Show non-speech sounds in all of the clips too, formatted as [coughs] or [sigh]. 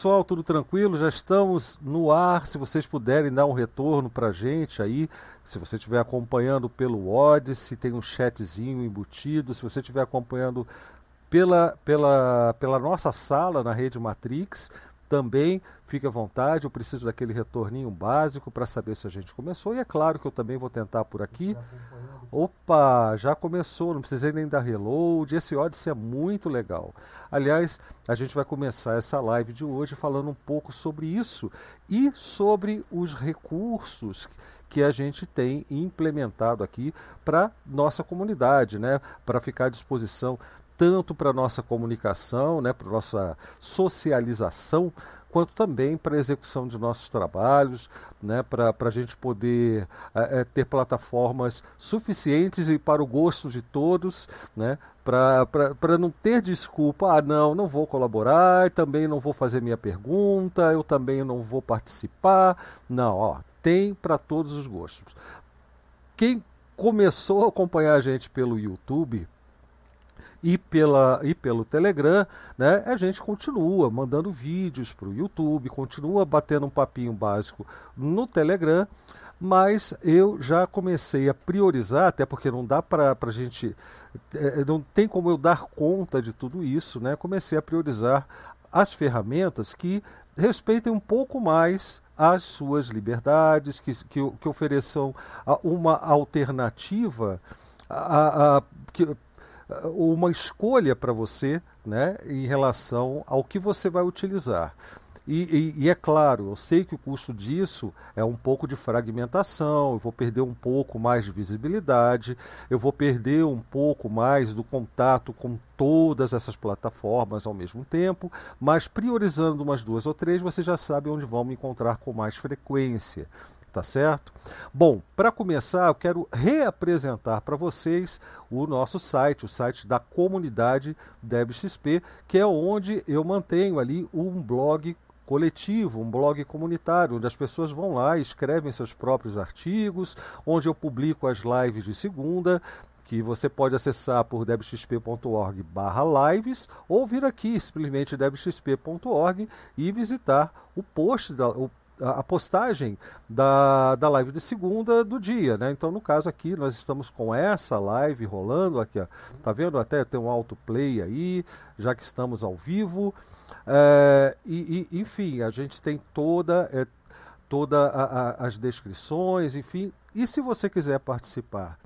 Pessoal, tudo tranquilo? Já estamos no ar. Se vocês puderem dar um retorno para gente aí, se você estiver acompanhando pelo Odyssey, tem um chatzinho embutido. Se você estiver acompanhando pela, pela, pela nossa sala na rede Matrix, também fique à vontade. Eu preciso daquele retorninho básico para saber se a gente começou. E é claro que eu também vou tentar por aqui. Opa, já começou, não precisei nem dar reload. Esse Odyssey é muito legal. Aliás, a gente vai começar essa live de hoje falando um pouco sobre isso e sobre os recursos que a gente tem implementado aqui para nossa comunidade, né? Para ficar à disposição tanto para nossa comunicação, né, para nossa socialização, quanto também para a execução de nossos trabalhos, né, para a gente poder é, ter plataformas suficientes e para o gosto de todos, né, para não ter desculpa, ah, não, não vou colaborar, também não vou fazer minha pergunta, eu também não vou participar. Não, ó, tem para todos os gostos. Quem começou a acompanhar a gente pelo YouTube, e, pela, e pelo Telegram, né, a gente continua mandando vídeos para o YouTube, continua batendo um papinho básico no Telegram, mas eu já comecei a priorizar, até porque não dá para a gente, é, não tem como eu dar conta de tudo isso, né? Comecei a priorizar as ferramentas que respeitem um pouco mais as suas liberdades, que, que, que ofereçam uma alternativa a, a, que, uma escolha para você né, em relação ao que você vai utilizar. E, e, e, é claro, eu sei que o custo disso é um pouco de fragmentação, eu vou perder um pouco mais de visibilidade, eu vou perder um pouco mais do contato com todas essas plataformas ao mesmo tempo, mas priorizando umas duas ou três, você já sabe onde vão me encontrar com mais frequência tá certo? Bom, para começar, eu quero reapresentar para vocês o nosso site, o site da comunidade DebXP, que é onde eu mantenho ali um blog coletivo, um blog comunitário, onde as pessoas vão lá escrevem seus próprios artigos, onde eu publico as lives de segunda, que você pode acessar por debxp.org lives ou vir aqui simplesmente debxp.org e visitar o post, da, o a postagem da, da live de segunda do dia, né? Então, no caso aqui, nós estamos com essa live rolando aqui, ó. Tá vendo? Até tem um autoplay aí, já que estamos ao vivo. É, e, e, enfim, a gente tem toda, é, toda a, a, as descrições, enfim. E se você quiser participar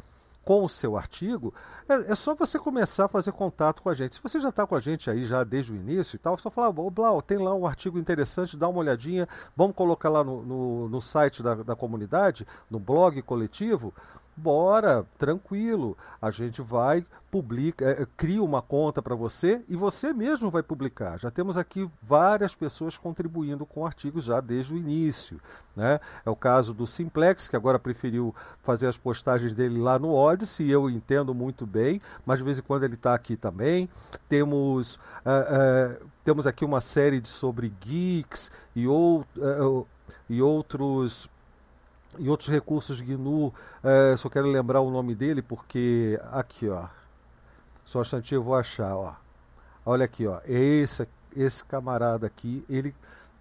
com o seu artigo, é, é, só você começar a fazer contato com a gente. Se você já está com a gente aí já desde o início e tal, só falar, ô Blau, tem lá um artigo interessante, dá uma olhadinha, vamos colocar lá no, no, no site da, da comunidade, no blog coletivo. Bora, tranquilo. A gente vai, publica, é, cria uma conta para você e você mesmo vai publicar. Já temos aqui várias pessoas contribuindo com artigos já desde o início. Né? É o caso do Simplex, que agora preferiu fazer as postagens dele lá no Odyssey, eu entendo muito bem, mas de vez em quando ele está aqui também. Temos, uh, uh, temos aqui uma série de, sobre geeks e, ou, uh, e outros e outros recursos GNU, é, só quero lembrar o nome dele porque aqui, ó. Só um instantinho eu vou achar, ó. Olha aqui, ó. Esse, esse camarada aqui, ele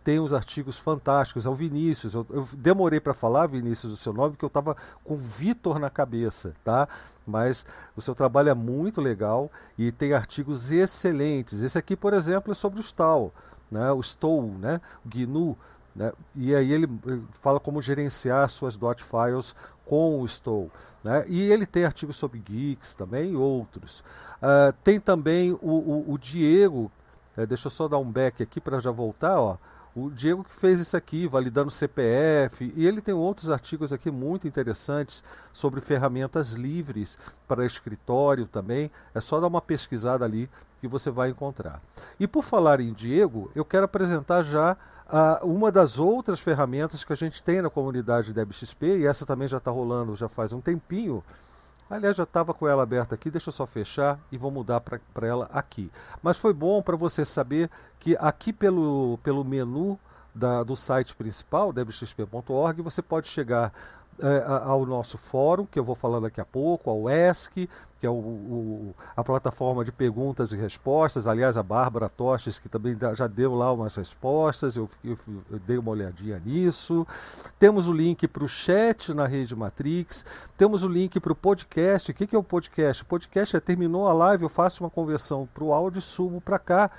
tem uns artigos fantásticos. É o Vinícius. Eu, eu demorei para falar, Vinícius, o seu nome, porque eu estava com Vitor na cabeça, tá? Mas o seu trabalho é muito legal e tem artigos excelentes. Esse aqui, por exemplo, é sobre o STAL, né? O STOW, né? O GNU. Né? E aí ele fala como gerenciar suas dot files com o Stow. Né? E ele tem artigos sobre geeks também e outros. Uh, tem também o, o, o Diego, uh, deixa eu só dar um back aqui para já voltar, ó. O Diego que fez isso aqui, validando CPF, e ele tem outros artigos aqui muito interessantes sobre ferramentas livres para escritório também. É só dar uma pesquisada ali que você vai encontrar. E por falar em Diego, eu quero apresentar já Uh, uma das outras ferramentas que a gente tem na comunidade DebXP, e essa também já está rolando já faz um tempinho, aliás, já estava com ela aberta aqui, deixa eu só fechar e vou mudar para ela aqui. Mas foi bom para você saber que aqui pelo, pelo menu da, do site principal, debxp.org, você pode chegar é, ao nosso fórum, que eu vou falar daqui a pouco, ao ESC, que é o, o, a plataforma de perguntas e respostas. Aliás, a Bárbara Toches, que também já deu lá umas respostas, eu, eu, eu dei uma olhadinha nisso. Temos o link para o chat na Rede Matrix, temos o link para o podcast. O que, que é o podcast? O podcast é terminou a live, eu faço uma conversão para o áudio e subo para cá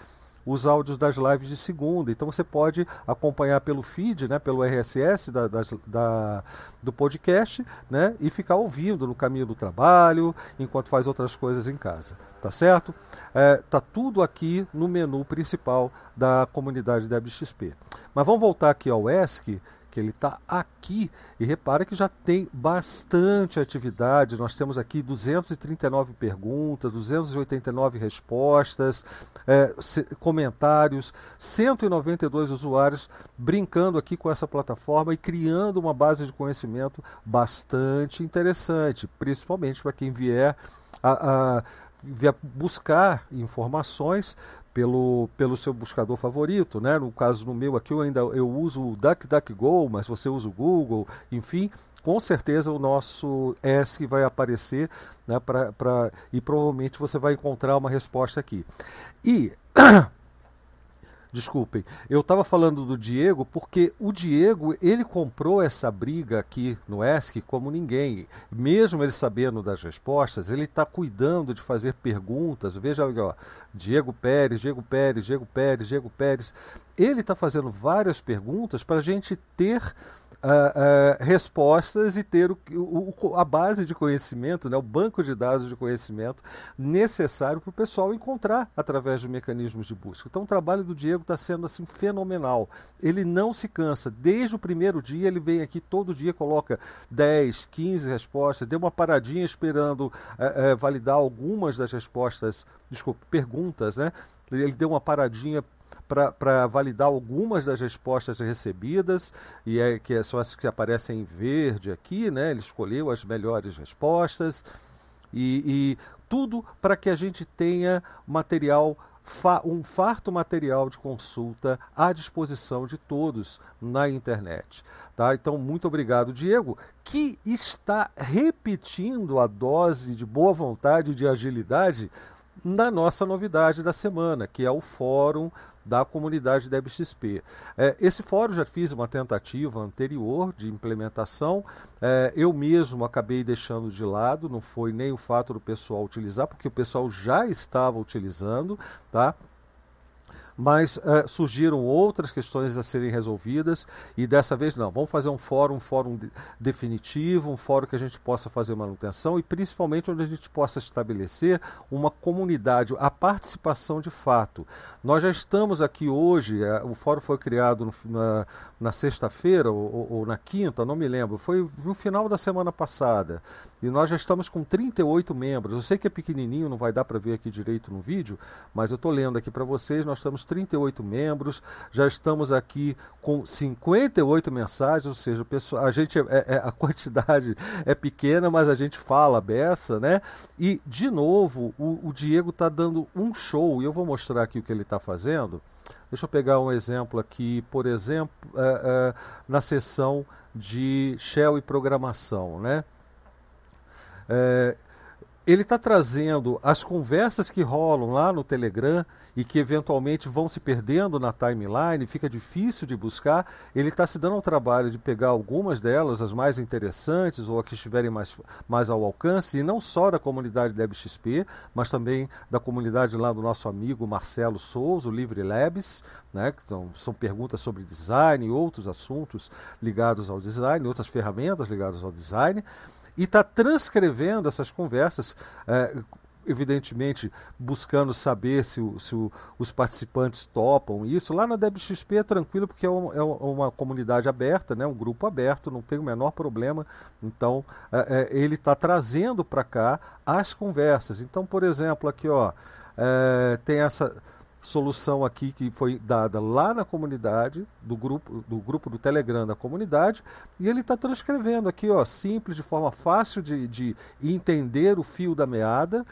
os áudios das lives de segunda. Então você pode acompanhar pelo feed, né, pelo RSS da, da, do podcast, né, e ficar ouvindo no caminho do trabalho, enquanto faz outras coisas em casa. Tá certo? É, tá tudo aqui no menu principal da comunidade da XP. Mas vamos voltar aqui ao ESC que ele está aqui. E repara que já tem bastante atividade. Nós temos aqui 239 perguntas, 289 respostas, é, comentários, 192 usuários brincando aqui com essa plataforma e criando uma base de conhecimento bastante interessante, principalmente para quem vier a, a vier buscar informações pelo, pelo seu buscador favorito, né? No caso no meu aqui eu ainda eu uso o DuckDuckGo, mas você usa o Google, enfim, com certeza o nosso ESC vai aparecer, né? Pra, pra, e provavelmente você vai encontrar uma resposta aqui. E [clears throat] Desculpem, eu estava falando do Diego porque o Diego ele comprou essa briga aqui no ESC como ninguém. Mesmo ele sabendo das respostas, ele está cuidando de fazer perguntas. Veja, ó, Diego Pérez, Diego Pérez, Diego Pérez, Diego Pérez. Ele está fazendo várias perguntas para a gente ter uh, uh, respostas e ter o, o, a base de conhecimento, né, o banco de dados de conhecimento necessário para o pessoal encontrar através de mecanismos de busca. Então o trabalho do Diego está sendo assim fenomenal. Ele não se cansa. Desde o primeiro dia ele vem aqui todo dia, coloca 10, 15 respostas, deu uma paradinha esperando uh, validar algumas das respostas, desculpe, perguntas, né? Ele deu uma paradinha para validar algumas das respostas recebidas, e é, que são as que aparecem em verde aqui, né? ele escolheu as melhores respostas, e, e tudo para que a gente tenha material um farto material de consulta à disposição de todos na internet. Tá? Então, muito obrigado, Diego, que está repetindo a dose de boa vontade e de agilidade na nossa novidade da semana, que é o Fórum da comunidade DebXP. É, esse fórum já fiz uma tentativa anterior de implementação, é, eu mesmo acabei deixando de lado, não foi nem o fato do pessoal utilizar, porque o pessoal já estava utilizando, tá? Mas uh, surgiram outras questões a serem resolvidas e dessa vez não. Vamos fazer um fórum, um fórum de, definitivo, um fórum que a gente possa fazer manutenção e principalmente onde a gente possa estabelecer uma comunidade, a participação de fato. Nós já estamos aqui hoje, uh, o fórum foi criado no, na, na sexta-feira ou, ou, na quinta, não me lembro, foi no final da semana passada. E nós já estamos com 38 membros. Eu sei que é pequenininho, não vai dar para ver aqui direito no vídeo, mas eu estou lendo aqui para vocês. Nós temos 38 membros, já estamos aqui com 58 mensagens, ou seja, a gente é, é, a quantidade [laughs] é pequena, mas a gente fala beça, né? E de novo, o, o Diego está dando um show e eu vou mostrar aqui o que ele está fazendo. Deixa eu pegar um exemplo aqui, por exemplo, é, é, na sessão de shell e programação, né? É, ele está trazendo as conversas que rolam lá no Telegram e que eventualmente vão se perdendo na timeline, fica difícil de buscar. Ele está se dando ao trabalho de pegar algumas delas, as mais interessantes ou as que estiverem mais, mais ao alcance, e não só da comunidade DebXP, mas também da comunidade lá do nosso amigo Marcelo Souza, o Livre Labs, né, então, são perguntas sobre design e outros assuntos ligados ao design, outras ferramentas ligadas ao design e está transcrevendo essas conversas, é, evidentemente buscando saber se, o, se o, os participantes topam isso. Lá na DebXP é tranquilo porque é, um, é, uma comunidade aberta, né, um grupo aberto, não tem o menor problema. Então é, é ele está trazendo para cá as conversas. Então, por exemplo, aqui ó, é, tem essa solução aqui que foi dada lá na comunidade, do grupo do, grupo do Telegram da comunidade, e ele está transcrevendo aqui, ó, simples, de forma fácil de, de entender o fio da meada,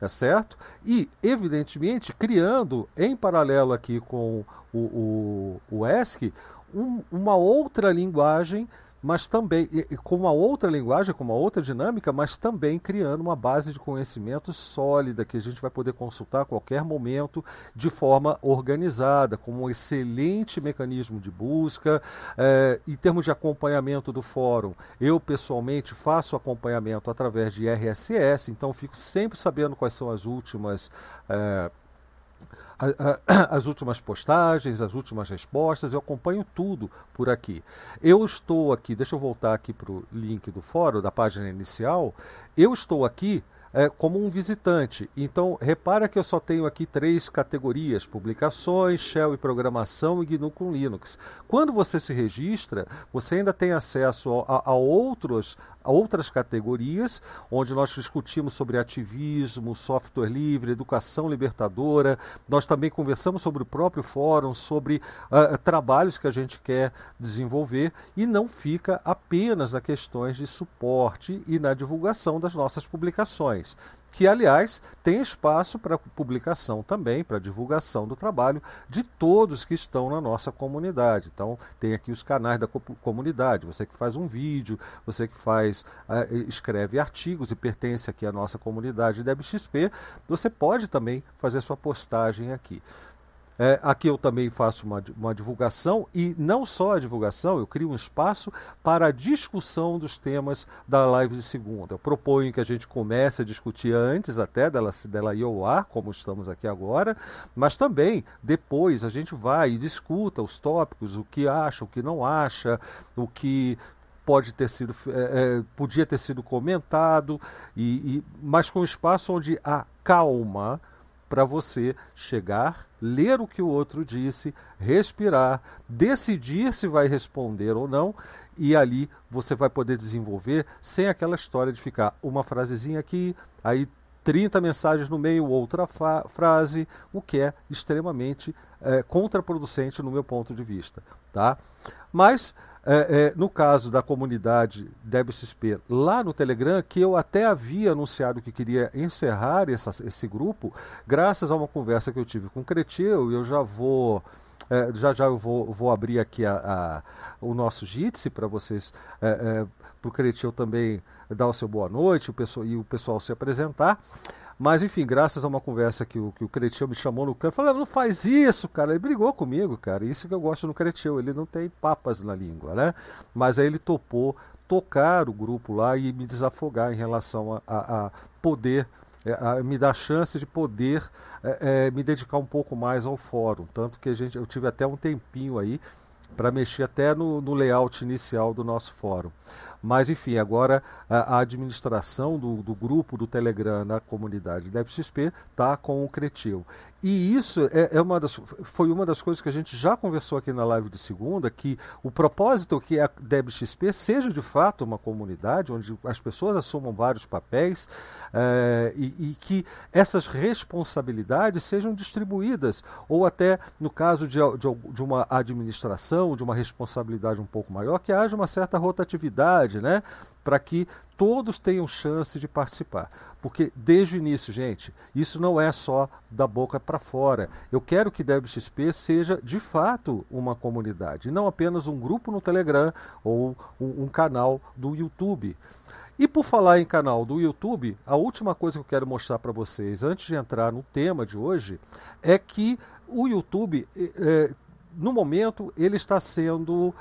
é certo? E, evidentemente, criando em paralelo aqui com o, o, o ESC, um, uma outra linguagem mas também e, e com uma outra linguagem, com uma outra dinâmica, mas também criando uma base de conhecimento sólida que a gente vai poder consultar a qualquer momento de forma organizada, com um excelente mecanismo de busca. É, em termos de acompanhamento do fórum, eu pessoalmente faço acompanhamento através de RSS, então fico sempre sabendo quais são as últimas. É, [clears throat] as últimas postagens, as últimas respostas, eu acompanho tudo por aqui. Eu estou aqui, deixa eu voltar aqui para o link do fórum, da página inicial. Eu estou aqui é, como um visitante. Então, repara que eu só tenho aqui três categorias: publicações, shell e programação e GNU com Linux. Quando você se registra, você ainda tem acesso a, a outros outras categorias, onde nós discutimos sobre ativismo, software livre, educação libertadora. Nós também conversamos sobre o próprio fórum, sobre uh, trabalhos que a gente quer desenvolver e não fica apenas nas questões de suporte e na divulgação das nossas publicações que, aliás, tem espaço para publicação também, para divulgação do trabalho de todos que estão na nossa comunidade. Então, tem aqui os canais da comunidade, você que faz um vídeo, você que faz, escreve artigos e pertence aqui à nossa comunidade DebXP, você pode também fazer sua postagem aqui. É, aqui eu também faço uma, uma divulgação e não só a divulgação, eu crio um espaço para a discussão dos temas da live de segunda. Eu proponho que a gente comece a discutir antes até dela, dela ir ao ar, como estamos aqui agora, mas também depois a gente vai e discuta os tópicos, o que acha, o que não acha, o que pode ter sido é, é, podia ter sido comentado e, e mas com espaço onde a calma para você chegar, ler o que o outro disse, respirar, decidir se vai responder ou não, e ali você vai poder desenvolver sem aquela história de ficar uma frasezinha aqui, aí 30 mensagens no meio, outra frase, o que é extremamente é, contraproducente no meu ponto de vista. Tá? Mas é, é, no caso da comunidade DebXP lá no Telegram, que eu até havia anunciado que queria encerrar essa, esse grupo, graças a uma conversa que eu tive com o Creteu, eu já vou. É, já já eu vou, vou abrir aqui a, a o nosso Jitsi para vocês, é, é, para o Creteu também dar o seu boa noite o pessoal, e o pessoal se apresentar. Mas, enfim, graças a uma conversa que o, que o Cretil me chamou no canto, falou, não faz isso, cara. Ele brigou comigo, cara. Isso que eu gosto no Cretil, ele não tem papas na língua, né? Mas aí ele topou tocar o grupo lá e me desafogar em relação a, a, a poder é, a, me dar chance de poder é, é, me dedicar um pouco mais ao fórum. Tanto que a gente, eu tive até um tempinho aí para mexer até no, no, layout inicial do nosso fórum. Mas, enfim, agora a, a administração do, do, grupo do Telegram na comunidade DevXP está com o Cretil. E isso é, é, uma das, foi uma das coisas que a gente já conversou aqui na live de segunda, que o propósito que a DebXP seja de fato uma comunidade onde as pessoas assumam vários papéis é, e, e, que essas responsabilidades sejam distribuídas, ou até no caso de, de, de uma administração, de uma responsabilidade um pouco maior, que haja uma certa rotatividade, né? Para que todos tenham chance de participar. Porque desde o início, gente, isso não é só da boca para fora. Eu quero que DebXP seja de fato uma comunidade, não apenas um grupo no Telegram ou um, um canal do YouTube. E por falar em canal do YouTube, a última coisa que eu quero mostrar para vocês antes de entrar no tema de hoje é que o YouTube é, no momento, ele está sendo uh,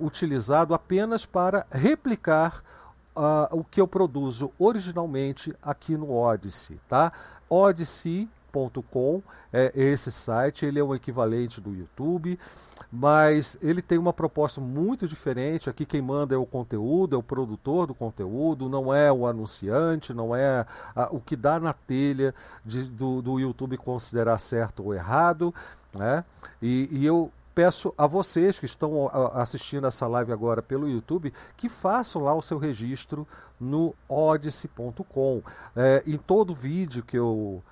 uh, utilizado apenas para replicar uh, o que eu produzo originalmente aqui no Odyssey. Tá? Odyssey.com é esse site, ele é o equivalente do YouTube, mas ele tem uma proposta muito diferente. Aqui quem manda é o conteúdo, é o produtor do conteúdo, não é o anunciante, não é o que dá na telha de, do, do YouTube considerar certo ou errado. Né? E, e eu peço a vocês que estão assistindo essa live agora pelo YouTube que façam lá o seu registro no odyssey.com. É, em todo vídeo que eu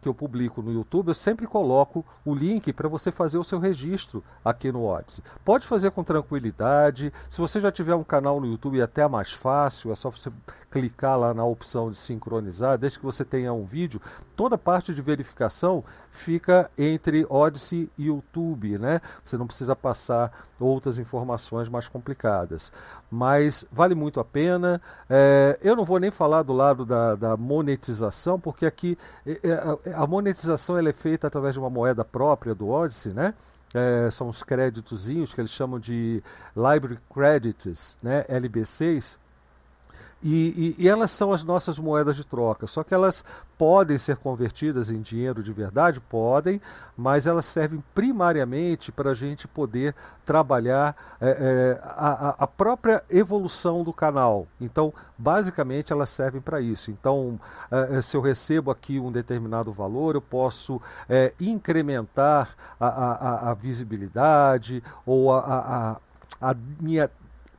que eu publico no YouTube, eu sempre coloco o link para você fazer o seu registro aqui no Odyssey. Pode fazer com tranquilidade. Se você já tiver um canal no YouTube, é até mais fácil, é só você clicar lá na opção de sincronizar, desde que você tenha um vídeo. Toda a parte de verificação fica entre Odyssey e YouTube, né? Você não precisa passar outras informações mais complicadas. Mas vale muito a pena. É, eu não vou nem falar do lado da, da monetização, porque aqui é, a monetização ela é feita através de uma moeda própria do Odyssey, né? É, são os créditozinhos que eles chamam de Library Credits, né? LB6 e, e, e, elas são as nossas moedas de troca. Só que elas podem ser convertidas em dinheiro de verdade? Podem, mas elas servem primariamente para a gente poder trabalhar é, é, a, a, própria evolução do canal. Então, basicamente, elas servem para isso. Então, é, é, se eu recebo aqui um determinado valor, eu posso é, incrementar a, a, a, visibilidade ou a, a minha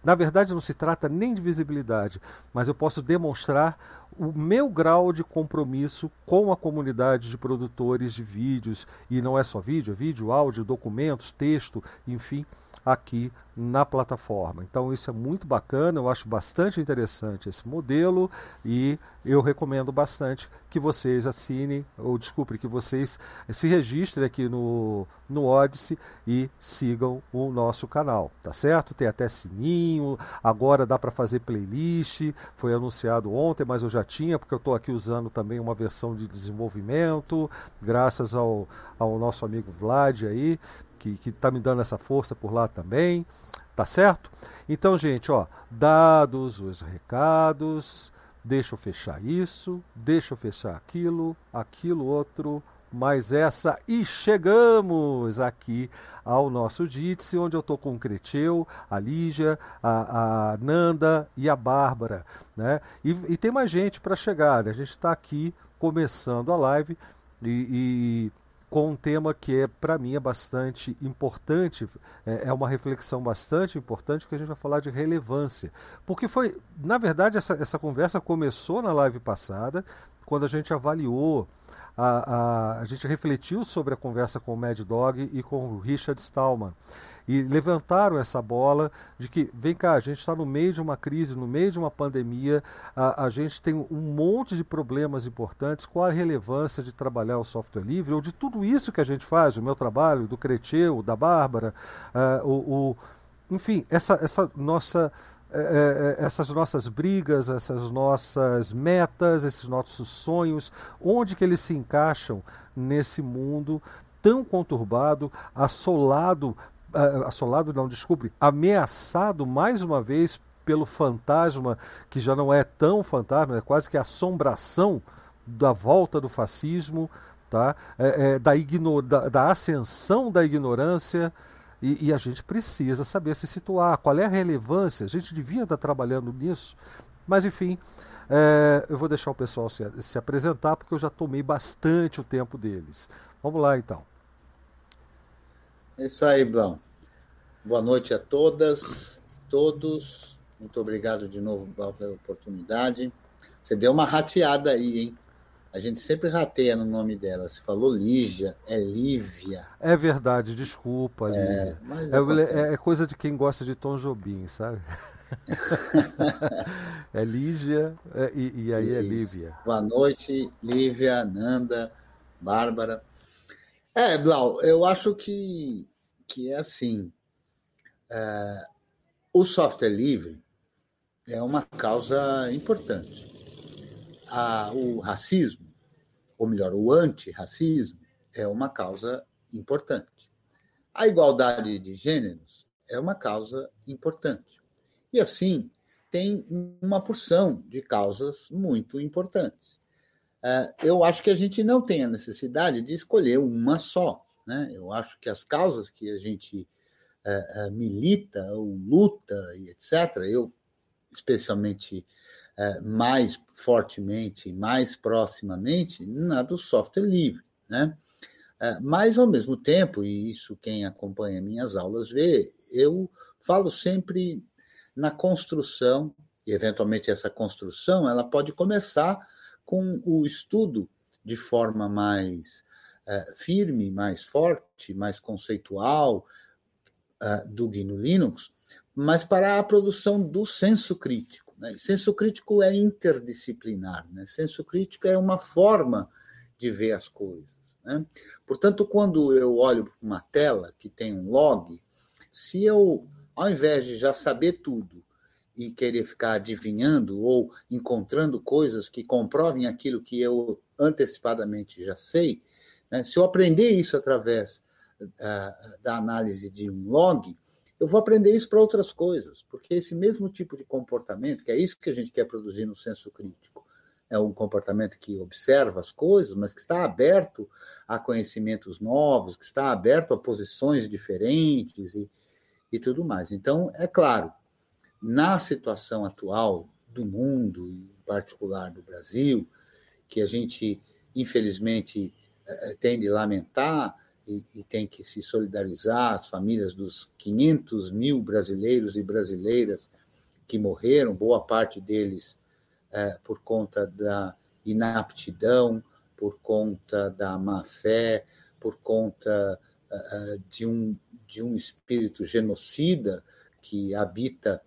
na verdade, não se trata nem de visibilidade, mas eu posso demonstrar o meu grau de compromisso com a comunidade de produtores de vídeos, e não é só vídeo, é vídeo, áudio, documentos, texto, enfim, aqui na plataforma. Então isso é muito bacana, eu acho bastante interessante esse modelo e eu recomendo bastante que vocês assinem, ou desculpe, que vocês se registrem aqui no, no Odyssey e sigam o nosso canal, tá certo? Tem até sininho, agora dá para fazer playlist, foi anunciado ontem, mas eu já tinha, porque eu estou aqui usando também uma versão de desenvolvimento, graças ao, ao nosso amigo Vlad aí, que está me dando essa força por lá também, tá certo? Então, gente, ó, dados os recados, deixa eu fechar isso, deixa eu fechar aquilo, aquilo outro, mais essa e chegamos aqui ao nosso Jitsi, onde eu estou com o Creteu, a Lígia, a, a Nanda e a Bárbara, né? E, e tem mais gente para chegar, né? A gente está aqui começando a live e, com um tema que é para mim é bastante importante, é, é, uma reflexão bastante importante que a gente vai falar de relevância, porque foi, na verdade, essa, essa conversa começou na live passada, quando a gente avaliou a, a, a gente refletiu sobre a conversa com o Mad Dog e com o Richard Stallman e levantaram essa bola de que, vem cá, a gente está no meio de uma crise, no meio de uma pandemia, a, a gente tem um monte de problemas importantes, qual a relevância de trabalhar o software livre, ou de tudo isso que a gente faz, o meu trabalho, do Creteu, da Bárbara, uh, o, o, enfim, essa, essa nossa é, é, essas nossas brigas, essas nossas metas, esses nossos sonhos, onde que eles se encaixam nesse mundo tão conturbado, assolado assolado não, desculpe, ameaçado mais uma vez pelo fantasma que já não é tão fantasma, é quase que assombração da volta do fascismo, tá? É, é, da, da, da, ascensão da ignorância. E, e, a gente precisa saber se situar. Qual é a relevância? A gente devia estar trabalhando nisso. Mas, enfim, é, eu vou deixar o pessoal se, se apresentar, porque eu já tomei bastante o tempo deles. Vamos lá, então. É isso aí, Blão. Boa noite a todas, todos. Muito obrigado de novo pela oportunidade. Você deu uma rateada aí, hein? A gente sempre rateia no nome dela. Você falou Lígia, é Lívia. É verdade, desculpa, é, Lívia. É, é, é, coisa de quem gosta de Tom Jobim, sabe? [laughs] é Lígia é, e, e, aí Isso. é Lívia. Boa noite, Lívia, Nanda, Bárbara. É, Blau, eu acho que, que é assim. É, o software livre é uma causa importante. A, o racismo, ou melhor, o antirracismo, é uma causa importante. A igualdade de gêneros é uma causa importante. E assim, tem uma porção de causas muito importantes. É, eu acho que a gente não tem a necessidade de escolher uma só. Né? Eu acho que as causas que a gente é, é, milita ou luta e etc., eu, especialmente mais fortemente, mais proximamente, na do software livre. Né? mas, ao mesmo tempo, e isso quem acompanha minhas aulas vê, eu falo sempre na construção, e eventualmente essa construção ela pode começar com o estudo de forma mais uh, firme, mais forte, mais conceitual uh, do GNU Linux, mas para a produção do senso crítico. Né? Senso crítico é interdisciplinar, né? senso crítico é uma forma de ver as coisas. Né? Portanto, quando eu olho para uma tela que tem um log, se eu, ao invés de já saber tudo e querer ficar adivinhando ou encontrando coisas que comprovem aquilo que eu antecipadamente já sei, né? se eu aprender isso através uh, da análise de um log, eu vou aprender isso para outras coisas, porque esse mesmo tipo de comportamento, que é isso que a gente quer produzir no senso crítico, é um comportamento que observa as coisas, mas que está aberto a conhecimentos novos, que está aberto a posições diferentes e, e tudo mais. Então, é claro, na situação atual do mundo, em particular do Brasil, que a gente, infelizmente, eh, tem de lamentar e, e tem que se solidarizar as famílias dos 500 mil brasileiros e brasileiras que morreram, boa parte deles é, por conta da inaptidão, por conta da má fé, por conta é, de, um, de um espírito genocida que habita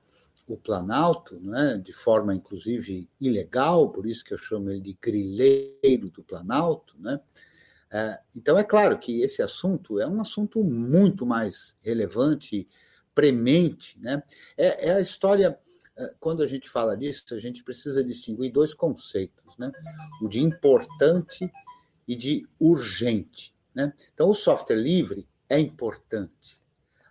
o Planalto, né, de forma inclusive ilegal, por isso que eu chamo ele de grileiro do Planalto. Né? É, então, é claro que esse assunto é um assunto muito mais relevante, premente. Né? É, é a história é, quando a gente fala disso, a gente precisa distinguir dois conceitos, né? O de importante e de urgente, né? Então, o software livre é importante.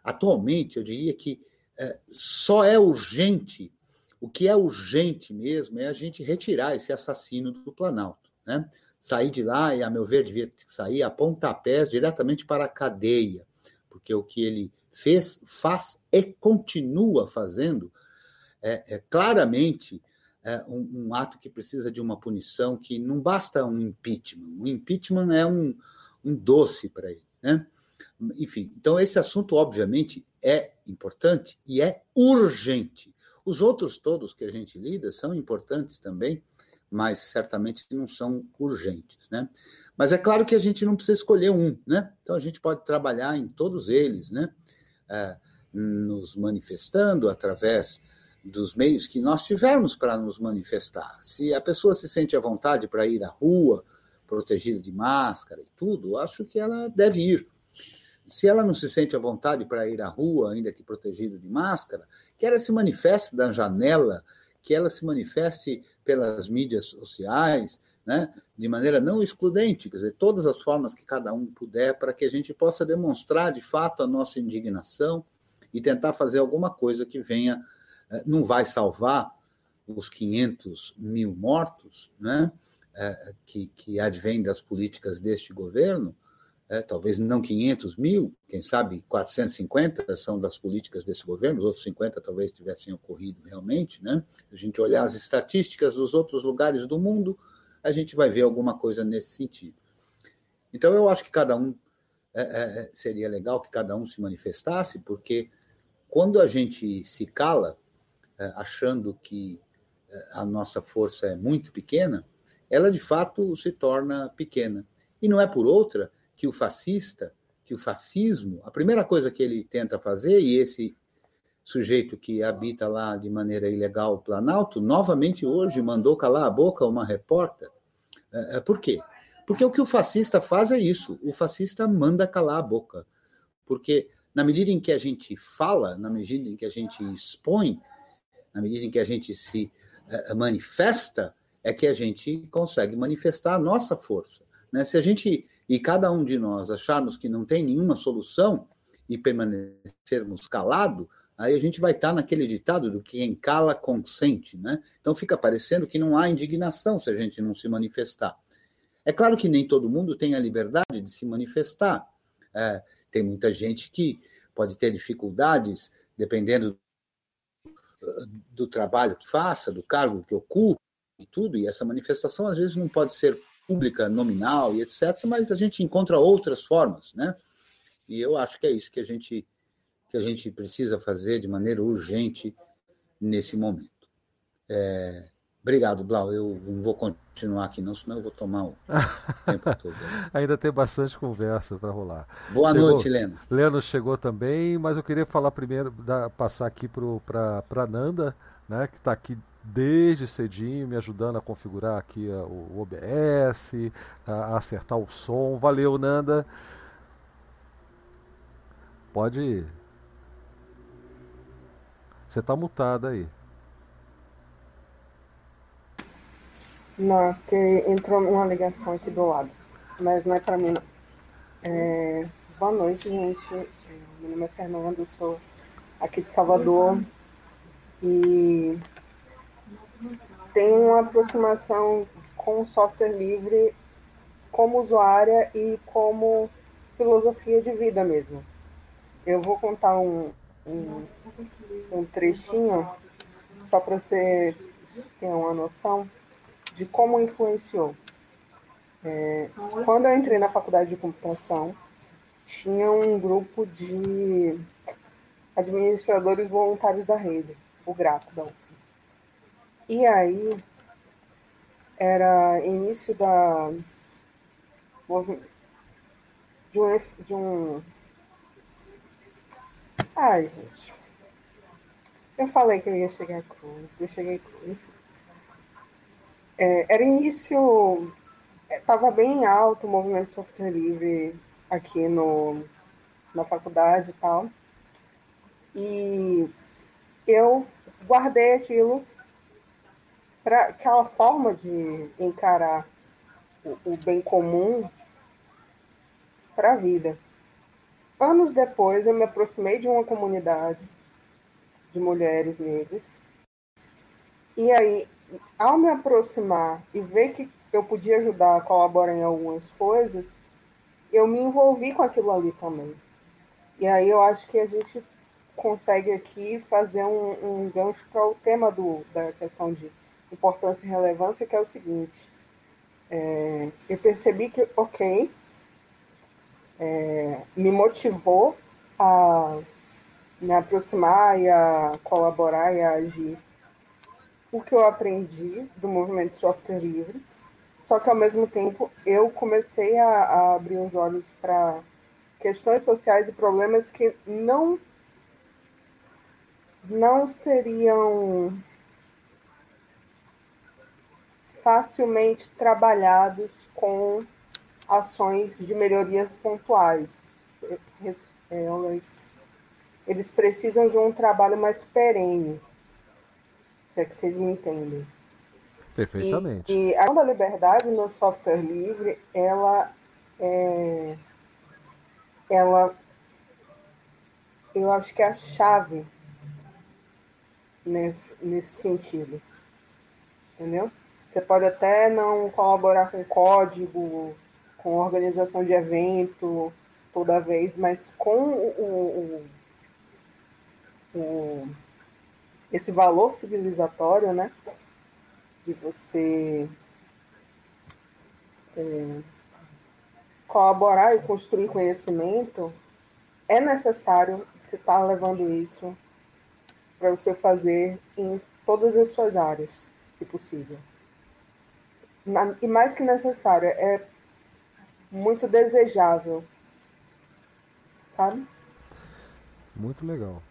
Atualmente, eu diria que é, só é urgente, o que é urgente mesmo é a gente retirar esse assassino do Planalto, né? Sair de lá, e a meu ver, devia sair a pontapés diretamente para a cadeia, porque o que ele fez, faz e continua fazendo é, é claramente é, um, um, ato que precisa de uma punição que não basta um impeachment. O impeachment é um, um doce para ele. Né? Enfim, então esse assunto, obviamente, é importante e é urgente. Os outros todos que a gente lida são importantes também, mas certamente não são urgentes, né? Mas é claro que a gente não precisa escolher um, né? Então a gente pode trabalhar em todos eles, né? É, nos manifestando através dos meios que nós tivermos para nos manifestar. Se a pessoa se sente à vontade para ir à rua, protegida de máscara e tudo, acho que ela deve ir. Se ela não se sente à vontade para ir à rua, ainda que protegida de máscara, que ela se manifeste da janela, que ela se manifeste pelas mídias sociais, né, de maneira não excludente, quer dizer, todas as formas que cada um puder, para que a gente possa demonstrar de fato a nossa indignação e tentar fazer alguma coisa que venha é, não vai salvar os 500 mil mortos, né, é, que, que advêm das políticas deste governo, é, talvez não 500 mil, quem sabe 450 são das políticas desse governo, os outros 50 talvez tivessem ocorrido realmente. Né? Se a gente olhar as estatísticas dos outros lugares do mundo, a gente vai ver alguma coisa nesse sentido. Então, eu acho que cada um é, é, seria legal que cada um se manifestasse, porque quando a gente se cala, é, achando que é, a nossa força é muito pequena, ela de fato se torna pequena. E não é por outra que o fascista, que o fascismo, a primeira coisa que ele tenta fazer, e esse sujeito que habita lá de maneira ilegal o Planalto, novamente hoje mandou calar a boca uma repórter. É, por quê? Porque o que o fascista faz é isso: o fascista manda calar a boca. Porque na medida em que a gente fala, na medida em que a gente expõe, na medida em que a gente se uh, manifesta, é que a gente consegue manifestar a nossa força. Né? Se a gente e cada um de nós acharmos que não tem nenhuma solução e permanecermos calado, aí a gente vai estar naquele ditado do que quem cala consente, né? Então fica parecendo que não há indignação se a gente não se manifestar. É claro que nem todo mundo tem a liberdade de se manifestar. É, tem muita gente que pode ter dificuldades, dependendo do trabalho que faça, do cargo que ocupe e tudo, e essa manifestação às vezes não pode ser pública, nominal e etc., mas a gente encontra outras formas, né? E eu acho que é isso que a gente que a gente precisa fazer de maneira urgente nesse momento. É, Obrigado, Blau. Eu não vou continuar aqui, não, senão eu vou tomar o [laughs] tempo todo. Ainda tem bastante conversa para rolar. Boa chegou, noite, Leno. Leno chegou também, mas eu queria falar primeiro, da, passar aqui para Nanda, né, que está aqui desde cedinho me ajudando a configurar aqui o OBS, a acertar o som. Valeu, Nanda. Pode ir. Você está mutada aí. Não, porque entrou uma ligação aqui do lado. Mas não é para mim. É... Boa noite, gente. É, meu nome é Fernando, sou aqui de Salvador. E tenho uma aproximação com o software livre como usuária e como filosofia de vida mesmo. Eu vou contar um, um, um trechinho só para você ter uma noção de como influenciou. É, quando eu entrei na faculdade de computação, tinha um grupo de administradores voluntários da rede, o GRACO da UF. E aí, era início da de um, de um ai gente eu falei que eu ia chegar cru eu cheguei cru é, era início, estava é, bem alto o movimento de software livre aqui no, na faculdade e tal. E eu guardei aquilo para aquela forma de encarar o, o bem comum para a vida. Anos depois, eu me aproximei de uma comunidade de mulheres negras. E aí ao me aproximar e ver que eu podia ajudar a colaborar em algumas coisas, eu me envolvi com aquilo ali também. E aí eu acho que a gente consegue aqui fazer um, um gancho para o tema do, da questão de importância e relevância, que é o seguinte. É, eu percebi que, ok, é, me motivou a me aproximar e a colaborar e a agir o que eu aprendi do movimento software livre, só que ao mesmo tempo eu comecei a, a abrir os olhos para questões sociais e problemas que não não seriam facilmente trabalhados com ações de melhorias pontuais. Eles, eles precisam de um trabalho mais perene se é que vocês me entendem. Perfeitamente. E, e a da liberdade no software livre, ela é, ela eu acho que é a chave nesse, nesse sentido. Entendeu? Você pode até não colaborar com código, com organização de evento toda vez, mas com o, o, o esse valor civilizatório, né? De você é, colaborar e construir conhecimento, é necessário você estar tá levando isso para você fazer em todas as suas áreas, se possível. Na, e mais que necessário, é muito desejável, sabe? Muito legal.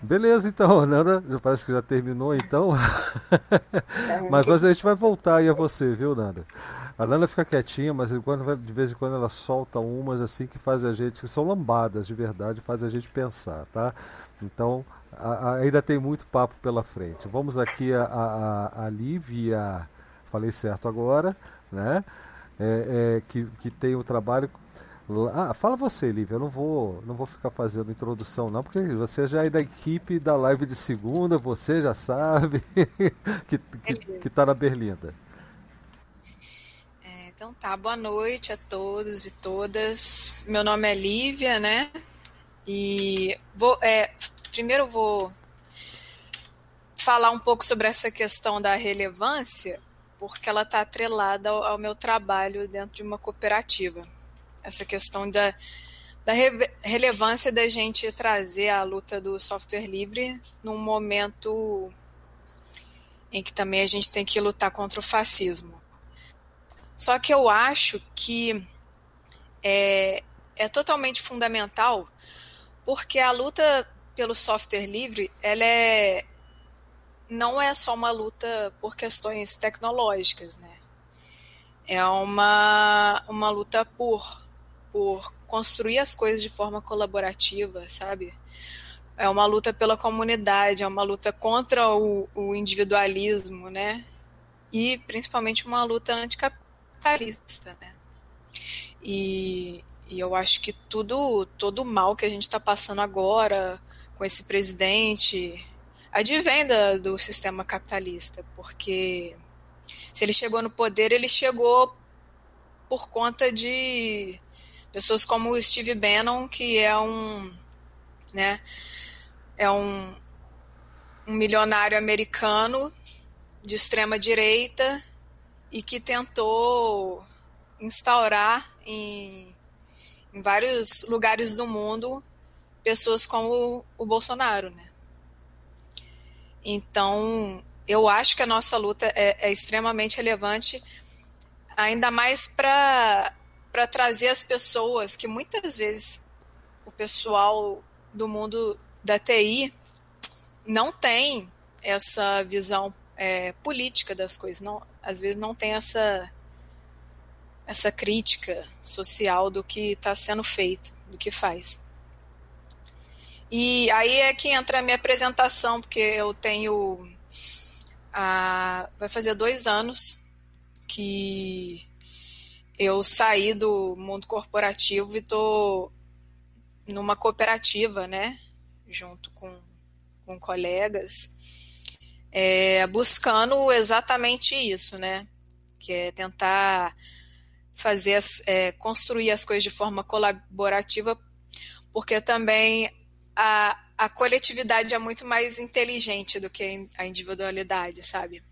Beleza, então, [laughs] Nanda, parece que já terminou, então. [laughs] mas, mas a gente vai voltar aí a você, viu, Nanda? A Nanda fica quietinha, mas de vez em quando ela solta umas assim que faz a gente, que são lambadas de verdade, faz a gente pensar, tá? Então, a, a, ainda tem muito papo pela frente. Vamos aqui a, a, a Lívia, falei certo agora, né? É, é, que, que tem o trabalho ah, fala você, Lívia. Eu não vou, não vou ficar fazendo introdução, não, porque você já é da equipe da live de segunda, você já sabe [laughs] que, que, que tá na Berlinda. É, então tá, boa noite a todos e todas. Meu nome é Lívia, né? E vou, é, primeiro eu vou falar um pouco sobre essa questão da relevância, porque ela está atrelada ao, ao meu trabalho dentro de uma cooperativa essa questão da, da re relevância da gente trazer a luta do software livre num momento em que também a gente tem que lutar contra o fascismo. Só que eu acho que é, é totalmente fundamental porque a luta pelo software livre ela é não é só uma luta por questões tecnológicas, né? É uma, uma luta por, por construir as coisas de forma colaborativa, sabe? É uma luta pela comunidade, é uma luta contra o, o individualismo, né? E principalmente uma luta anticapitalista, né? E, e eu acho que tudo, todo o mal que a gente está passando agora com esse presidente advém da, do sistema capitalista, porque se ele chegou no poder, ele chegou por conta de pessoas como o Steve Bannon, que é um, né, é um, um milionário americano de extrema direita e que tentou instaurar em, em vários lugares do mundo pessoas como o, Bolsonaro, né? Então, eu acho que a nossa luta é, é extremamente relevante, ainda mais para para trazer as pessoas que muitas vezes o pessoal do mundo da TI não tem essa visão é, política das coisas, não, às vezes não tem essa essa crítica social do que está sendo feito, do que faz. E aí é que entra a minha apresentação, porque eu tenho. A, vai fazer dois anos que eu saí do mundo corporativo e estou numa cooperativa, né? Junto com, com colegas, é, buscando exatamente isso, né? Que é tentar fazer as, é, construir as coisas de forma colaborativa, porque também a, a coletividade é muito mais inteligente do que a individualidade, sabe?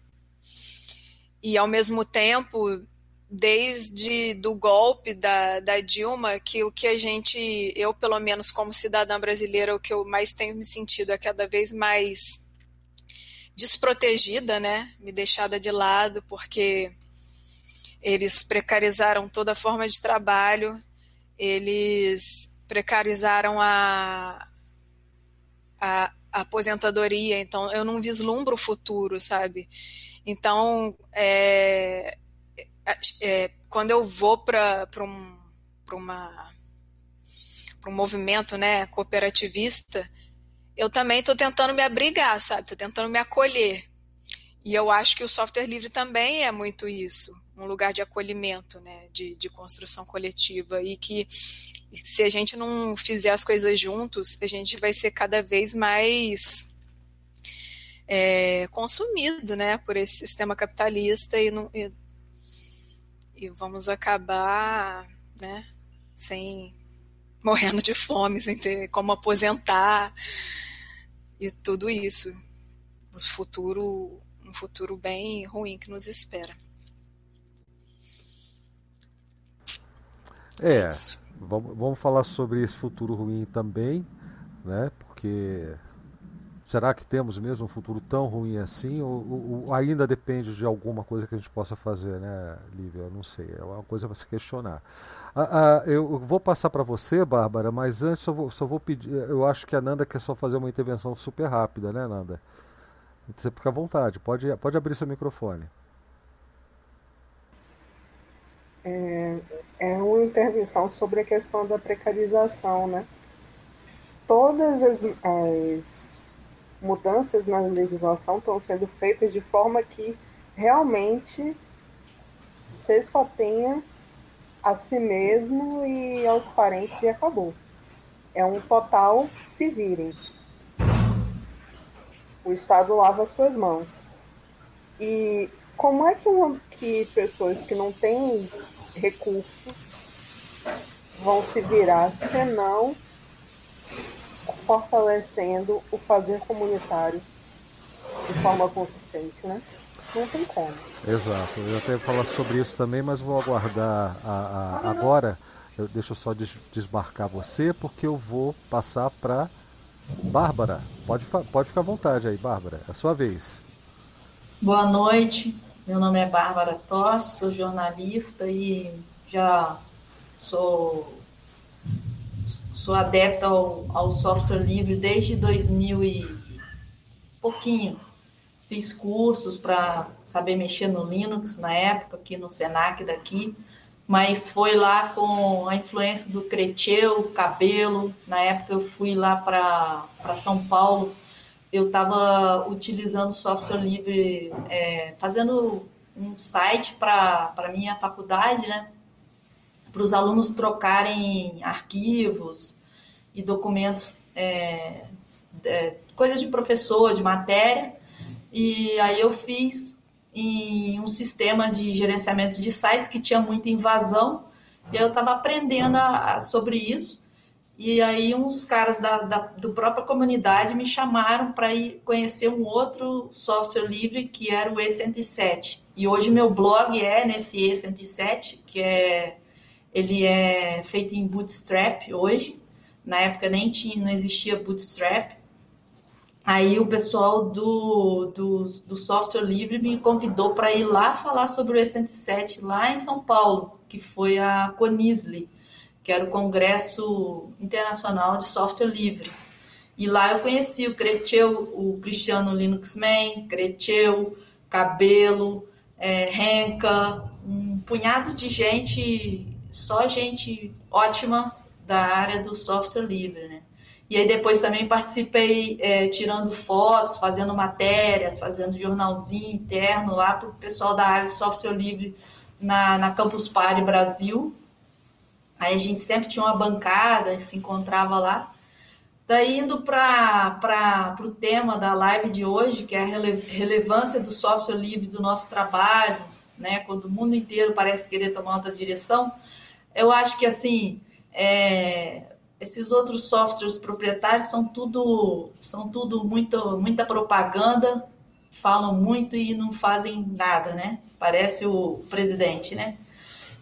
E ao mesmo tempo desde do golpe da, da Dilma, que o que a gente, eu pelo menos como cidadã brasileira, o que eu mais tenho me sentido é cada vez mais desprotegida, né? Me deixada de lado, porque eles precarizaram toda a forma de trabalho, eles precarizaram a, a, aposentadoria, então eu não vislumbro o futuro, sabe? Então, é, é, quando eu vou para um, uma para um movimento né, cooperativista, eu também estou tentando me abrigar, sabe? Estou tentando me acolher. E eu acho que o software livre também é muito isso, um lugar de acolhimento, né, de, de construção coletiva. E que se a gente não fizer as coisas juntos, a gente vai ser cada vez mais é, consumido, né, por esse sistema capitalista e, não, e e vamos acabar, né, sem morrendo de fome, sem ter como aposentar e tudo isso. Um futuro, futuro bem ruim que nos espera. É, vamos, vamos falar sobre esse futuro ruim também, né? Porque Será que temos mesmo um futuro tão ruim assim? Ou, ou, ainda depende de alguma coisa que a gente possa fazer, né, Lívia? Eu não sei. É uma coisa para se questionar. Ah, ah, eu vou passar para você, Bárbara, mas antes só vou, só vou pedir. Eu acho que a Nanda quer só fazer uma intervenção super rápida, né, Nanda? Você fica à vontade, pode, pode abrir seu microfone. É, é uma intervenção sobre a questão da precarização, né? Todas as, as mudanças na legislação estão sendo feitas de forma que realmente você só tenha a si mesmo e aos parentes e acabou. É um total se virem. O Estado lava suas mãos. E como é que, uma, que pessoas que não têm recursos vão se virar senão fortalecendo o fazer comunitário de forma consistente, né? Não tem como. Exato. Eu até falar sobre isso também, mas vou aguardar a, a, agora. Eu, deixa eu só des, desmarcar você, porque eu vou passar para Bárbara. Pode, pode ficar à vontade aí, Bárbara. É a sua vez. Boa noite. Meu nome é Bárbara Tosse, sou jornalista e já sou, sou adepta ao, ao software livre desde 2000 e pouquinho. Fiz cursos para saber mexer no Linux na época, aqui no Senac daqui, mas foi lá com a influência do Creteu, Cabelo. Na época eu fui lá para São Paulo eu estava utilizando software livre, é, fazendo um site para a minha faculdade, né? Para os alunos trocarem arquivos e documentos, é, é, coisas de professor, de matéria. E aí eu fiz em um sistema de gerenciamento de sites que tinha muita invasão. E eu estava aprendendo a, a, sobre isso. E aí uns caras da, da do própria comunidade me chamaram para ir conhecer um outro software livre que era o E107. E hoje meu blog é nesse E107, que é ele é feito em Bootstrap hoje. Na época nem tinha, não existia Bootstrap. Aí o pessoal do, do, do software livre me convidou para ir lá falar sobre o E107 lá em São Paulo, que foi a Conisly que era o Congresso Internacional de Software Livre. E lá eu conheci o Creteu, o Cristiano Linux Man, Creteu, Cabelo, é, Renka, um punhado de gente, só gente ótima da área do software livre, né? E aí depois também participei é, tirando fotos, fazendo matérias, fazendo jornalzinho interno lá para o pessoal da área de software livre na, na Campus Party Brasil, Aí a gente sempre tinha uma bancada, se encontrava lá. Daí indo para o tema da live de hoje, que é a rele, relevância do software livre do nosso trabalho, né? Quando o mundo inteiro parece querer tomar outra direção, eu acho que assim é, esses outros softwares proprietários são tudo são tudo muito, muita propaganda, falam muito e não fazem nada, né? Parece o presidente, né?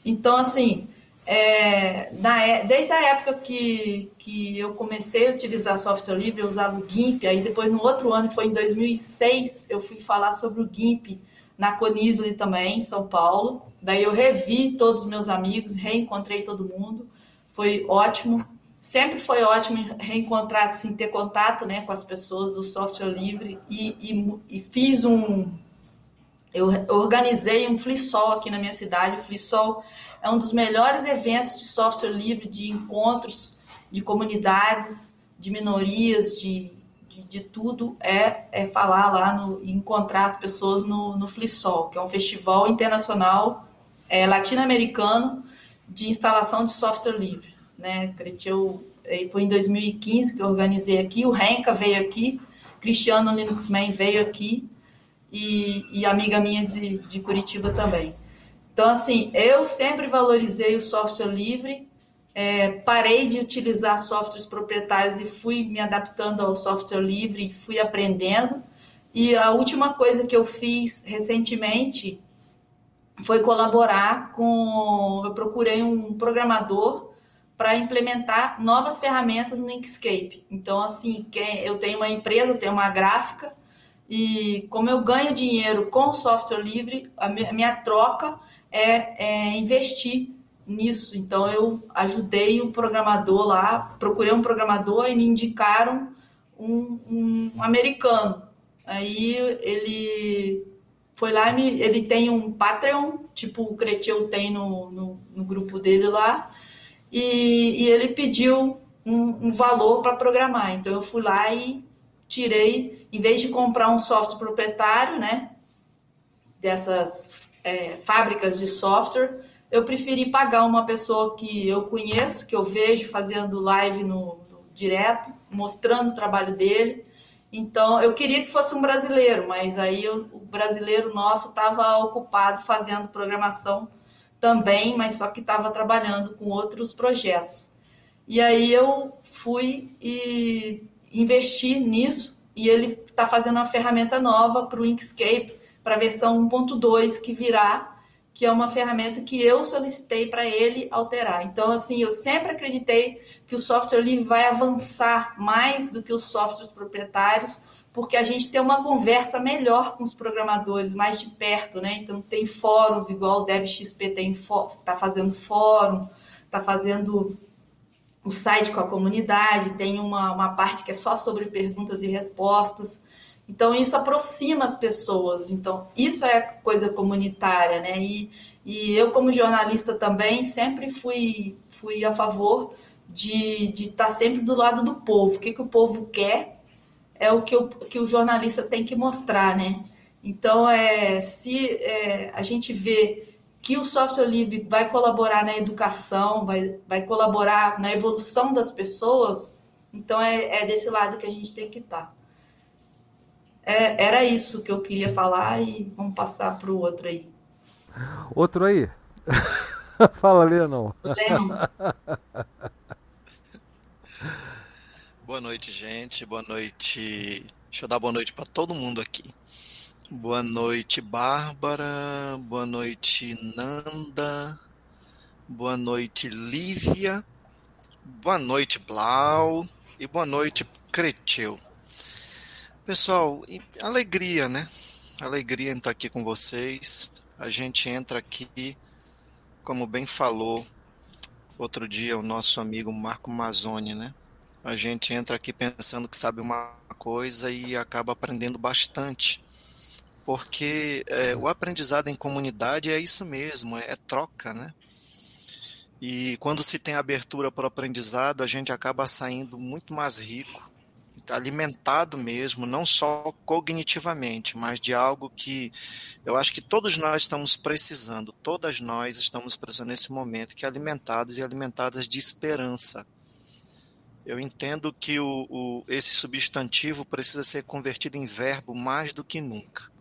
Então assim é, na, é, desde a época que, que eu comecei a utilizar software livre, eu usava o GIMP, aí depois no outro ano, foi em 2006, eu fui falar sobre o GIMP na Conisly também, em São Paulo. Daí eu revi todos os meus amigos, reencontrei todo mundo, foi ótimo. Sempre foi ótimo reencontrar, assim, ter contato né, com as pessoas do software livre e, e, e fiz um. Eu organizei um Flissol aqui na minha cidade. O Flissol é um dos melhores eventos de software livre, de encontros de comunidades, de minorias, de, de, de tudo, é, é falar lá no, encontrar as pessoas no, no Flissol, que é um festival internacional é, latino-americano de instalação de software livre. Né? Eu, foi em 2015 que eu organizei aqui, o Renka veio aqui, Cristiano Linuxman veio aqui, e, e amiga minha de, de Curitiba também. Então, assim, eu sempre valorizei o software livre, é, parei de utilizar softwares proprietários e fui me adaptando ao software livre, fui aprendendo. E a última coisa que eu fiz recentemente foi colaborar com. Eu procurei um programador para implementar novas ferramentas no Inkscape. Então, assim, eu tenho uma empresa, tenho uma gráfica, e como eu ganho dinheiro com software livre, a minha troca é, é investir nisso. Então eu ajudei um programador lá, procurei um programador e me indicaram um, um americano. Aí ele foi lá e me, ele tem um Patreon, tipo o Creteu tem no, no, no, grupo dele lá, e, e ele pediu um, um valor para programar. Então eu fui lá e tirei, em vez de comprar um software proprietário, né, dessas é, fábricas de software, eu preferi pagar uma pessoa que eu conheço, que eu vejo fazendo live no, no direto, mostrando o trabalho dele. Então, eu queria que fosse um brasileiro, mas aí eu, o brasileiro nosso estava ocupado fazendo programação também, mas só que estava trabalhando com outros projetos. E aí eu fui e investi nisso, e ele está fazendo uma ferramenta nova para o Inkscape, para a versão 1.2 que virá. que é uma ferramenta que eu solicitei para ele alterar. Então, assim, eu sempre acreditei que o software livre vai avançar mais do que os softwares proprietários, porque a gente tem uma conversa melhor com os programadores, mais de perto, né? Então, tem fóruns, igual o DevXP está fazendo fórum, está fazendo o site com a comunidade, tem uma, uma parte que é só sobre perguntas e respostas. Então, isso aproxima as pessoas. Então, isso é coisa comunitária, né? E, e eu, como jornalista também, sempre fui, fui a favor de, de estar sempre do lado do povo. O que, que o povo quer é o que o, que o jornalista tem que mostrar, né? Então, é, se é, a gente vê que o software livre vai colaborar na educação, vai, vai colaborar na evolução das pessoas, então é, é desse lado que a gente tem que estar. É, era isso que eu queria falar e vamos passar para o outro aí. Outro aí? [laughs] Fala, Lennon. Lennon. [laughs] boa noite, gente. Boa noite. Deixa eu dar boa noite para todo mundo aqui. Boa noite, Bárbara. Boa noite, Nanda. Boa noite, Lívia. Boa noite, Blau. E boa noite, Creteu. Pessoal, alegria, né? Alegria em estar aqui com vocês. A gente entra aqui, como bem falou outro dia o nosso amigo Marco Mazzoni, né? A gente entra aqui pensando que sabe uma coisa e acaba aprendendo bastante. Porque é, o aprendizado em comunidade é isso mesmo, é, é troca, né? E quando se tem abertura para o aprendizado, a gente acaba saindo muito mais rico alimentado mesmo, não só cognitivamente, mas de algo que eu acho que todos nós estamos precisando, todas nós estamos precisando nesse momento, que é alimentados e alimentadas de esperança. Eu entendo que o, o, esse substantivo precisa ser convertido em verbo mais do que nunca.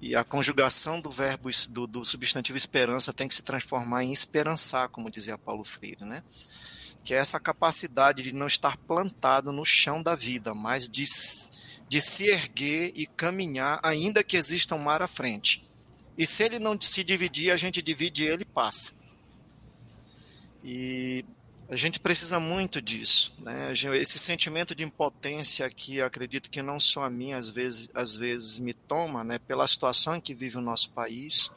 E a conjugação do verbo do, do substantivo esperança tem que se transformar em esperançar, como dizia Paulo Freire, né? que é essa capacidade de não estar plantado no chão da vida, mas de, de se erguer e caminhar, ainda que exista um mar à frente. E se ele não se dividir, a gente divide ele e passa. E a gente precisa muito disso. Né? Esse sentimento de impotência que acredito que não só a mim, às vezes, às vezes me toma, né? pela situação em que vive o nosso país.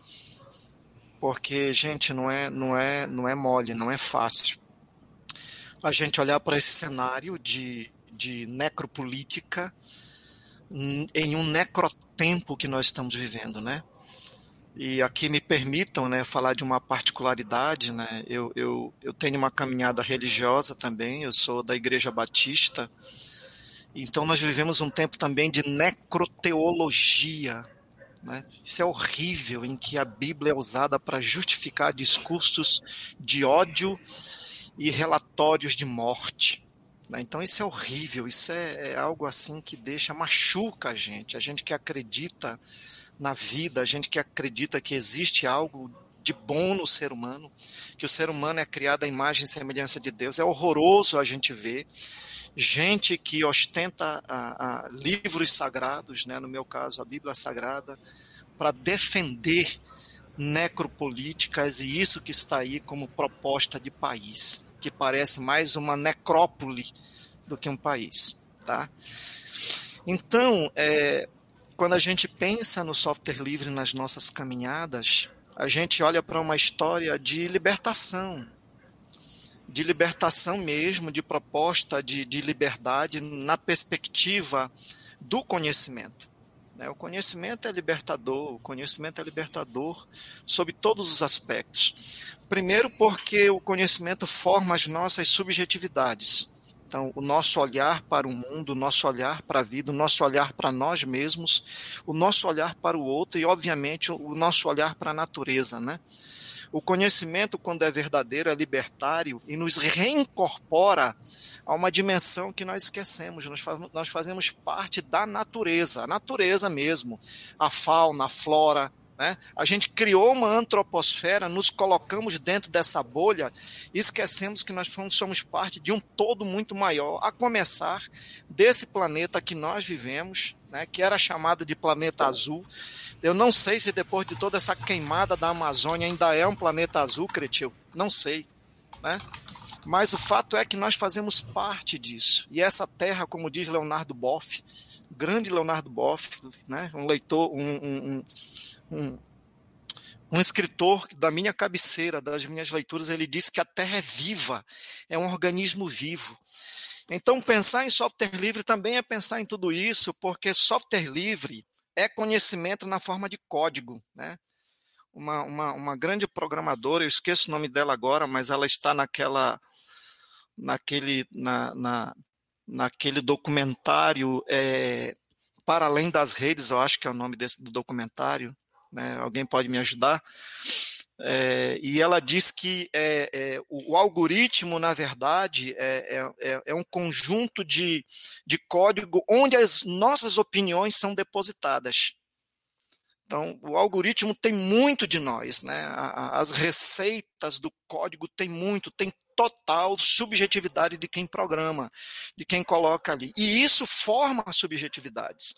Porque, gente, não é, não é, não é mole, não é fácil a gente olhar para esse cenário de, de necropolítica em um necrotempo que nós estamos vivendo, né? E aqui me permitam né, falar de uma particularidade, né? Eu, eu, eu tenho uma caminhada religiosa também, eu sou da Igreja Batista, então nós vivemos um tempo também de necroteologia, né? Isso é horrível, em que a Bíblia é usada para justificar discursos de ódio e relatórios de morte. Né? Então isso é horrível, isso é, é, algo assim que deixa, machuca a gente, a gente que acredita na vida, a gente que acredita que existe algo de bom no ser humano, que o ser humano é criado à imagem e semelhança de Deus. É horroroso a gente ver gente que ostenta a, a livros sagrados, né, no meu caso a Bíblia Sagrada, para defender necropolíticas e isso que está aí como proposta de país que parece mais uma necrópole do que um país. Tá? Então, é, quando a gente pensa no software livre nas nossas caminhadas, a gente olha para uma história de libertação, de libertação mesmo, de proposta de, de liberdade na perspectiva do conhecimento. Né? O conhecimento é libertador, o conhecimento é libertador sob todos os aspectos. Primeiro, porque o conhecimento forma as nossas subjetividades. Então, o nosso olhar para o mundo, o nosso olhar para a vida, o nosso olhar para nós mesmos, o nosso olhar para o outro e, obviamente, o nosso olhar para a natureza, né? O conhecimento, quando é verdadeiro, é libertário e nos reincorpora a uma dimensão que nós esquecemos. Nós, nós fazemos parte da natureza, a natureza mesmo, a fauna, a flora, Né? A gente criou uma antroposfera, nos colocamos dentro dessa bolha e esquecemos que nós somos parte de um todo muito maior, a começar desse planeta que nós vivemos, né, que era chamado de planeta azul. Eu não sei se depois de toda essa queimada da Amazônia ainda é um planeta azul, Cretil. Não sei. Né? Mas o fato é que nós fazemos parte disso. E essa terra, como diz Leonardo Boff, grande Leonardo Boff, né, um leitor, um, um, um, um escritor da minha cabeceira, das minhas leituras, ele disse que a Terra é viva, é um organismo vivo. Então, pensar em software livre também é pensar em tudo isso, porque software livre é conhecimento na forma de código. Né? Uma, uma, uma grande programadora, eu esqueço o nome dela agora, mas ela está naquela, naquele, na, na, naquele documentário é, Para Além das Redes, eu acho que é o nome desse, do documentário, né? alguém pode me ajudar. É, e ela diz que é, é, o, o, algoritmo, na verdade, é, é, é, é, um conjunto de, de código onde as nossas opiniões são depositadas. Então, o algoritmo tem muito de nós, né? As receitas do código tem muito, tem total subjetividade de quem programa, de quem coloca ali. E isso forma subjetividades.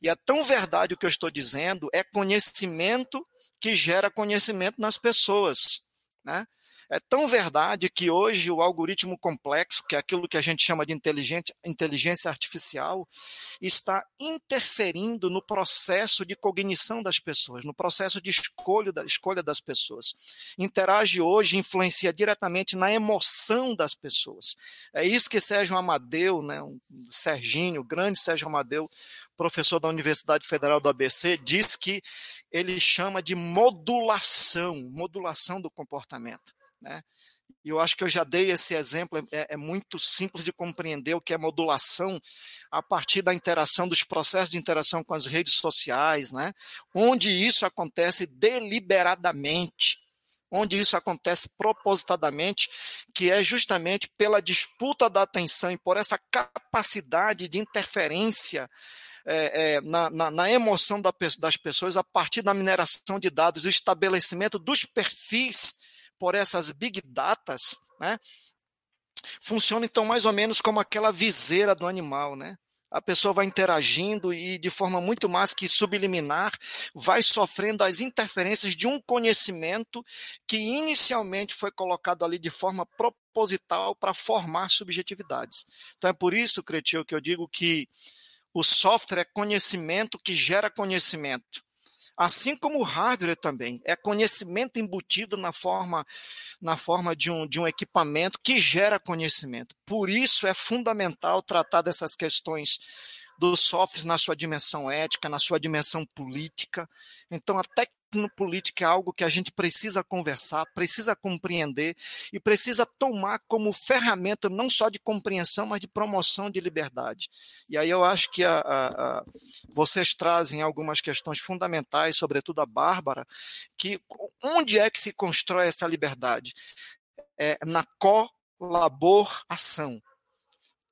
E é tão verdade o que eu estou dizendo, é conhecimento que gera conhecimento nas pessoas. Né? É tão verdade que hoje o algoritmo complexo, que é aquilo que a gente chama de inteligência artificial, está interferindo no processo de cognição das pessoas, no processo de escolha, da escolha das pessoas. Interage hoje, influencia diretamente na emoção das pessoas. É isso que Sérgio Amadeu, né, um Serginho, o grande Sérgio Amadeu, professor da Universidade Federal do ABC, diz que ele chama de modulação, modulação do comportamento. Né? E eu acho que eu já dei esse exemplo, é, é, muito simples de compreender o que é modulação a partir da interação, dos processos de interação com as redes sociais, né? onde isso acontece deliberadamente, onde isso acontece propositadamente, que é justamente pela disputa da atenção e por essa capacidade de interferência é, é, na, na, na, emoção da, das pessoas a partir da mineração de dados, o estabelecimento dos perfis por essas big datas, né? Funciona então mais ou menos como aquela viseira do animal, né? A pessoa vai interagindo e de forma muito mais que subliminar, vai sofrendo as interferências de um conhecimento que inicialmente foi colocado ali de forma proposital para formar subjetividades. Então é por isso, Cretil, que eu digo que o software é conhecimento que gera conhecimento. Assim como o hardware também, é conhecimento embutido na forma, na forma de, um, de um equipamento que gera conhecimento. Por isso é fundamental tratar dessas questões do software na sua dimensão ética, na sua dimensão política. Então, até política é algo que a gente precisa conversar, precisa compreender e precisa tomar como ferramenta não só de compreensão, mas de promoção de liberdade. E aí eu acho que a, a, a, vocês trazem algumas questões fundamentais, sobretudo a Bárbara, que onde é que se constrói essa liberdade? É na colaboração.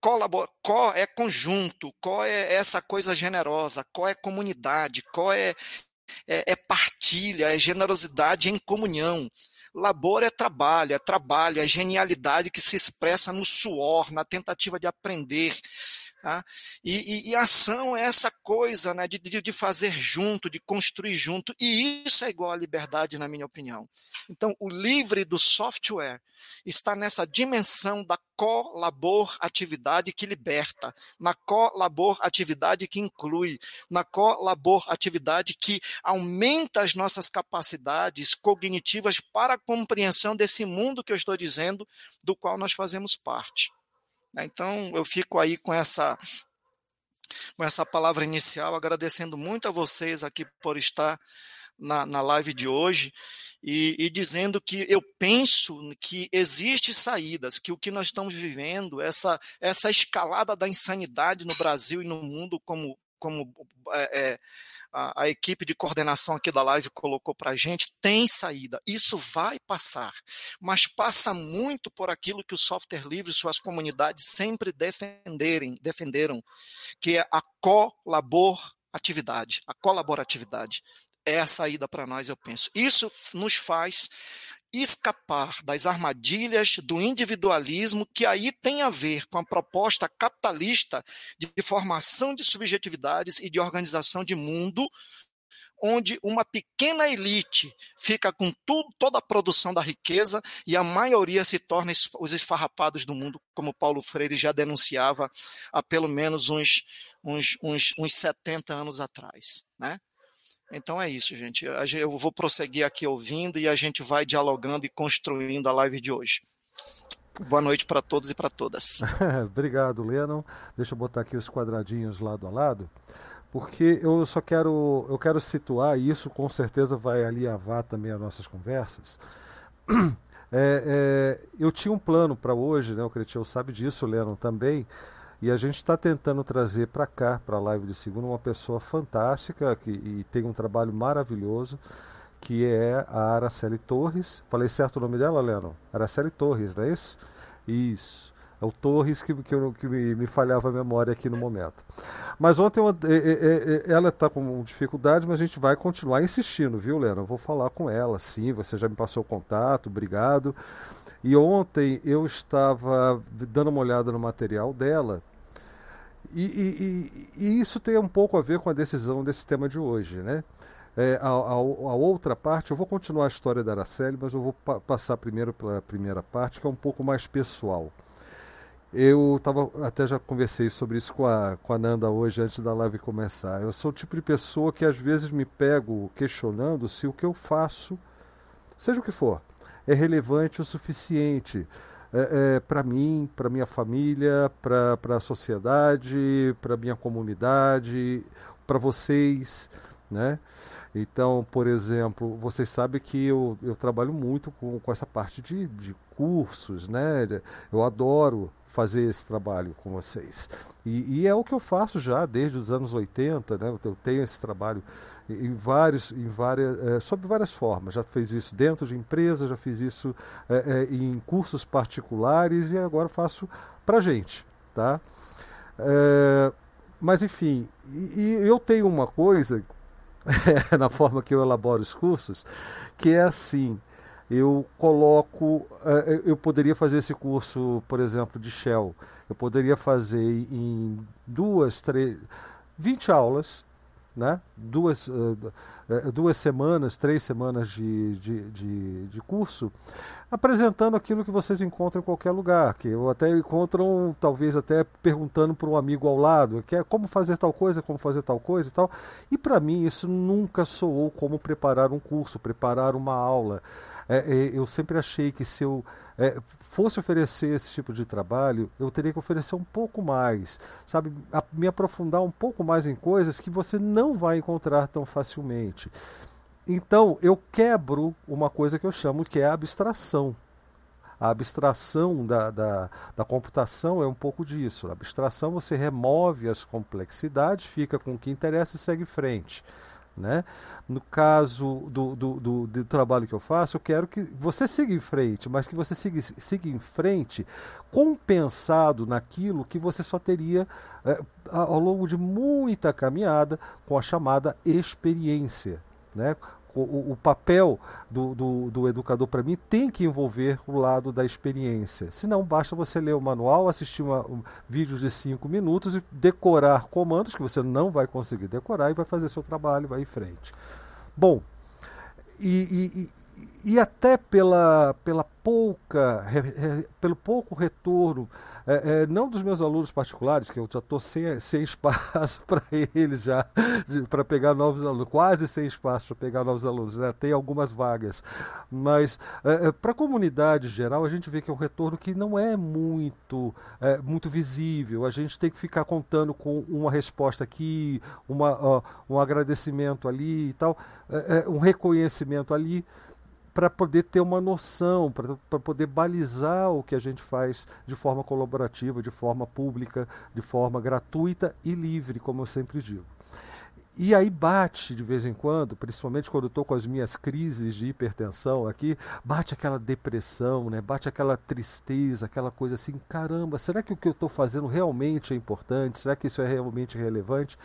Colabor, co é conjunto, co é essa coisa generosa, co é comunidade, co é é, é partilha, é generosidade em comunhão. Labor é trabalho, é trabalho, é genialidade que se expressa no suor, na tentativa de aprender, Tá? E, e, e, ação é essa coisa né, de, de, de, fazer junto, de construir junto, e isso é igual à liberdade, na minha opinião. Então, o livre do software está nessa dimensão da colabor-atividade que liberta, na colabor-atividade que inclui, na colabor-atividade que aumenta as nossas capacidades cognitivas para a compreensão desse mundo que eu estou dizendo, do qual nós fazemos parte. Né? Então, eu fico aí com essa com essa palavra inicial, agradecendo muito a vocês aqui por estar na, na live de hoje e, e, dizendo que eu penso que existe saídas, que o que nós estamos vivendo, essa, essa escalada da insanidade no Brasil e no mundo, como, como é, a, a, equipe de coordenação aqui da live colocou para a gente, tem saída. Isso vai passar, mas passa muito por aquilo que o software livre e suas comunidades sempre defenderem, defenderam, que é a colaboratividade, a colaboratividade. é a saída para nós, eu penso. Isso nos faz escapar das armadilhas do individualismo que aí tem a ver com a proposta capitalista de formação de subjetividades e de organização de mundo, onde uma pequena elite fica com tudo, toda a produção da riqueza e a maioria se torna os esfarrapados do mundo, como Paulo Freire já denunciava há pelo menos uns, uns, uns, uns 70 anos atrás. Né? Então é isso, gente. Eu vou prosseguir aqui ouvindo e a gente vai dialogando e construindo a live de hoje. Boa noite para todos e para todas. [laughs] Obrigado, Lennon. Deixa eu botar aqui os quadradinhos lado a lado, porque eu só quero eu quero situar e isso com certeza vai alinhavar também as nossas conversas. [clears throat] É, é, eu tinha um plano para hoje, né? O Cretinho sabe disso, o Lennon também e a gente está tentando trazer para cá, para a live de segunda, uma pessoa fantástica que, e tem um trabalho maravilhoso, que é a Araceli Torres. Falei certo o nome dela, Leno? Araceli Torres, não é isso? Isso. É o Torres que, que, eu, que me, me, falhava a memória aqui no momento. Mas ontem eu, ela está com dificuldade, mas a gente vai continuar insistindo, viu, Leno? Eu vou falar com ela, sim. Você já me passou o contato, obrigado. E ontem eu estava dando uma olhada no material dela e, e, e, isso tem um pouco a ver com a decisão desse tema de hoje, né? É, a, a, a, outra parte, eu vou continuar a história da Araceli, mas eu vou pa passar primeiro pela primeira parte, que é um pouco mais pessoal. Eu tava, até já conversei sobre isso com a, com a Nanda hoje, antes da live começar. Eu sou o tipo de pessoa que às vezes me pego questionando se o que eu faço, seja o que for, é relevante o suficiente é, é, para mim, para minha família, para a sociedade, para minha comunidade, para vocês, né? Então, por exemplo, vocês sabem que eu, eu trabalho muito com, com essa parte de, de cursos, né? Eu adoro fazer esse trabalho com vocês. E, e, é o que eu faço já desde os anos 80, né? Eu tenho esse trabalho em vários, em várias, é, sob várias formas. Já fiz isso dentro de empresas, já fiz isso é, é, em cursos particulares e agora faço para gente, tá? mas enfim, e, e eu tenho uma coisa [laughs] na forma que eu elaboro os cursos, que é assim, eu coloco, eu poderia fazer esse curso, por exemplo, de Shell, eu poderia fazer em duas, três, 20 aulas, né? duas, uh, duas semanas, três semanas de, de, de, de, curso, apresentando aquilo que vocês encontram em qualquer lugar, que ou até encontram, talvez até perguntando para um amigo ao lado, que é como fazer tal coisa, como fazer tal coisa e tal. E para mim isso nunca soou como preparar um curso, preparar uma aula. É, é, eu sempre achei que se eu é, fosse oferecer esse tipo de trabalho, eu teria que oferecer um pouco mais, sabe? A, me aprofundar um pouco mais em coisas que você não vai encontrar tão facilmente. Então, eu quebro uma coisa que eu chamo que é a abstração. A abstração da, da, da computação é um pouco disso. A abstração você remove as complexidades, fica com o que interessa e segue em frente. Né? No caso do, do, do, do, trabalho que eu faço, eu quero que você siga em frente, mas que você siga, siga em frente compensado naquilo que você só teria é, ao longo de muita caminhada com a chamada experiência. Né? O, o papel do, do, do educador para mim tem que envolver o lado da experiência. Se não, basta você ler o manual, assistir uma, um, vídeos de cinco minutos e decorar comandos que você não vai conseguir decorar e vai fazer seu trabalho, vai em frente. Bom, e, e, até pela, pela pouca, pelo pouco retorno é, é, não dos meus alunos particulares, que eu já estou sem, [laughs] sem espaço para eles já, para pegar novos alunos, quase sem espaço para pegar novos alunos, né? tem algumas vagas. Mas é, é para a comunidade geral, a gente vê que é um retorno que não é muito, é, muito visível. A gente tem que ficar contando com uma resposta aqui, uma, ó, um agradecimento ali e tal, é, um reconhecimento ali para poder ter uma noção, para poder balizar o que a gente faz de forma colaborativa, de forma pública, de forma gratuita e livre, como eu sempre digo. E aí bate de vez em quando, principalmente quando estou com as minhas crises de hipertensão aqui, bate aquela depressão, né? bate aquela tristeza, aquela coisa assim, caramba, será que o que eu estou fazendo realmente é importante? Será que isso é realmente relevante?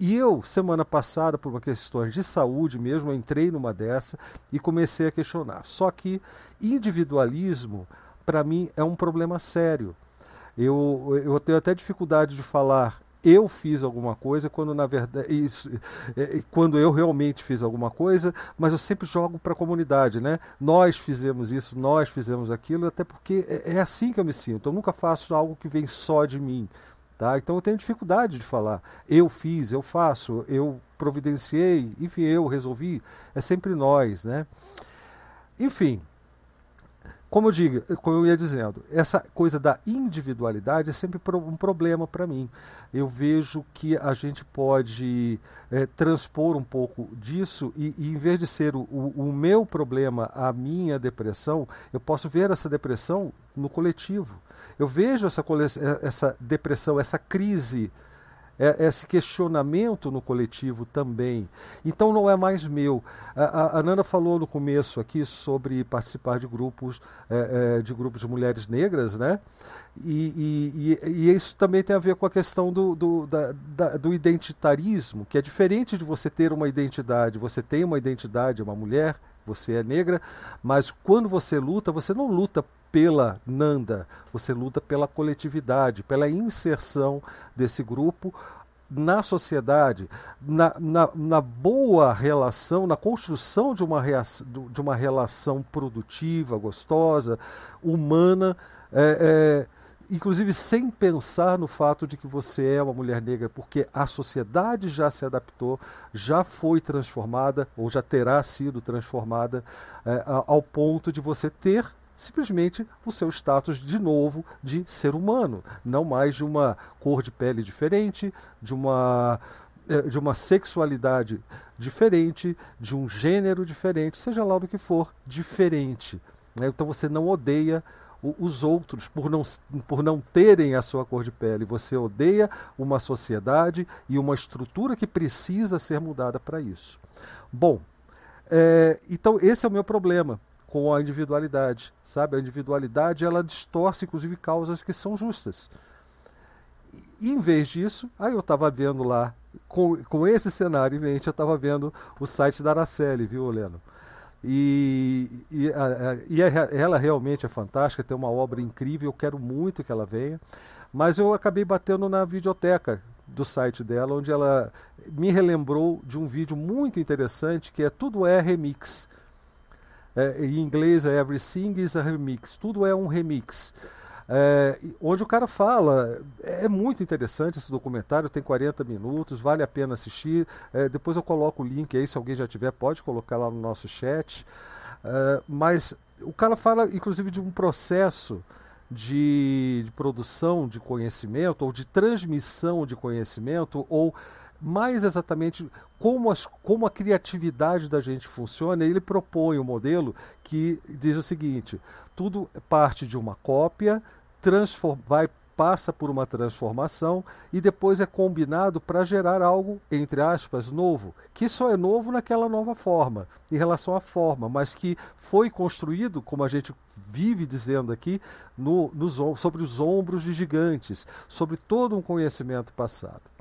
E eu, semana passada, por uma questão de saúde mesmo, entrei numa dessa e comecei a questionar. Só que individualismo, para mim, é um problema sério. Eu, eu tenho até dificuldade de falar eu fiz alguma coisa quando na verdade isso, é, quando eu realmente fiz alguma coisa, mas eu sempre jogo para a comunidade, né? Nós fizemos isso, nós fizemos aquilo, até porque é, é, assim que eu me sinto. Eu nunca faço algo que vem só de mim, tá? Então eu tenho dificuldade de falar. Eu fiz, eu faço, eu providenciei, enfim, eu resolvi. É sempre nós, né? Enfim, como eu, digo, como eu ia dizendo, essa coisa da individualidade é sempre um problema para mim. Eu vejo que a gente pode é, transpor um pouco disso e, e, em vez de ser o, o meu problema, a minha depressão, eu posso ver essa depressão no coletivo. Eu vejo essa, essa depressão, essa crise é, esse questionamento no coletivo também. Então não é mais meu. A, a, Nanda falou no começo aqui sobre participar de grupos é, é, de grupos de mulheres negras, né? E, e, e, isso também tem a ver com a questão do, do, da, da, do identitarismo, que é diferente de você ter uma identidade. Você tem uma identidade, uma mulher, você é negra, mas quando você luta, você não luta pela Nanda, você luta pela coletividade, pela inserção desse grupo na sociedade, na, na, na, boa relação, na construção de uma, de uma relação produtiva, gostosa, humana, é, é, inclusive sem pensar no fato de que você é uma mulher negra, porque a sociedade já se adaptou, já foi transformada, ou já terá sido transformada, é, ao ponto de você ter simplesmente o seu status de novo de ser humano, não mais de uma cor de pele diferente, de uma eh, de uma sexualidade diferente, de um gênero diferente, seja lá do que for, diferente. Né? Então você não odeia os outros por não, por não terem a sua cor de pele. Você odeia uma sociedade e uma estrutura que precisa ser mudada para isso. Bom, é, então esse é o meu problema com a individualidade, sabe? A individualidade ela distorce inclusive causas que são justas. E, em vez disso, aí eu estava vendo lá, com, com esse cenário em mente, eu estava vendo o site da Araceli, viu, Leno? E, e, a, e a, ela realmente é fantástica, tem uma obra incrível, eu quero muito que ela venha. Mas eu acabei batendo na videoteca do site dela, onde ela me relembrou de um vídeo muito interessante que é Tudo é Remix é, em inglês é Everything is a Remix, tudo é um remix. É, onde o cara fala, é muito interessante esse documentário, tem 40 minutos, vale a pena assistir. É, depois eu coloco o link aí, se alguém já tiver, pode colocar lá no nosso chat. É, mas o cara fala, inclusive, de um processo de, de produção de conhecimento, ou de transmissão de conhecimento, ou mais exatamente como, as, como a criatividade da gente funciona, ele propõe um modelo que diz o seguinte: tudo parte de uma cópia, vai passa por uma transformação e depois é combinado para gerar algo, entre aspas, novo, que só é novo naquela nova forma, em relação à forma, mas que foi construído, como a gente vive dizendo aqui, no, nos, sobre os ombros de gigantes, sobre todo um conhecimento passado.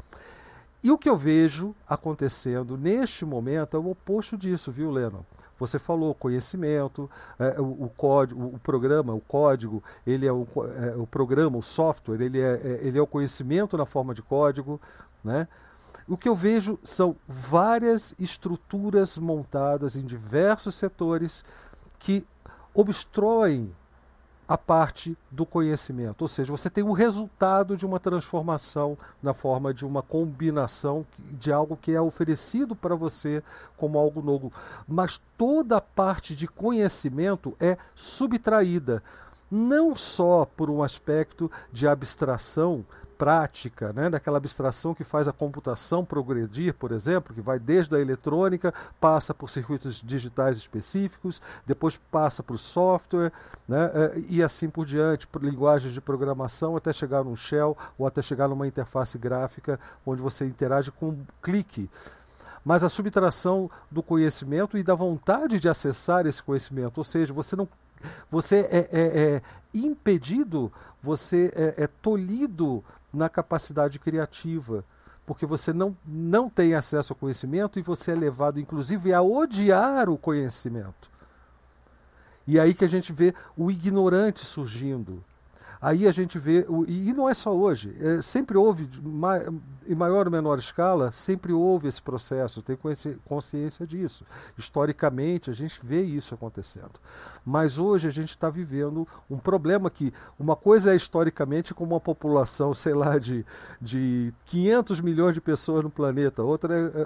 E o que eu vejo acontecendo neste momento é o oposto disso, viu, Lennon? Você falou conhecimento, é, o, o, código, o programa, o código, ele é o, é, o programa, o software, ele é, é, ele é o conhecimento na forma de código, né? O que eu vejo são várias estruturas montadas em diversos setores que obstroem a parte do conhecimento, ou seja, você tem o resultado de uma transformação na forma de uma combinação de algo que é oferecido para você como algo novo, mas toda a parte de conhecimento é subtraída, não só por um aspecto de abstração prática, né, daquela abstração que faz a computação progredir, por exemplo, que vai desde a eletrônica, passa por circuitos digitais específicos, depois passa para o software, né, eh, e assim por diante, por linguagens de programação, até chegar num shell ou até chegar numa interface gráfica onde você interage com um clique. mas a subtração do conhecimento e da vontade de acessar esse conhecimento. Ou seja, você não você é, é, é impedido, você é, é tolhido na capacidade criativa porque você não, não tem acesso ao conhecimento e você é levado, inclusive, a odiar o conhecimento. E aí que a gente vê o ignorante surgindo, Aí a gente vê, e não é só hoje, é, sempre houve, em maior ou menor escala, sempre houve esse processo, tem consciência disso. Historicamente, a gente vê isso acontecendo. Mas hoje a gente está vivendo um problema que, uma coisa é historicamente como uma população, sei lá, de, de 500 milhões de pessoas no planeta, outra é,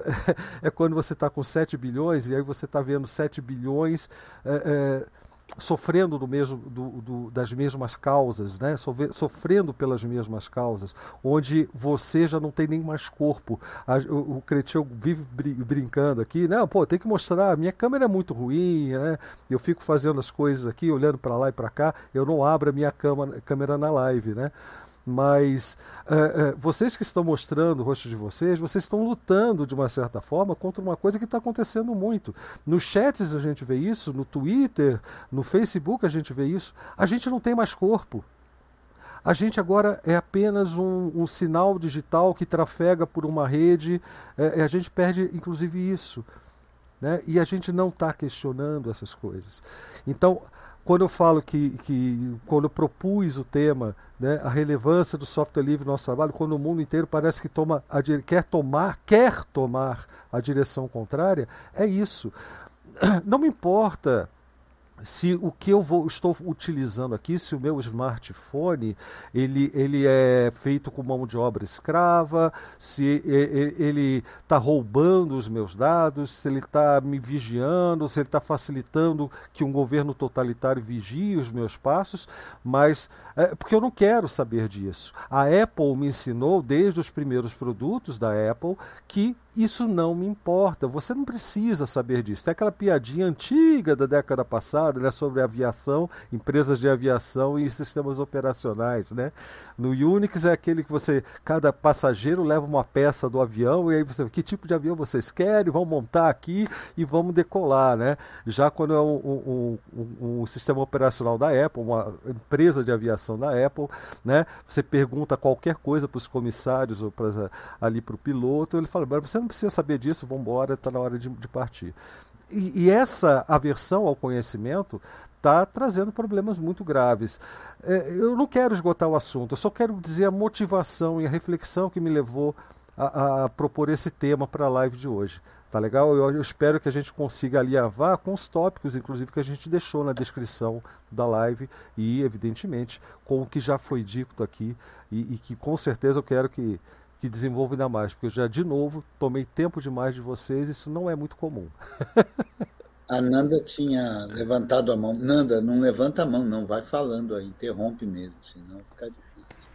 é, é quando você está com 7 bilhões, e aí você está vendo 7 bilhões. É, é sofrendo do mesmo, do, do, das mesmas causas, né? sofrendo pelas mesmas causas, onde você já não tem nem mais corpo. A, o, o vive brincando aqui, não, pô, tem que mostrar, minha câmera é muito ruim, né? eu fico fazendo as coisas aqui, olhando para lá e para cá, eu não abro a minha câmera, câmera na live, né? Mas uh, uh, vocês que estão mostrando o rosto de vocês, vocês estão lutando de uma certa forma contra uma coisa que está acontecendo muito. Nos chats a gente vê isso, no Twitter, no Facebook a gente vê isso. A gente não tem mais corpo. A gente agora é apenas um, um sinal digital que trafega por uma rede. É, a gente perde, inclusive, isso. Né? E a gente não está questionando essas coisas. Então, quando eu falo que, que quando eu propus o tema, né, a relevância do software livre no nosso trabalho, quando o mundo inteiro parece que toma a, quer tomar, quer tomar a direção contrária, é isso. [clears throat] Não me importa se o que eu vou, estou utilizando aqui, se o meu smartphone ele, ele é feito com mão de obra escrava, se ele está roubando os meus dados, se ele está me vigiando, se ele está facilitando que um governo totalitário vigie os meus passos, mas é, porque eu não quero saber disso. A Apple me ensinou desde os primeiros produtos da Apple que isso não me importa. Você não precisa saber disso. Tem aquela piadinha antiga da década passada né, sobre aviação, empresas de aviação e sistemas operacionais. Né? No Unix é aquele que você, cada passageiro leva uma peça do avião e aí você, que tipo de avião vocês querem? Vão montar aqui e vamos decolar. Né? Já quando é um, um, um, um sistema operacional da Apple, uma empresa de aviação da Apple, né? você pergunta qualquer coisa para os comissários ou pra, ali para o piloto, ele fala, mas você não não precisa saber disso, vamos embora, está na hora de, de partir. E, e, essa aversão ao conhecimento está trazendo problemas muito graves. É, eu não quero esgotar o assunto, eu só quero dizer a motivação e a reflexão que me levou a, a propor esse tema para a live de hoje. Tá legal? Eu, eu, espero que a gente consiga alinhavar com os tópicos, inclusive, que a gente deixou na descrição da live e, evidentemente, com o que já foi dito aqui e, e que com certeza eu quero que que desenvolva ainda mais, porque eu já, de novo, tomei tempo demais de vocês, isso não é muito comum. [laughs] a Nanda tinha levantado a mão. Nanda, não levanta a mão, não, vai falando aí, interrompe mesmo, senão fica difícil.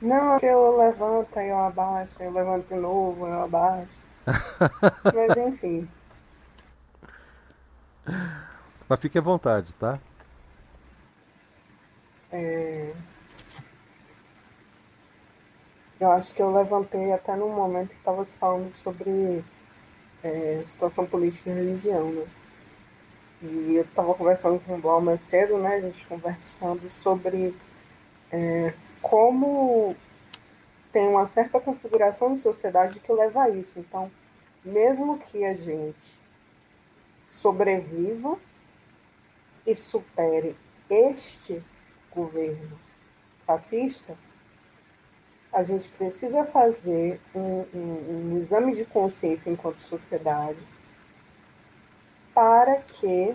Não, eu levanto, aí eu abaixo, eu levanto de novo, eu abaixo. [laughs] Mas enfim. Mas fique à vontade, tá? É... Eu acho que eu levantei até no momento que estava se falando sobre é, situação política e religião, né? E eu estava conversando com o Blau mais cedo, né? A gente conversando sobre é, como tem uma certa configuração de sociedade que leva a isso. Então, mesmo que a gente sobreviva e supere este governo fascista, a gente precisa fazer um, um, um exame de consciência enquanto sociedade para que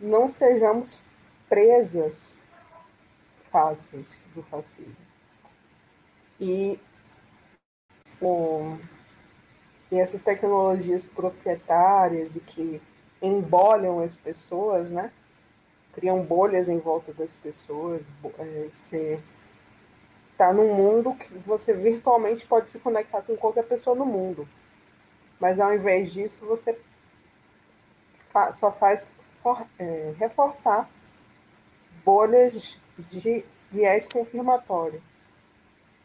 não sejamos presas fáceis do fascismo. E, e essas tecnologias proprietárias e que embolham as pessoas, né? criam bolhas em volta das pessoas, é, ser está num mundo que você virtualmente pode se conectar com qualquer pessoa no mundo. Mas ao invés disso, você fa só faz for é, reforçar bolhas de viés confirmatório.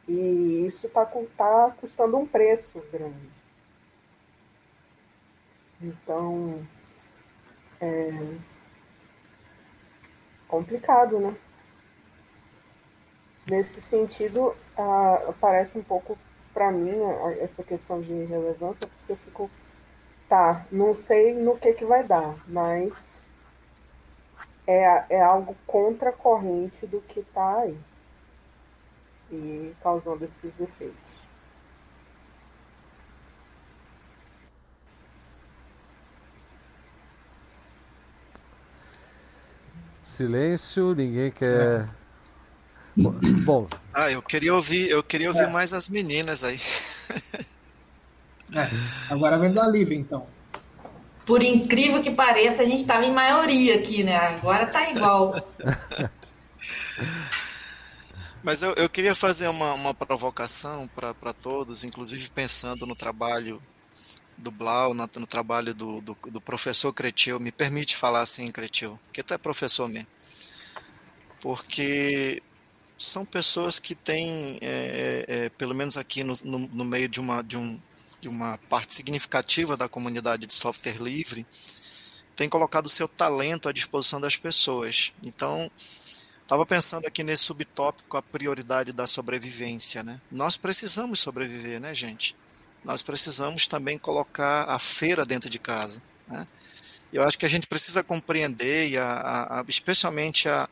E isso está tá custando um preço grande. Então, é complicado, né? Nesse sentido, ah, parece um pouco para mim essa questão de relevância, porque eu fico, tá, não sei no que, que vai dar, mas é, é algo contracorrente do que está aí e causando esses efeitos. Silêncio, ninguém quer. Bom. Ah, eu queria ouvir, eu queria ouvir é. mais as meninas aí. É, agora vem da Lívia, então. Por incrível que pareça, a gente estava em maioria aqui, né? Agora tá igual. Mas eu, eu queria fazer uma, uma provocação para todos, inclusive pensando no trabalho do Blau, no, no trabalho do, do, do, professor Cretil. Me permite falar assim, Cretil, que tu é professor mesmo. Porque são pessoas que têm, é, é, é, pelo menos aqui no, no, no, meio de uma, de, um, de uma parte significativa da comunidade de software livre, têm colocado o seu talento à disposição das pessoas. Então, Estava pensando aqui nesse subtópico a prioridade da sobrevivência, né? Nós precisamos sobreviver, né, gente? Nós precisamos também colocar a feira dentro de casa, né? Eu acho que a gente precisa compreender, e a, a, especialmente a,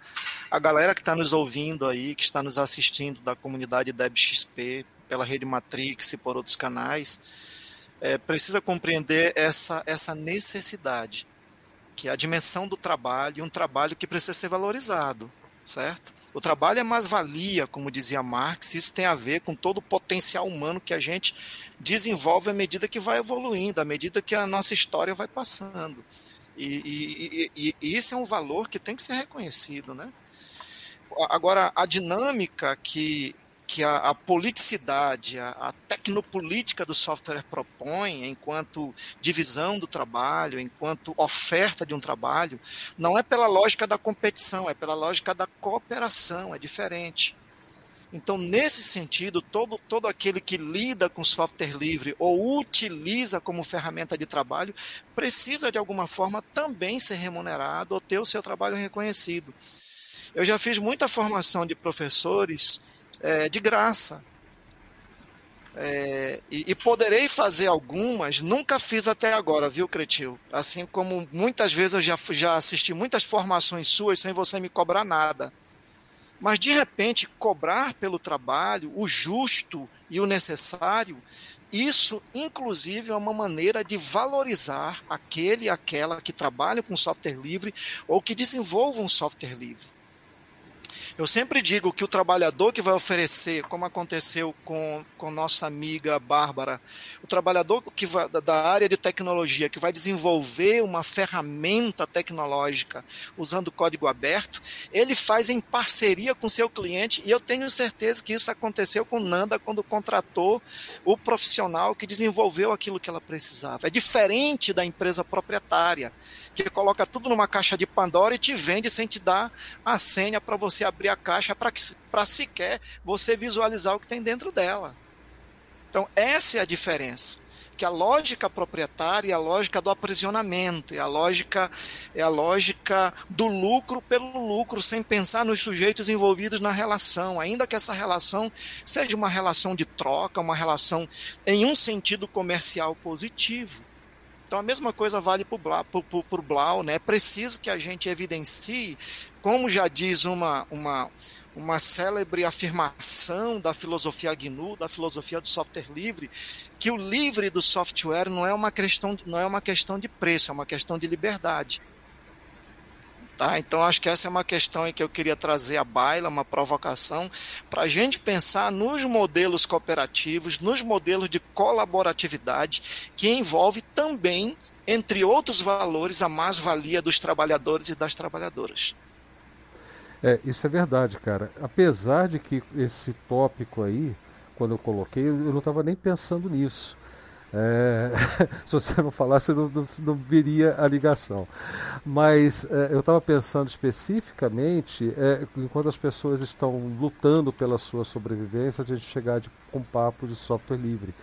a galera que está nos ouvindo aí, que está nos assistindo da comunidade DebXP, pela Rede Matrix e por outros canais, é, precisa compreender essa, essa necessidade, que é a dimensão do trabalho, um trabalho que precisa ser valorizado certo? O trabalho é mais-valia, como dizia Marx, isso tem a ver com todo o potencial humano que a gente desenvolve à medida que vai evoluindo, à medida que a nossa história vai passando. E, e, e, isso é um valor que tem que ser reconhecido, né? Agora, a dinâmica que que a, a politicidade, a, a, tecnopolítica do software propõe, enquanto divisão do trabalho, enquanto oferta de um trabalho, não é pela lógica da competição, é pela lógica da cooperação, é diferente. Então, nesse sentido, todo, todo aquele que lida com software livre ou utiliza como ferramenta de trabalho precisa, de alguma forma, também ser remunerado ou ter o seu trabalho reconhecido. Eu já fiz muita formação de professores é, de graça. É, e, e, poderei fazer algumas, nunca fiz até agora, viu, Cretil? Assim como muitas vezes eu já, já assisti muitas formações suas sem você me cobrar nada. Mas de repente, cobrar pelo trabalho o justo e o necessário, isso inclusive é uma maneira de valorizar aquele e aquela que trabalha com software livre ou que desenvolva um software livre. Eu sempre digo que o trabalhador que vai oferecer, como aconteceu com, com nossa amiga Bárbara, o trabalhador que vai, da área de tecnologia que vai desenvolver uma ferramenta tecnológica usando código aberto, ele faz em parceria com seu cliente e eu tenho certeza que isso aconteceu com Nanda quando contratou o profissional que desenvolveu aquilo que ela precisava. É diferente da empresa proprietária que coloca tudo numa caixa de Pandora e te vende sem te dar a senha para você abrir a caixa para sequer você visualizar o que tem dentro dela. Então, essa é a diferença. Que a lógica proprietária é a lógica do aprisionamento, é a lógica, é a lógica do lucro pelo lucro, sem pensar nos sujeitos envolvidos na relação, ainda que essa relação seja uma relação de troca, uma relação em um sentido comercial positivo. Então a mesma coisa vale para o Blau, né? É preciso que a gente evidencie, como já diz uma, uma, uma célebre afirmação da filosofia GNU, da filosofia do software livre, que o livre do software não é uma questão, não é uma questão de preço, é uma questão de liberdade. Tá? Então, acho que essa é uma questão em que eu queria trazer à baila, uma provocação, para a gente pensar nos modelos cooperativos, nos modelos de colaboratividade, que envolve também, entre outros valores, a mais-valia dos trabalhadores e das trabalhadoras. É, isso é verdade, cara. Apesar de que esse tópico aí, quando eu coloquei, eu não estava nem pensando nisso. É, [laughs] se você não falasse, não, não, não viria a ligação. Mas é, eu estava pensando especificamente, é, enquanto as pessoas estão lutando pela sua sobrevivência, a gente chegar de, com papo de software livre.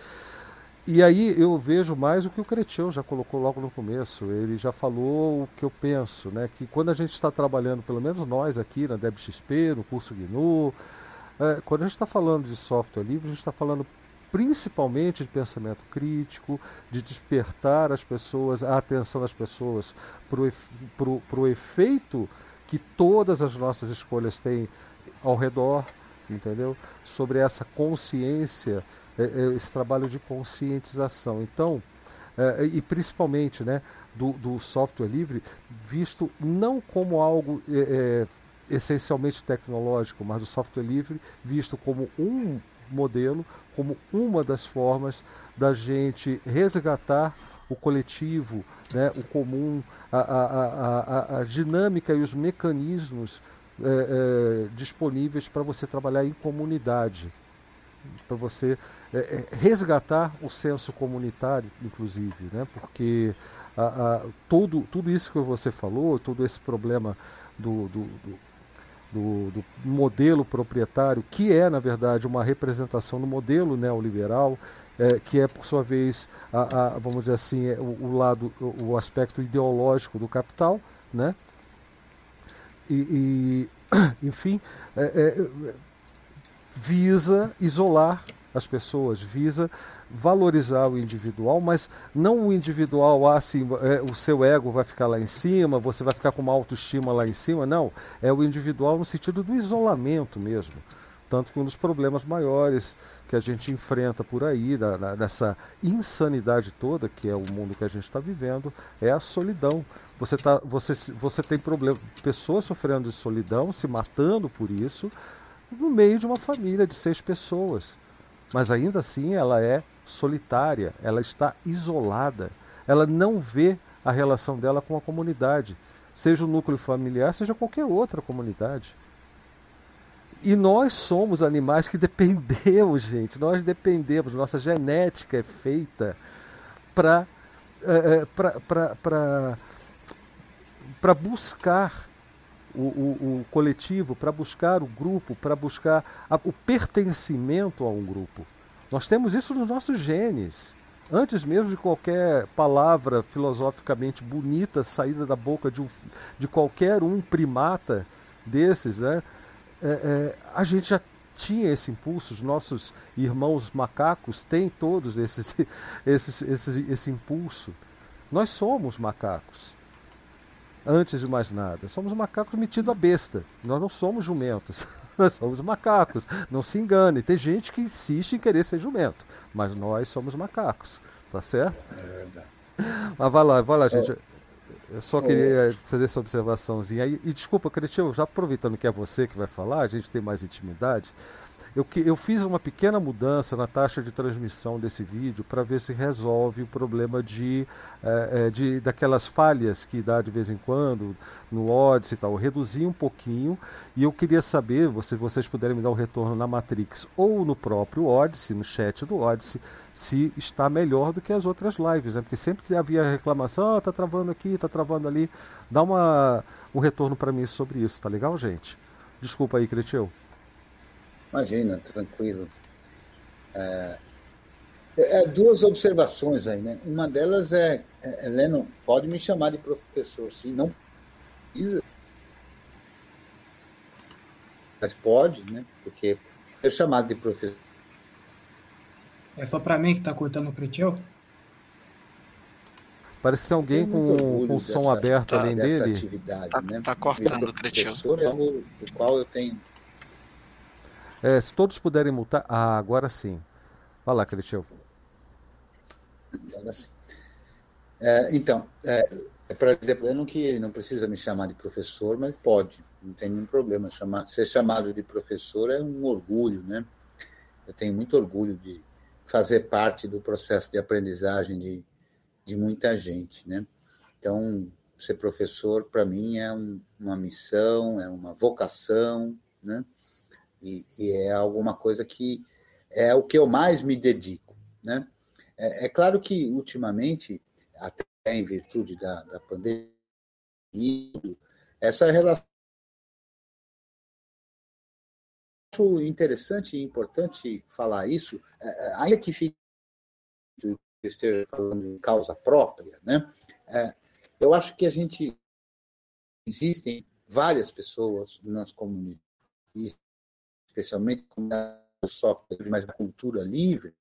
E aí eu vejo mais o que o Cretil já colocou logo no começo. Ele já falou o que eu penso, né? Que quando a gente está trabalhando, pelo menos nós aqui na DebXP, no curso GNU, é, quando a gente está falando de software livre, a gente está falando principalmente de pensamento crítico, de despertar as pessoas, a atenção das pessoas para o efeito que todas as nossas escolhas têm ao redor, entendeu? Sobre essa consciência, é, é, esse trabalho de conscientização. Então, é, e principalmente né, do, do, software livre, visto não como algo é, essencialmente tecnológico, mas do software livre visto como um modelo, como uma das formas da gente resgatar o coletivo, né, o comum, a, a, a, a dinâmica e os mecanismos é, é, disponíveis para você trabalhar em comunidade, para você é, é, resgatar o senso comunitário, inclusive, né, porque todo, tudo isso que você falou, todo esse problema do, do, do do, do, modelo proprietário, que é, na verdade, uma representação do modelo neoliberal, é, que é, por sua vez, a, a, vamos dizer assim, é, o, o, lado, o, o, aspecto ideológico do capital, né? E, e [clears throat] enfim, é, é, visa isolar as pessoas, visa valorizar o individual, mas não o individual, assim, é, o seu ego vai ficar lá em cima, você vai ficar com uma autoestima lá em cima, não. É o individual no sentido do isolamento mesmo. Tanto que um dos problemas maiores que a gente enfrenta por aí, da, da, dessa insanidade toda, que é o mundo que a gente está vivendo, é a solidão. Você, tá, você, você tem problema, pessoas sofrendo de solidão, se matando por isso, no meio de uma família de seis pessoas. Mas ainda assim ela é solitária, ela está isolada, ela não vê a relação dela com a comunidade, seja o núcleo familiar, seja qualquer outra comunidade. E nós somos animais que [laughs] dependemos, gente, nós dependemos, nossa genética é feita para é, para buscar o, o, o coletivo, para buscar o grupo, para buscar a, o pertencimento a um grupo. Nós temos isso nos nossos genes. Antes mesmo de qualquer palavra filosoficamente bonita saída da boca de, um, de qualquer um primata desses, né? É, é, a gente já tinha esse impulso, os nossos irmãos macacos têm todos esses, [laughs] esses, esses, esse impulso. Nós somos macacos. Antes de mais nada, somos macacos metidos a besta. Nós não somos jumentos. [laughs] nós somos macacos. Não se engane. Tem gente que insiste em querer ser jumento, mas nós somos macacos. Tá certo? É verdade. Mas vai lá, vai lá, gente. Eu só queria fazer essa observaçãozinha aí. E desculpa, Cristiano, já aproveitando que é você que vai falar, a gente tem mais intimidade. Eu, eu fiz uma pequena mudança na taxa de transmissão desse vídeo para ver se resolve o problema de, é, de daquelas falhas que dá de vez em quando no Odyssey e tal. Eu reduzi um pouquinho e eu queria saber, se vocês puderem me dar o um retorno na Matrix ou no próprio Odyssey, no chat do Odyssey, se está melhor do que as outras lives, né? Porque sempre havia reclamação, tá travando aqui, tá travando ali. Dá uma, um retorno para mim sobre isso, tá legal, gente? Desculpa aí, Cretil. Imagina, tranquilo. É, é, duas observações aí, né? Uma delas é, é, Heleno, pode me chamar de professor, se não precisa. Mas pode, né? Porque ser chamado de professor. É só para mim que está cortando o Cretil? Parece que tem alguém com, com o som aberto tá, além dele. Atividade, tá, né? tá cortando o Cretil. É algo do qual eu tenho é, se todos puderem multar. Ah, agora sim. Vai lá, Cretil. Agora sim. É, então, é, é para dizer ele que não precisa me chamar de professor, mas pode, não tem nenhum problema. Chamar, ser chamado de professor é um orgulho, né? Eu tenho muito orgulho de fazer parte do processo de aprendizagem de, de muita gente, né? Então, ser professor, para mim, é um, uma missão, é uma vocação, né? E, e, é alguma coisa que é o que eu mais me dedico, né? É, é claro que, ultimamente, até em virtude da, da pandemia, essa relação acho interessante e importante falar isso, é, é, ainda que fique esteja falando em causa própria, né? É, eu acho que a gente existem várias pessoas nas comunidades, especialmente do software, mas da cultura livre,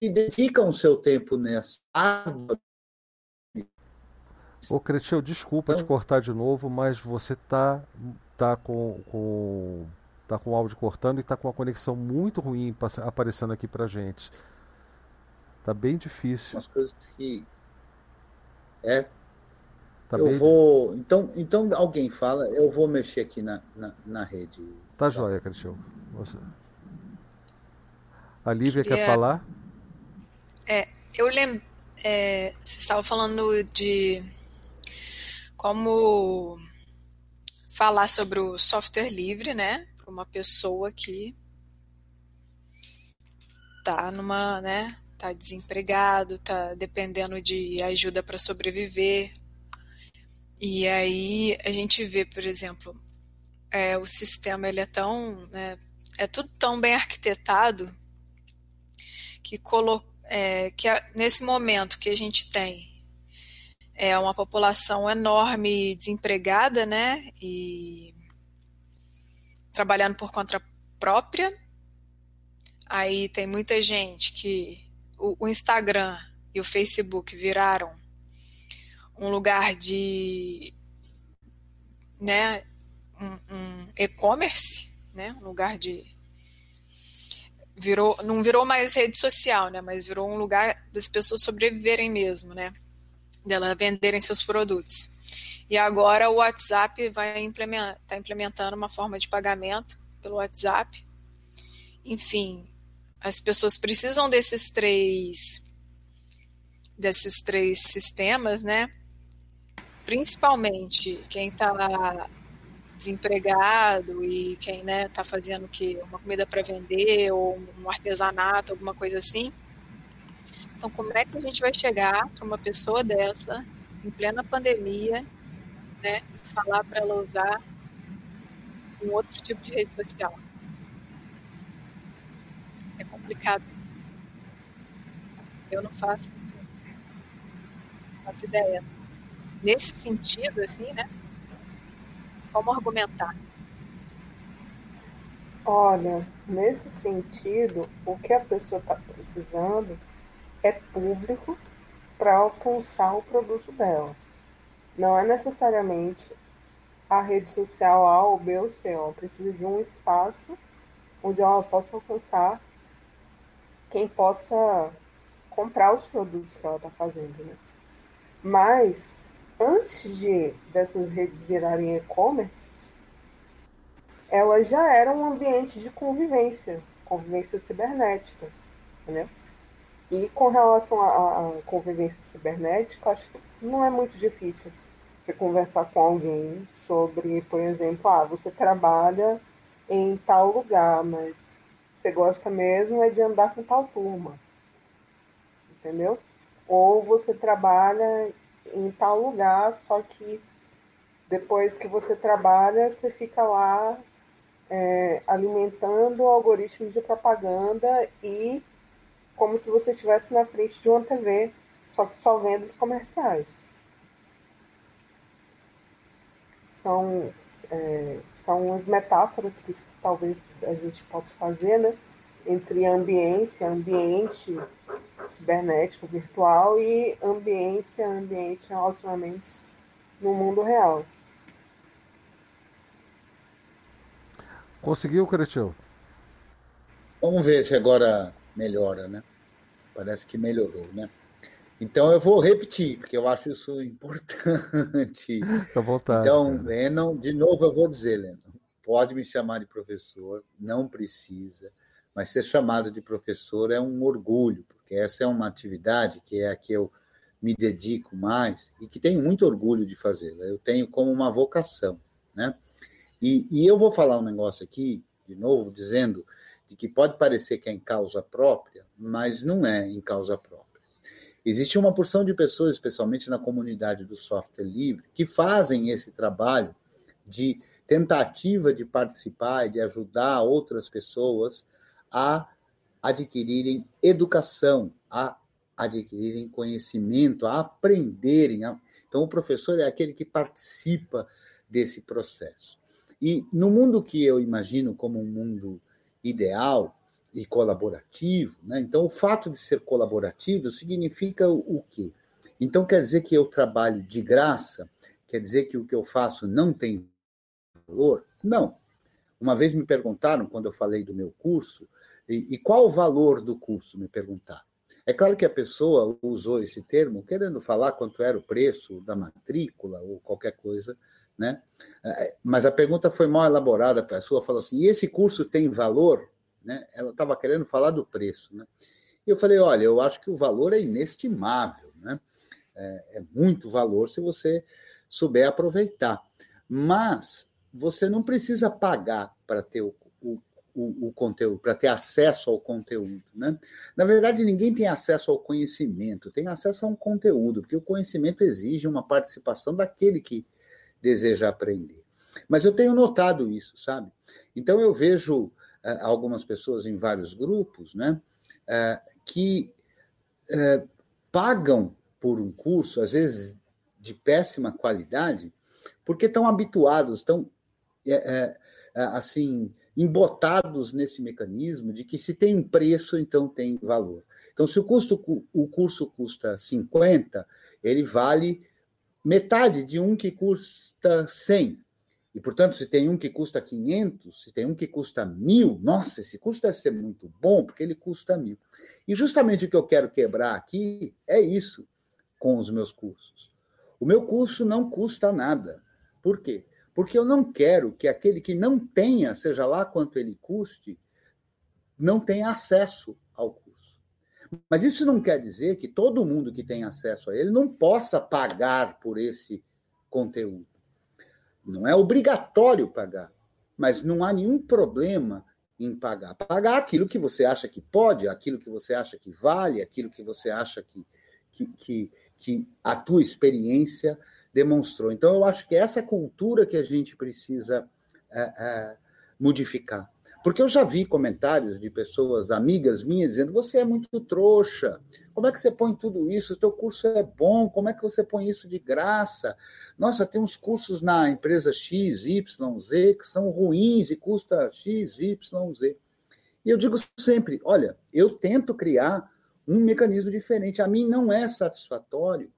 que dedicam o seu tempo nessa Ô, Cretil, desculpa então, te cortar de novo, mas você tá, tá com, com, tá com o áudio cortando e tá com uma conexão muito ruim aparecendo aqui pra gente. Tá bem difícil. Umas coisas que. É. Tá eu bem... vou. Então, então alguém fala, eu vou mexer aqui na, na, na rede. Tá, tá. joia, Cristiano. Você... A Lívia quer falar? É, eu lembro. É, você estava falando de como falar sobre o software livre, né? Para uma pessoa que tá numa, né? Tá desempregado, tá dependendo de ajuda para sobreviver. E aí a gente vê, por exemplo, é, o sistema ele é tão, né, é tudo tão bem arquitetado que, colo, é, que a, nesse momento que a gente tem é uma população enorme desempregada, né? E trabalhando por conta própria. Aí tem muita gente que o, o Instagram e o Facebook viraram um lugar de, né, um, um e-commerce, né, um lugar de virou, não virou mais rede social, né, mas virou um lugar das pessoas sobreviverem mesmo, né dela venderem seus produtos. E agora o WhatsApp vai implementar, tá implementando uma forma de pagamento pelo WhatsApp. Enfim, as pessoas precisam desses três desses três sistemas, né? Principalmente quem está desempregado e quem né está fazendo uma comida para vender ou um artesanato, alguma coisa assim então, como é que a gente vai chegar para uma pessoa dessa, em plena pandemia, né, falar para ela usar um outro tipo de rede social? É complicado. Eu não faço, assim, não faço ideia. Nesse sentido, assim, né? Como argumentar? Olha, nesse sentido, o que a pessoa está precisando é público para alcançar o produto dela. Não é necessariamente a rede social A ou B ou C. Ela precisa de um espaço onde ela possa alcançar quem possa comprar os produtos que ela está fazendo. Né? Mas, antes de dessas redes virarem e-commerce, elas já eram um ambiente de convivência, convivência cibernética. Entendeu? E com relação à, convivência cibernética, acho que não é muito difícil você conversar com alguém sobre, por exemplo, ah, você trabalha em tal lugar, mas você gosta mesmo é de andar com tal turma. Entendeu? Ou você trabalha em tal lugar, só que depois que você trabalha, você fica lá é, alimentando algoritmos de propaganda e como se você estivesse na frente de uma TV, só que só vendo os comerciais. São, é, são as metáforas que talvez a gente possa fazer, né? Entre ambiência, ambiente cibernético, virtual e ambiência, ambiente, relacionamentos no mundo real. Conseguiu, Cretil? Vamos ver se agora melhora, né? Parece que melhorou, né? Então eu vou repetir, porque eu acho isso importante. [laughs] Fica à vontade. Então, cara. Lennon, de novo eu vou dizer, Lennon, pode me chamar de professor, não precisa, mas ser chamado de professor é um orgulho, porque essa é uma atividade que é a que eu me dedico mais e que tenho muito orgulho de fazer. Eu tenho como uma vocação, né? E, e eu vou falar um negócio aqui, de novo, dizendo de que pode parecer que é em causa própria, mas não é em causa própria. Existe uma porção de pessoas, especialmente na comunidade do software livre, que fazem esse trabalho de tentativa de participar e de ajudar outras pessoas a adquirirem educação, a adquirirem conhecimento, a aprenderem. Então, o professor é aquele que participa desse processo. E no mundo que eu imagino como um mundo ideal e colaborativo, né? então o fato de ser colaborativo significa o quê? Então quer dizer que eu trabalho de graça? Quer dizer que o que eu faço não tem valor? Não. Uma vez me perguntaram, quando eu falei do meu curso, e, e qual o valor do curso? Me perguntaram. É claro que a pessoa usou esse termo querendo falar quanto era o preço da matrícula ou qualquer coisa, né? É, mas a pergunta foi mal elaborada. A pessoa falou assim: e esse curso tem valor? Né? Ela estava querendo falar do preço, né? E eu falei: olha, eu acho que o valor é inestimável, né? É, é muito valor se você souber aproveitar. Mas você não precisa pagar para ter o, o, o, o conteúdo, para ter acesso ao conteúdo. Né? Na verdade, ninguém tem acesso ao conhecimento, tem acesso a um conteúdo, porque o conhecimento exige uma participação daquele que deseja aprender. Mas eu tenho notado isso, sabe? Então eu vejo uh, algumas pessoas em vários grupos, né, uh, que uh, pagam por um curso, às vezes de péssima qualidade, porque estão habituados, estão assim embotados nesse mecanismo de que se tem preço, então tem valor. Então, se o, custo, o curso custa 50, ele vale metade de um que custa 100. E, portanto, se tem um que custa 500, se tem um que custa mil, nossa, esse curso deve ser muito bom, porque ele custa mil. E justamente o que eu quero quebrar aqui é isso com os meus cursos. O meu curso não custa nada. Por quê? Porque eu não quero que aquele que não tenha, seja lá quanto ele custe, não tenha acesso ao curso. Mas isso não quer dizer que todo mundo que tem acesso a ele não possa pagar por esse conteúdo. Não é obrigatório pagar, mas não há nenhum problema em pagar. Pagar aquilo que você acha que pode, aquilo que você acha que vale, aquilo que você acha que, que, que, que a tua experiência demonstrou. Então, eu acho que essa cultura que a gente precisa é, é, modificar. Porque eu já vi comentários de pessoas, amigas minhas, dizendo: você é muito trouxa, como é que você põe tudo isso? O teu curso é bom, como é que você põe isso de graça? Nossa, tem uns cursos na empresa XYZ que são ruins e custa XYZ. E eu digo sempre: olha, eu tento criar um mecanismo diferente. A mim não é satisfatório é,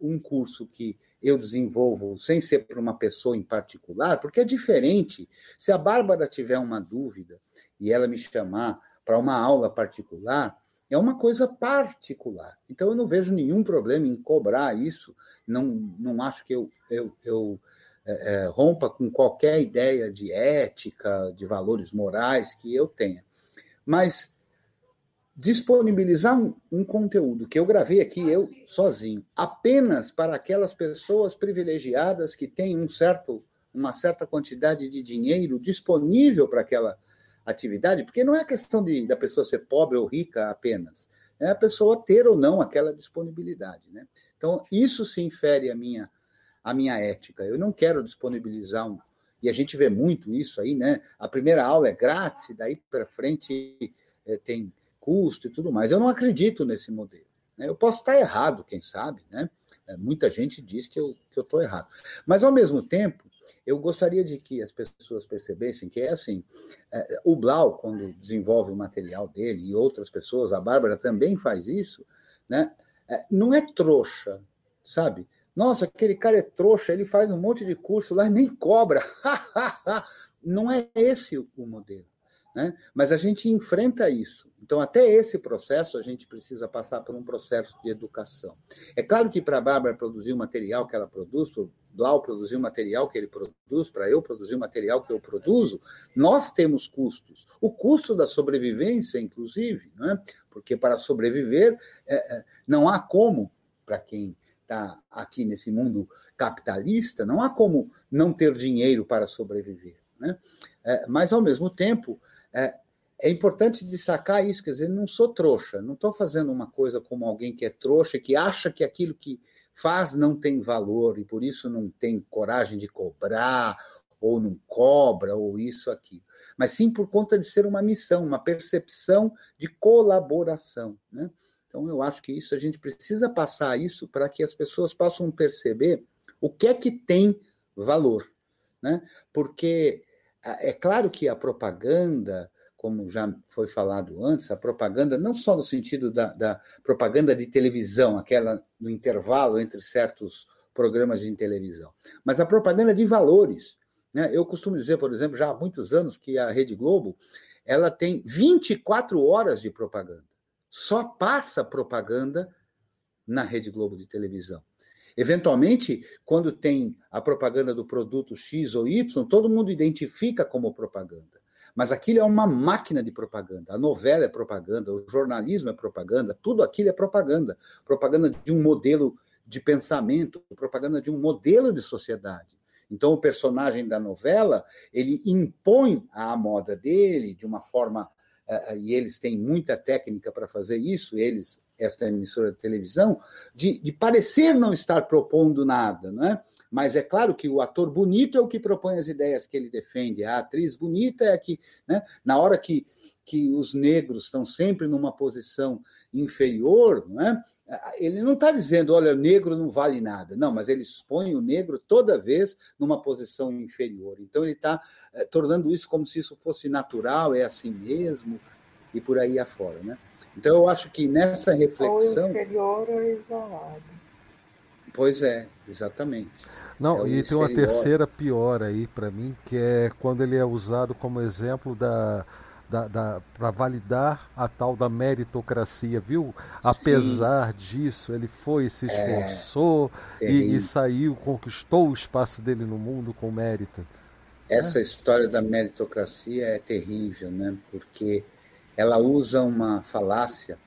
um curso que eu desenvolvo sem ser para uma pessoa em particular, porque é diferente. Se a Bárbara tiver uma dúvida e ela me chamar para uma aula particular, é uma coisa particular. Então, eu não vejo nenhum problema em cobrar isso, não, não acho que eu, eu, eu é, é, rompa com qualquer ideia de ética, de valores morais que eu tenha. Mas disponibilizar um, um, conteúdo que eu gravei aqui eu sozinho, apenas para aquelas pessoas privilegiadas que têm um certo, uma certa quantidade de dinheiro disponível para aquela atividade, porque não é questão de, da pessoa ser pobre ou rica apenas, é a pessoa ter ou não aquela disponibilidade, né? Então isso se infere à minha à minha ética. Eu não quero disponibilizar um e a gente vê muito isso aí, né? A primeira aula é grátis, daí para frente é, tem custo e tudo mais. Eu não acredito nesse modelo. Né? Eu posso estar errado, quem sabe, né? É, muita gente diz que eu estou que eu errado. Mas, ao mesmo tempo, eu gostaria de que as pessoas percebessem que é assim: é, o Blau, quando desenvolve o material dele, e outras pessoas, a Bárbara também faz isso, né? É, não é trouxa, sabe? Nossa, aquele cara é trouxa, ele faz um monte de curso lá e nem cobra. [laughs] não é esse o modelo. Né? Mas a gente enfrenta isso. Então, até esse processo, a gente precisa passar por um processo de educação. É claro que para a Bárbara produzir o material que ela produz, para o Blau produzir o material que ele produz, para eu produzir o material que eu produzo, nós temos custos. O custo da sobrevivência, inclusive, né? porque para sobreviver é, é não há como, para quem está aqui nesse mundo capitalista, não há como não ter dinheiro para sobreviver. Né? É, mas, ao mesmo tempo, é, é importante destacar isso, quer dizer, não sou trouxa, não estou fazendo uma coisa como alguém que é trouxa, que acha que aquilo que faz não tem valor e por isso não tem coragem de cobrar, ou não cobra, ou isso, aqui, mas sim por conta de ser uma missão, uma percepção de colaboração. Né? Então, eu acho que isso a gente precisa passar isso para que as pessoas possam perceber o que é que tem valor. Né? Porque é claro que a propaganda, como já foi falado antes, a propaganda, não só no sentido da, da propaganda de televisão, aquela no intervalo entre certos programas de televisão, mas a propaganda de valores. Né? Eu costumo dizer, por exemplo, já há muitos anos, que a Rede Globo ela tem 24 horas de propaganda. Só passa propaganda na Rede Globo de televisão. Eventualmente, quando tem a propaganda do produto X ou Y, todo mundo identifica como propaganda. Mas aquilo é uma máquina de propaganda. A novela é propaganda, o jornalismo é propaganda, tudo aquilo é propaganda. Propaganda de um modelo de pensamento, propaganda de um modelo de sociedade. Então, o personagem da novela, ele impõe a moda dele de uma forma, uh, e eles têm muita técnica para fazer isso, eles, esta emissora de televisão, de, de parecer não estar propondo nada, não é? Mas é claro que o ator bonito é o que propõe as ideias que ele defende, a atriz bonita é a que, né, na hora que, que os negros estão sempre numa posição inferior, não é? ele não está dizendo, olha, o negro não vale nada. Não, mas ele expõe o negro toda vez numa posição inferior. Então ele está é, tornando isso como se isso fosse natural, é assim mesmo, e por aí afora. Né? Então eu acho que nessa reflexão. O inferior ou isolado. Pois é, exatamente. Não, é e tem uma terceira pior aí para mim, que é quando ele é usado como exemplo da, da, da para validar a tal da meritocracia, viu? Apesar Sim. disso, ele foi, se é, esforçou é, e, e, saiu, conquistou o espaço dele no mundo com mérito. Essa é. história da meritocracia é terrível, né? Porque ela usa uma falácia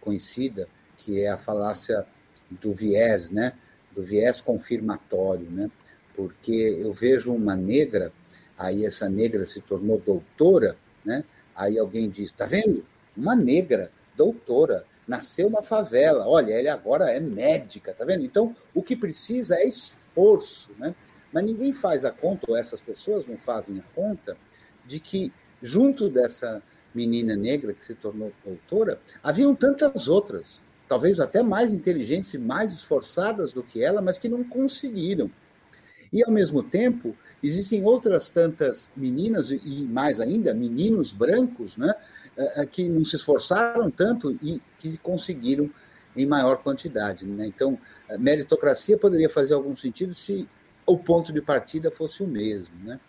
conhecida, que é a falácia do viés, né? do viés confirmatório, né? Porque eu vejo uma negra, aí essa negra se tornou doutora, né? Aí alguém diz, tá vendo? Uma negra, doutora, nasceu na favela. Olha, ela agora é médica, tá vendo? Então, o que precisa é esforço, né? Mas ninguém faz a conta, ou essas pessoas não fazem a conta, de que junto dessa menina negra que se tornou doutora, haviam tantas outras talvez até mais inteligentes e mais esforçadas do que ela, mas que não conseguiram. E, ao mesmo tempo, existem outras tantas meninas, e mais ainda, meninos brancos, né, eh, que não se esforçaram tanto e que conseguiram em maior quantidade. Né? Então, meritocracia poderia fazer algum sentido se o ponto de partida fosse o mesmo. Né?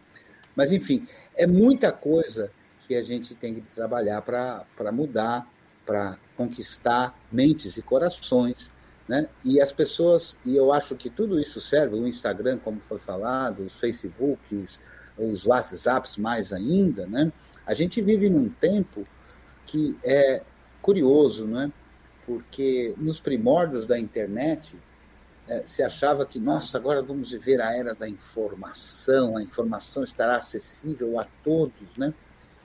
Mas, enfim, é muita coisa que a gente tem que trabalhar para mudar para conquistar mentes e corações, né? E as pessoas, e eu acho que tudo isso serve, o Instagram, como foi falado, os Facebooks, os WhatsApps mais ainda, né? A gente vive num tempo que é curioso, né? Porque nos primórdios da internet é, se achava que, nossa, agora vamos viver a era da informação, a informação estará acessível a todos, né?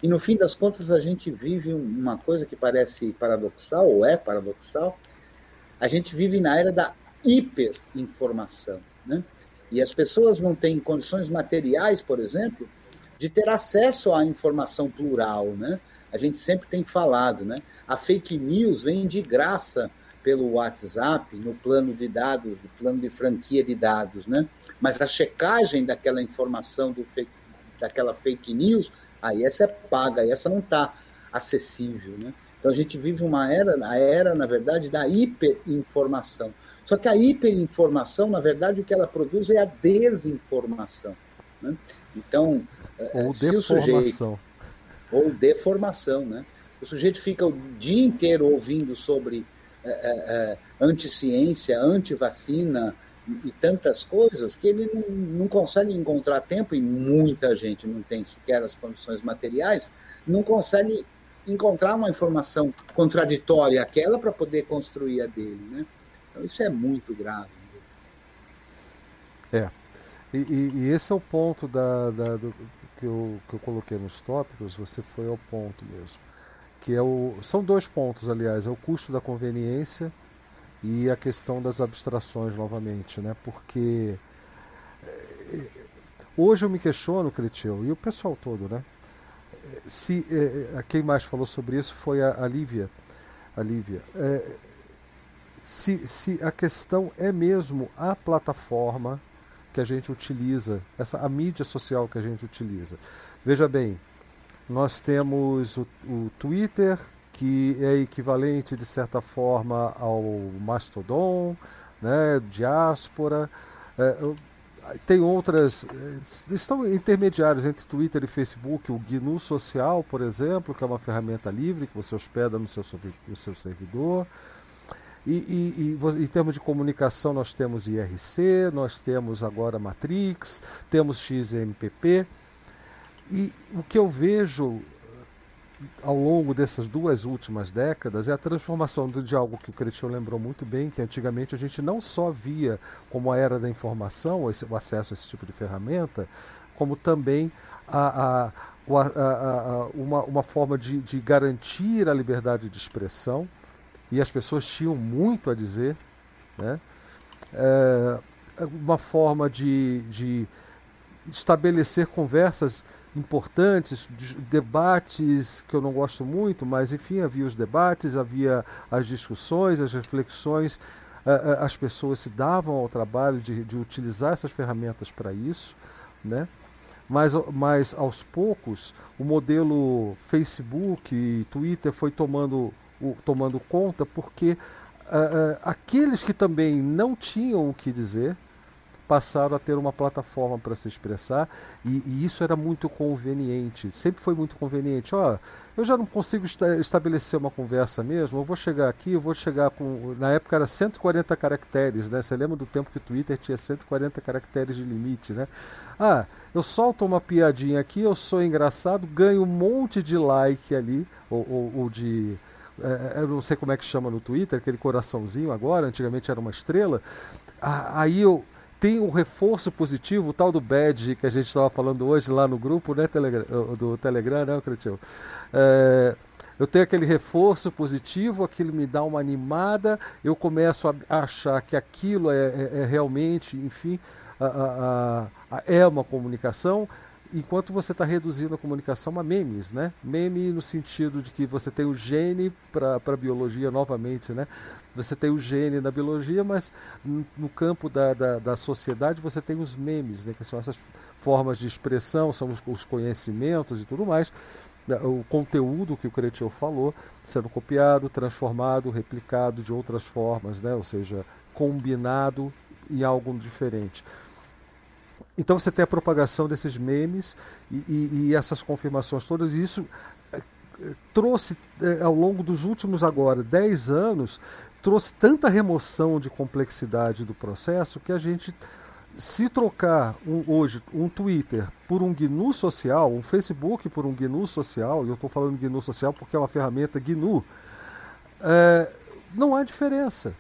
E no fim das contas, a gente vive uma coisa que parece paradoxal, ou é paradoxal. A gente vive na era da hiperinformação. Né? E as pessoas não têm condições materiais, por exemplo, de ter acesso à informação plural. Né? A gente sempre tem falado, né? a fake news vem de graça pelo WhatsApp, no plano de dados, no plano de franquia de dados, né? Mas a checagem daquela informação do fake, daquela fake news Aí essa é paga, essa não está acessível, né? Então a gente vive uma era, a era, na verdade, da hiperinformação. Só que a hiperinformação, na verdade, o que ela produz é a desinformação. Né? Então, ou deformação. Sujeito, ou deformação, né? O sujeito fica o dia inteiro ouvindo sobre é, é, anticiência, antivacina, e tantas coisas que ele não, não consegue encontrar tempo, e muita gente não tem sequer as condições materiais, não consegue encontrar uma informação contraditória àquela para poder construir a dele. Né? Então isso é muito grave. É. E, e, e esse é o ponto da, da do, que eu, que eu coloquei nos tópicos, você foi ao ponto mesmo. Que é o, são dois pontos, aliás, é o custo da conveniência e a questão das abstrações novamente, né? Porque eh, hoje eu me questiono, Cretil, e o pessoal todo, né? Se é, quem mais falou sobre isso foi a, a Lívia, a Lívia. É, se, se a questão é mesmo a plataforma que a gente utiliza, essa a mídia social que a gente utiliza. Veja bem, nós temos o, o Twitter, que é equivalente de certa forma ao Mastodon, né, diáspora. É, tem outras, é, estão intermediários entre Twitter e Facebook, o GNU Social, por exemplo, que é uma ferramenta livre que você hospeda no seu, no seu servidor. E, e, e, em termos de comunicação, nós temos IRC, nós temos agora Matrix, temos XMPP. E o que eu vejo eh, ao longo dessas duas últimas décadas é a transformação de algo que o Cretinho lembrou muito bem, que antigamente a gente não só via como a era da informação, o acesso a esse tipo de ferramenta, como também a, a, a uma, uma forma de, de garantir a liberdade de expressão e as pessoas tinham muito a dizer, né? É, uma forma de, de estabelecer conversas importantes, debates que eu não gosto muito, mas enfim, havia os debates, havia as discussões, as reflexões, as pessoas se davam ao trabalho de, de utilizar essas ferramentas para isso, né? Mas, mas aos poucos o modelo Facebook e Twitter foi tomando tomando conta, porque uh, aqueles que também não tinham o que dizer passaram a ter uma plataforma para se expressar e, e, isso era muito conveniente, sempre foi muito conveniente. Ó, eu já não consigo esta estabelecer uma conversa mesmo, eu vou chegar aqui, eu vou chegar com. Na época era 140 caracteres, né? Você lembra do tempo que o Twitter tinha 140 caracteres de limite, né? Ah, eu solto uma piadinha aqui, eu sou engraçado, ganho um monte de like ali, ou, ou, ou de é, eu não sei como é que chama no Twitter, aquele coraçãozinho agora, antigamente era uma estrela. Aí eu o um reforço positivo, o tal do badge que a gente estava falando hoje lá no grupo né, Telegram, do Telegram, né, Cretil? É, eu tenho aquele reforço positivo, aquilo me dá uma animada, eu começo a achar que aquilo é, é, é realmente, enfim, a, a, a, é uma comunicação enquanto você está reduzindo a comunicação a memes, né? Meme no sentido de que você tem o gene para a biologia novamente, né? Você tem o gene na biologia, mas no campo da, da, da, sociedade você tem os memes, né? Que são essas formas de expressão, são os, os conhecimentos e tudo mais. Né? O conteúdo que o Cretil falou sendo copiado, transformado, replicado de outras formas, né? Ou seja, combinado em algo diferente. Então você tem a propagação desses memes e, e, e essas confirmações todas, e isso é, trouxe é, ao longo dos últimos agora 10 anos, trouxe tanta remoção de complexidade do processo que a gente se trocar um, hoje um Twitter por um GNU social, um Facebook por um GNU social, e eu estou falando GNU social porque é uma ferramenta GNU, é, não há diferença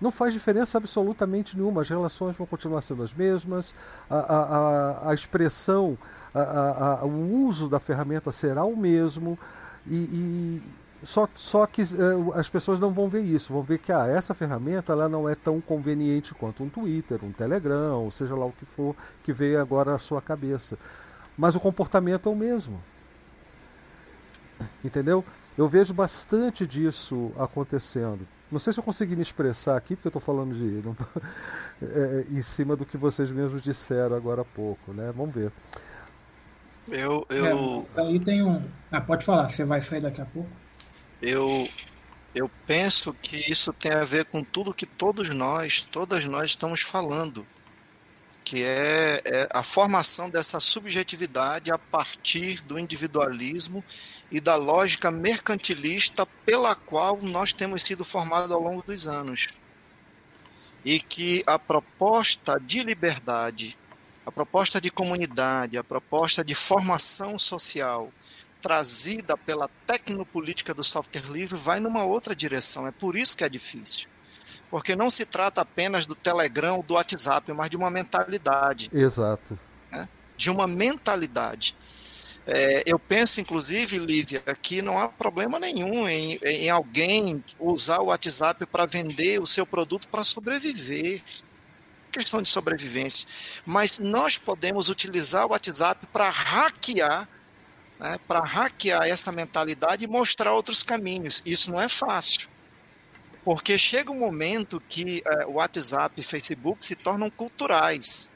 não faz diferença absolutamente nenhuma. As relações vão continuar sendo as mesmas, a, a, a expressão, a, a, o uso da ferramenta será o mesmo, e, e só, só que uh, as pessoas não vão ver isso, vão ver que ah, essa ferramenta ela não é tão conveniente quanto um Twitter, um Telegram, ou seja lá o que for que veio agora à sua cabeça. Mas o comportamento é o mesmo. Entendeu? Eu vejo bastante disso acontecendo. Não sei se eu consegui me expressar aqui, porque eu estou falando de não, [laughs] é, em cima do que vocês mesmos disseram agora há pouco, né? Vamos ver. Eu, eu... É, aí tem um. Ah, pode falar, você vai sair daqui a pouco. Eu, eu penso que isso tem a ver com tudo que todos nós, todas nós estamos falando, que é, é a formação dessa subjetividade a partir do individualismo e da lógica mercantilista pela qual nós temos sido formados ao longo dos anos. E que a proposta de liberdade, a proposta de comunidade, a proposta de formação social trazida pela tecnopolítica do software livre vai numa outra direção. É por isso que é difícil. Porque não se trata apenas do Telegram ou do WhatsApp, mas de uma mentalidade. Exato. Né? de uma mentalidade. É, eu penso, inclusive, Lívia, que não há problema nenhum em, em alguém usar o WhatsApp para vender o seu produto para sobreviver. Questão de sobrevivência. Mas nós podemos utilizar o WhatsApp para hackear, né, para hackear essa mentalidade e mostrar outros caminhos. Isso não é fácil. Porque chega um momento que é, WhatsApp e Facebook se tornam culturais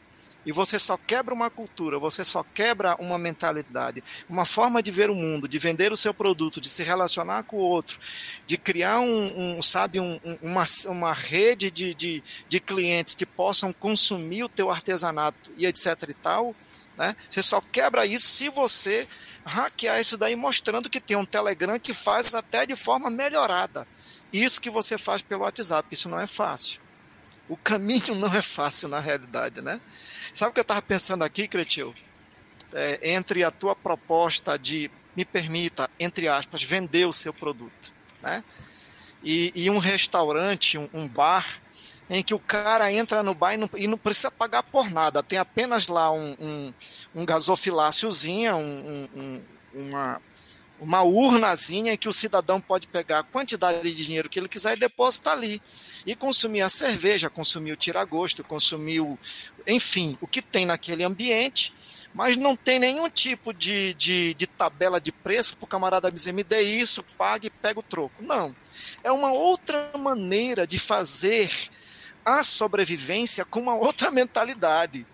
e você só quebra uma cultura, você só quebra uma mentalidade, uma forma de ver o mundo, de vender o seu produto, de se relacionar com o outro, de criar um, um sabe, um, uma, uma rede de, de, de clientes que possam consumir o teu artesanato e etc e tal, né? Você só quebra isso se você hackear isso daí mostrando que tem um Telegram que faz até de forma melhorada. Isso que você faz pelo WhatsApp, isso não é fácil. O caminho não é fácil na realidade, né? Sabe o que eu estava pensando aqui, Cretil? É, entre a tua proposta de, me permita, entre aspas, vender o seu produto, né? E, e um restaurante, um, um, bar, em que o cara entra no bar e não, e não precisa pagar por nada, tem apenas lá um, um, um gasofiláciozinho, um, um, uma, uma urnazinha que o cidadão pode pegar a quantidade de dinheiro que ele quiser e depositar ali. E consumir a cerveja, consumir o tiragosto, consumir o. Enfim, o que tem naquele ambiente, mas não tem nenhum tipo de, de, de tabela de preço para o camarada dizer: me dê isso, pague e pega o troco. Não. É uma outra maneira de fazer a sobrevivência com uma outra mentalidade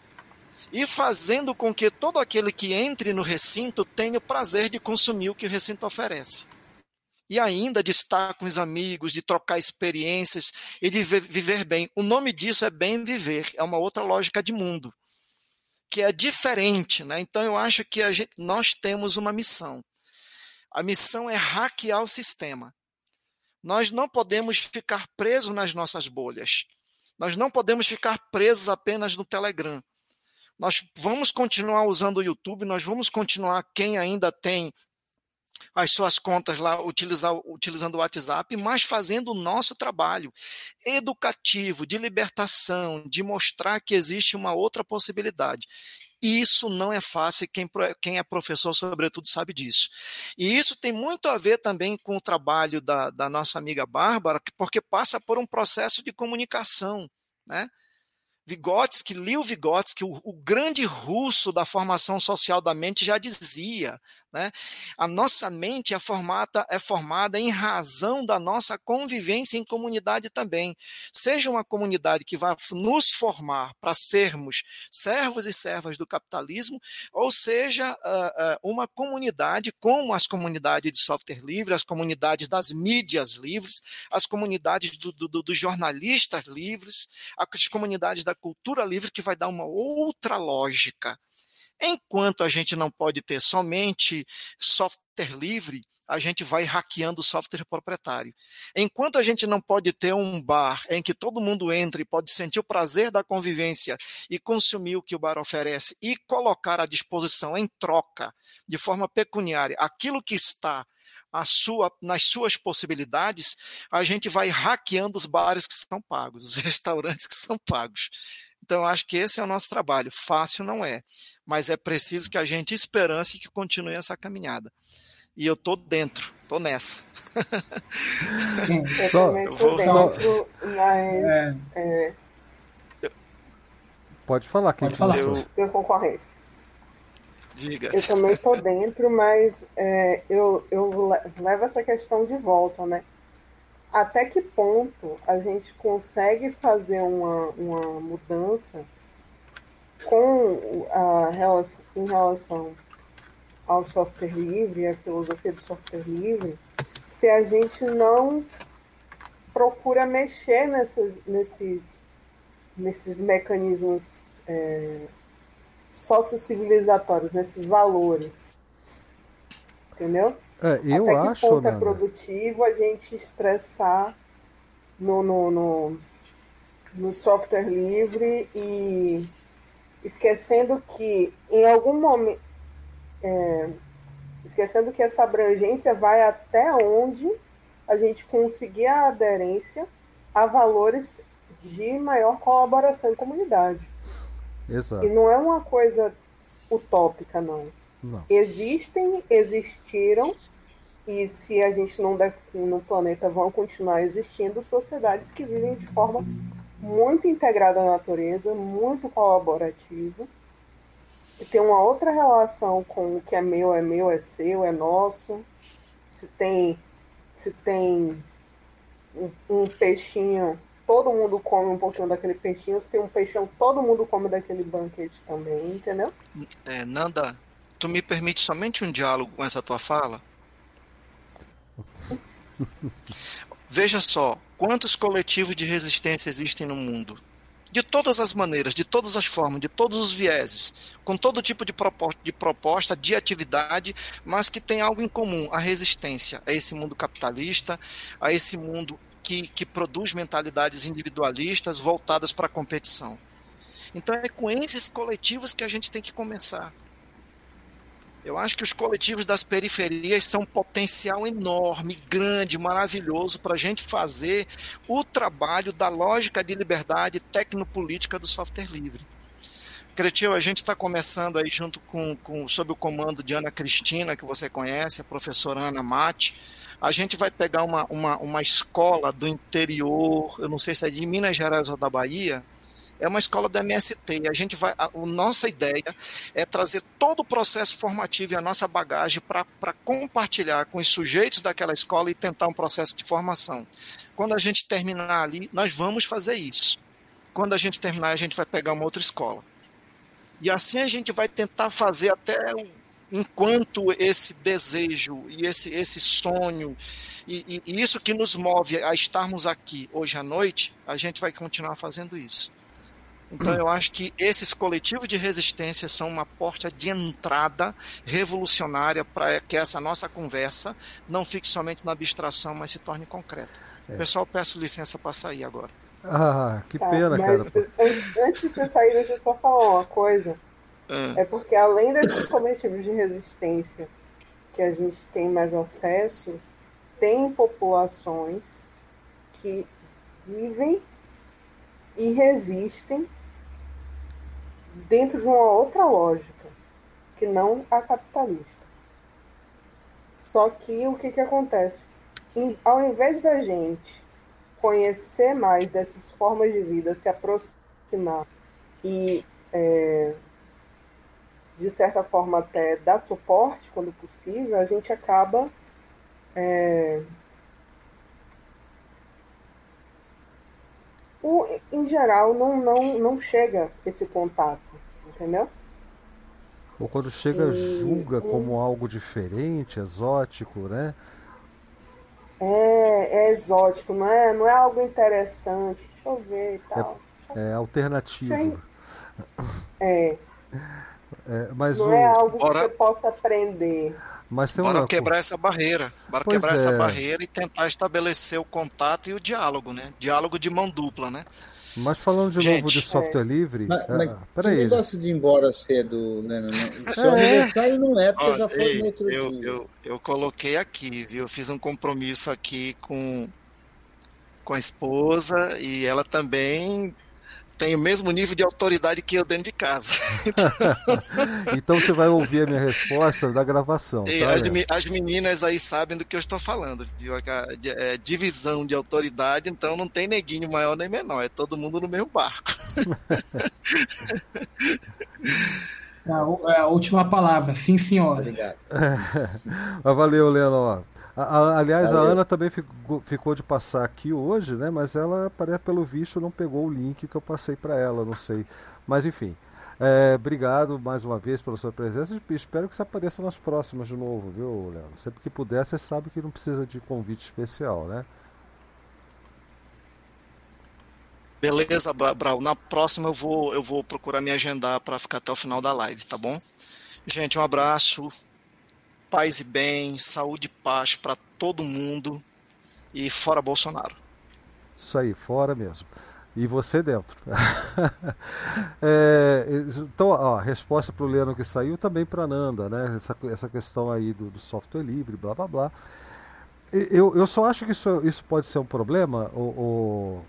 e fazendo com que todo aquele que entre no recinto tenha o prazer de consumir o que o recinto oferece. E ainda de estar com os amigos, de trocar experiências e de viver bem. O nome disso é bem viver, é uma outra lógica de mundo, que é diferente. Né? Então eu acho que gente, nós temos uma missão. A missão é hackear o sistema. Nós não podemos ficar presos nas nossas bolhas. Nós não podemos ficar presos apenas no Telegram. Nós vamos continuar usando o YouTube, nós vamos continuar, quem ainda tem as suas contas lá, utilizar, utilizando o WhatsApp, mas fazendo o nosso trabalho educativo, de libertação, de mostrar que existe uma outra possibilidade. Isso não é fácil, quem, quem é professor, sobretudo, sabe disso. E isso tem muito a ver também com o trabalho da, da nossa amiga Bárbara, porque passa por um processo de comunicação. Né? Vygotsky, Leo Vygotsky, o, o, grande russo da formação social da mente, já dizia, né? A nossa mente é formada, é formada em razão da nossa convivência em comunidade também. Seja uma comunidade que vai nos formar para sermos servos e servas do capitalismo, ou seja, uh, uh, uma comunidade como as comunidades de software livre, as comunidades das mídias livres, as comunidades dos do, do, jornalistas livres, as comunidades da cultura livre que vai dar uma outra lógica. Enquanto a gente não pode ter somente software livre, a gente vai hackeando o software proprietário. Enquanto a gente não pode ter um bar em que todo mundo entre e pode sentir o prazer da convivência e consumir o que o bar oferece e colocar à disposição em troca, de forma pecuniária, aquilo que está sua, nas suas possibilidades, a gente vai hackeando os bares que são pagos, os [laughs] restaurantes que são pagos. Então, acho que esse é o nosso trabalho. Fácil não é, mas é preciso que a gente esperance que continue essa caminhada. E eu tô dentro, tô nessa. [laughs] eu só, também tô dentro, mas é... É... Pode falar, quem Pode falar. Eu... Tem concorrência. Diga. Eu também estou dentro, mas é, eu, eu levo essa questão de volta, né? Até que ponto a gente consegue fazer uma, uma mudança com a em relação ao software livre, a filosofia do software livre, se a gente não procura mexer nessas, nesses, nesses mecanismos é, sociocivilizatórios, nesses valores. Entendeu? É, eu Até que acho, ponto é produtivo a gente estressar no, no, no, no software livre e esquecendo que em algum momento é, esquecendo que essa abrangência vai até onde a gente conseguir a aderência a valores de maior colaboração em comunidade. Exato. E não é uma coisa utópica, não. Não. Existem, existiram, e se a gente não define no planeta, vão continuar existindo sociedades que vivem de forma muito integrada à natureza, muito colaborativa, e tem uma outra relação com o que é meu é meu, é seu, é nosso. Se tem, se tem um, um peixinho, todo mundo come um pouquinho daquele peixinho. Se um peixão, todo mundo come daquele banquete também, entendeu? É, Nanda, tu me permite somente um diálogo com essa tua fala? Veja só, quantos coletivos de resistência existem no mundo? De todas as maneiras, de todas as formas, de todos os vieses, com todo tipo de proposta, de, proposta, de atividade, mas que tem algo em comum: a resistência a esse mundo capitalista, a esse mundo que, que produz mentalidades individualistas voltadas para a competição. Então é com esses coletivos que a gente tem que começar. Eu acho que os coletivos das periferias são um potencial enorme, grande, maravilhoso para a gente fazer o trabalho da lógica de liberdade tecnopolítica do software livre. Cretil, a gente está começando aí junto com, com, sob o comando de Ana Cristina, que você conhece, a professora Ana Mate. A gente vai pegar uma, uma, uma escola do interior, eu não sei se é de Minas Gerais ou da Bahia, é uma escola do MST. A gente vai. A, a nossa ideia é trazer todo o processo formativo e a nossa bagagem para compartilhar com os sujeitos daquela escola e tentar um processo de formação. Quando a gente terminar ali, nós vamos fazer isso. Quando a gente terminar, a gente vai pegar uma outra escola. E assim a gente vai tentar fazer até enquanto esse desejo e esse, esse sonho e, e, e, isso que nos move a estarmos aqui hoje à noite, a gente vai continuar fazendo isso. Então eu acho que esses coletivos de resistência são uma porta de entrada revolucionária para que essa nossa conversa não fique somente na abstração, mas se torne concreta. É. Pessoal, peço licença para sair agora. Ah, que tá, pena, cara. Antes, antes de você sair, deixa eu só falar uma coisa. Ah. É porque além desses coletivos de resistência que a gente tem mais acesso, tem populações que vivem e resistem dentro de uma outra lógica, que não a capitalista. Só que o que, que acontece? Em, ao invés da gente conhecer mais dessas formas de vida, se aproximar e, é, de certa forma, até dar suporte quando possível, a gente acaba é, o, em geral, não, não, não chega esse contato, entendeu? Ou quando chega, e, julga como algo diferente, exótico, né? É, é exótico, não é, não é algo interessante. Deixa eu ver e tal. É, é alternativo. [laughs] É. é mas não o... é algo que você possa aprender. Mas tem Bora uma... quebrar essa barreira. Bora pois quebrar é. essa barreira e tentar estabelecer o contato e o diálogo, né? Diálogo de mão dupla, né? Mas falando de Gente, novo de software é. livre. Mas, mas ah, peraí. Que negócio de ir embora cedo, Leno? O seu é. aniversário não é, porque Ó, já foi ei, no outro eu, dia. Eu, eu coloquei aqui, viu? Eu fiz um compromisso aqui com, com a esposa e ela também tem o mesmo nível de autoridade que eu dentro de casa. [laughs] então você vai ouvir a minha resposta da gravação. E tá, as, as, meninas aí sabem do que eu estou falando. Viu? É, divisão de autoridade, então não tem neguinho maior nem menor, é todo mundo no mesmo barco. [laughs] É, é a última palavra, sim, senhora. Obrigado. [laughs] valeu, Leonor. Aliás, Valeu. a Ana também ficou, ficou, de passar aqui hoje, né? Mas ela, pelo visto, não pegou o link que eu passei para ela, não sei. Mas enfim, é, obrigado mais uma vez pela sua presença. Espero que você apareça nas próximas de novo, viu, Léo? Sempre que puder, você sabe que não precisa de convite especial, né? Beleza, Brau. Na próxima eu vou, eu vou procurar me agendar para ficar até o final da live, tá bom? Gente, um abraço paz e bem, saúde e paz para todo mundo e fora Bolsonaro. Isso aí, fora mesmo. E você dentro. [laughs] é, então, ó, a resposta para o Leno que saiu também para Nanda, né? Essa, essa questão aí do, do, software livre, blá blá blá. Eu, eu só acho que isso, isso pode ser um problema, o,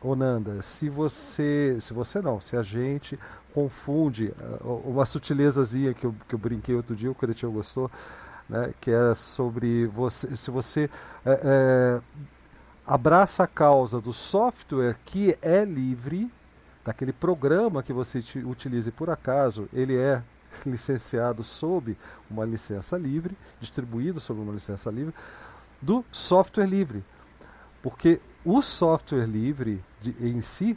o Onanda, se você, se você não, se a gente confunde uh, uma sutilezazinha que eu, que eu brinquei outro dia, o Cretinho gostou, né, que é sobre você, se você é, é, abraça a causa do software que é livre, daquele programa que você utilize por acaso, ele é [laughs] licenciado sob uma licença livre, distribuído sob uma licença livre, do software livre. Porque o software livre de, em si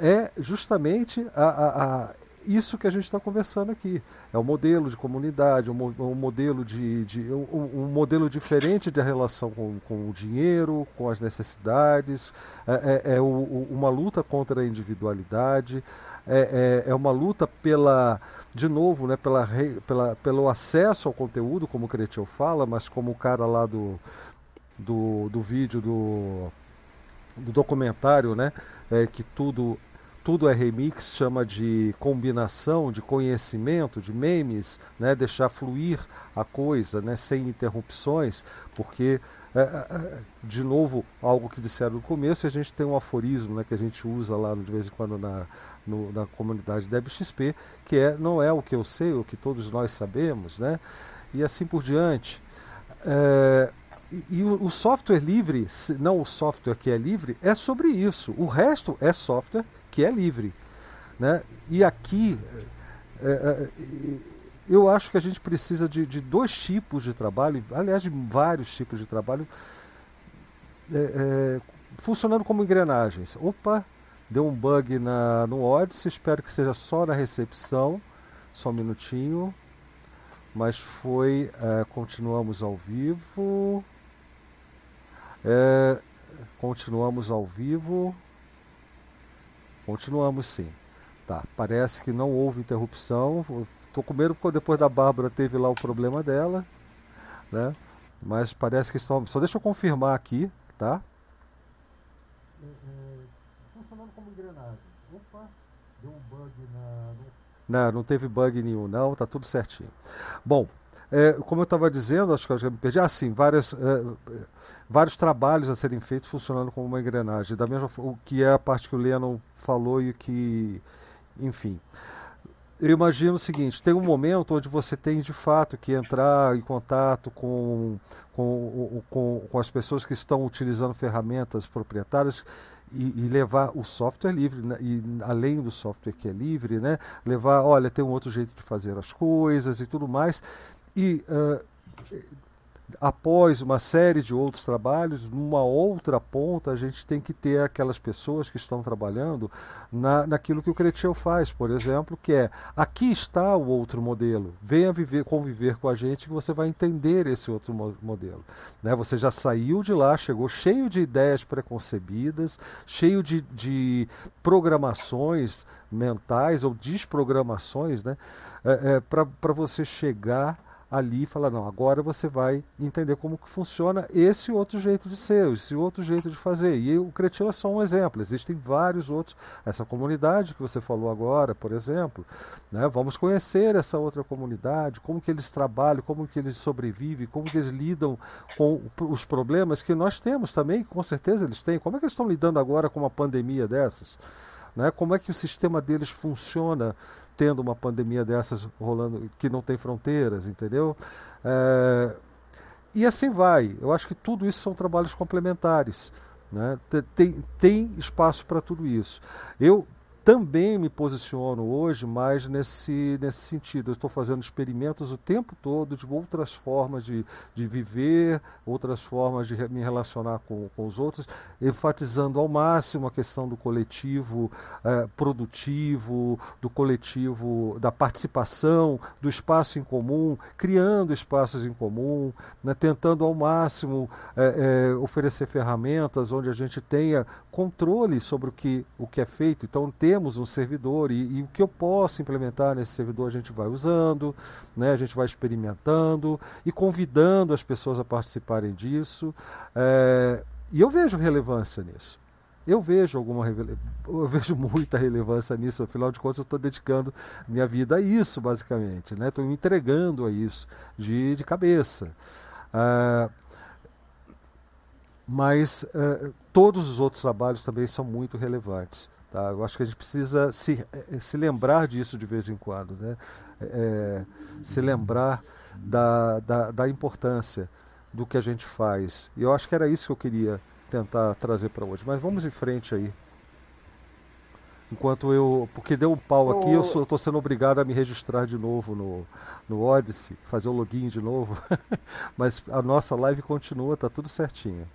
é justamente a, a, a isso que a gente está conversando aqui. É um modelo de comunidade, um, um modelo de, de um, um, modelo diferente de relação com, com, o dinheiro, com as necessidades. É, é, é o, uma luta contra a individualidade. É, é, é, uma luta pela, de novo, né, pela, pela, pelo acesso ao conteúdo, como o Cretil fala, mas como o cara lá do, do, do vídeo do, do documentário, né, é, que tudo tudo é remix, chama de combinação, de conhecimento, de memes, né? deixar fluir a coisa né? sem interrupções, porque, é, é, é, de novo, algo que disseram no começo, a gente tem um aforismo né? que a gente usa lá de vez em quando na, no, na comunidade DebXP, que é não é o que eu sei, o que todos nós sabemos, né? e assim por diante. É, e, o, o, software livre, não o software que é livre, é sobre isso. O resto é software que é livre. Né? E aqui, é, é, eu acho que a gente precisa de, de, dois tipos de trabalho, aliás, de vários tipos de trabalho, é, é, funcionando como engrenagens. Opa, deu um bug na, no Odyssey, espero que seja só na recepção. Só um minutinho. Mas foi. É, continuamos ao vivo. É, continuamos ao vivo. Continuamos sim. Tá, parece que não houve interrupção. Estou com medo porque depois da Bárbara teve lá o problema dela, né? Mas parece que estão. Só deixa eu confirmar aqui, tá? É, é, funcionando como engrenagem. Opa, deu um bug na. Não, não teve bug nenhum, não, tá tudo certinho. Bom, é, como eu estava dizendo, acho que eu já me perdi. Ah, sim, várias, é, vários trabalhos a serem feitos funcionando como uma engrenagem. Da mesma o que é a parte que o Lennon falou e que, enfim. Eu imagino o seguinte: tem um momento onde você tem de fato que entrar em contato com, com, com, com as pessoas que estão utilizando ferramentas proprietárias e, e, levar o software livre, né, e além do software que é livre, né, levar, olha, tem um outro jeito de fazer as coisas e tudo mais. E uh, após uma série de outros trabalhos, numa outra ponta, a gente tem que ter aquelas pessoas que estão trabalhando na, naquilo que o Cretil faz, por exemplo, que é aqui está o outro modelo, venha viver, conviver com a gente que você vai entender esse outro modelo. Né? Você já saiu de lá, chegou cheio de ideias preconcebidas, cheio de, de programações mentais ou desprogramações né? É, é, para você chegar ali e falar, não, agora você vai entender como que funciona esse outro jeito de ser, esse outro jeito de fazer. E o Cretilo é só um exemplo, existem vários outros. Essa comunidade que você falou agora, por exemplo, né? vamos conhecer essa outra comunidade, como que eles trabalham, como que eles sobrevivem, como que eles lidam com os problemas que nós temos também, com certeza eles têm. Como é que eles estão lidando agora com uma pandemia dessas? Né? Como é que o sistema deles funciona tendo uma pandemia dessas rolando que não tem fronteiras, entendeu? É, e assim vai. Eu acho que tudo isso são trabalhos complementares. Né? Tem, tem espaço para tudo isso. Eu também me posiciono hoje mais nesse, nesse sentido. Estou fazendo experimentos o tempo todo de outras formas de, de viver, outras formas de me relacionar com, com os outros, enfatizando ao máximo a questão do coletivo eh, produtivo, do coletivo, da participação, do espaço em comum, criando espaços em comum, né, tentando ao máximo eh, eh, oferecer ferramentas onde a gente tenha controle sobre o que, o que é feito. Então, temos um servidor e, e, o que eu posso implementar nesse servidor a gente vai usando, né? a gente vai experimentando e convidando as pessoas a participarem disso. É, e eu vejo relevância nisso. Eu vejo alguma eu vejo [laughs] muita relevância nisso, afinal de contas eu estou dedicando minha vida a isso, basicamente. Estou né? me entregando a isso de, de cabeça. Uh, mas uh, todos os outros trabalhos também são muito relevantes. Tá? Eu acho que a gente precisa se, eh, se lembrar disso de vez em quando, né? É, se lembrar da, da, da, importância do que a gente faz. E eu acho que era isso que eu queria tentar trazer para hoje. Mas vamos em frente aí. Enquanto eu. Porque deu um pau aqui, eu estou sendo obrigado a me registrar de novo no, no Odyssey, fazer o login de novo. [laughs] Mas a nossa live continua, tá tudo certinho.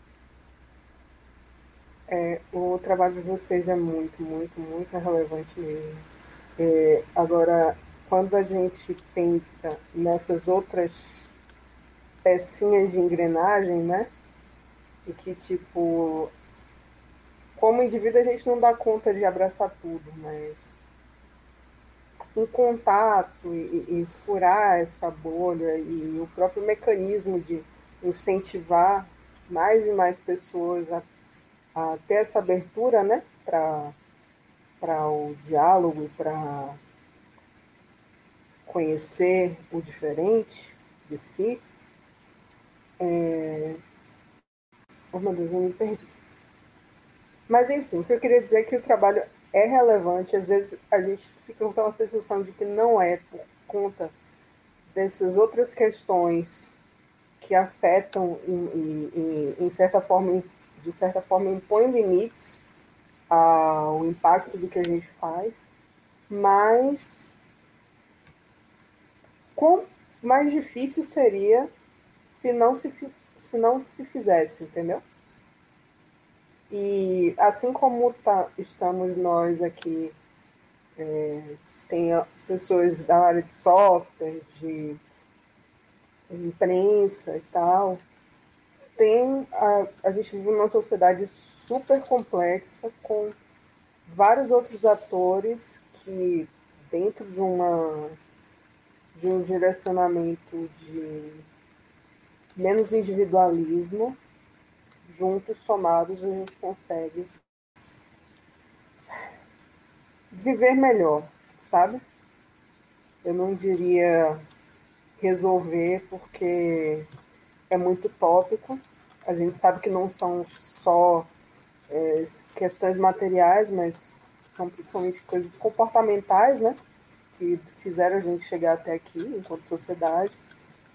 É, o trabalho de vocês é muito, muito, muito relevante mesmo. É, agora, quando a gente pensa nessas outras pecinhas de engrenagem, né? E que, tipo, como indivíduo a gente não dá conta de abraçar tudo, mas um contato e, e, furar essa bolha e o próprio mecanismo de incentivar mais e mais pessoas a a ter essa abertura né, para o diálogo e para conhecer o diferente de si. É... Oh, meu Deus, eu me perdi. Mas, enfim, o que eu queria dizer é que o trabalho é relevante. Às vezes a gente fica com aquela sensação de que não é por conta dessas outras questões que afetam, em, em certa forma, de certa forma, impõe limites ao impacto do que a gente faz, mas quão mais difícil seria se não se, se, não se fizesse, entendeu? E assim como tá, estamos nós aqui, é, tem pessoas da área de software, de imprensa e tal, tem a, a gente vive numa sociedade super complexa com vários outros atores que dentro de uma de um direcionamento de menos individualismo juntos somados a gente consegue viver melhor sabe? Eu não diria resolver porque é muito tópico a gente sabe que não são só é, questões materiais, mas são principalmente coisas comportamentais, né? Que fizeram a gente chegar até aqui enquanto sociedade.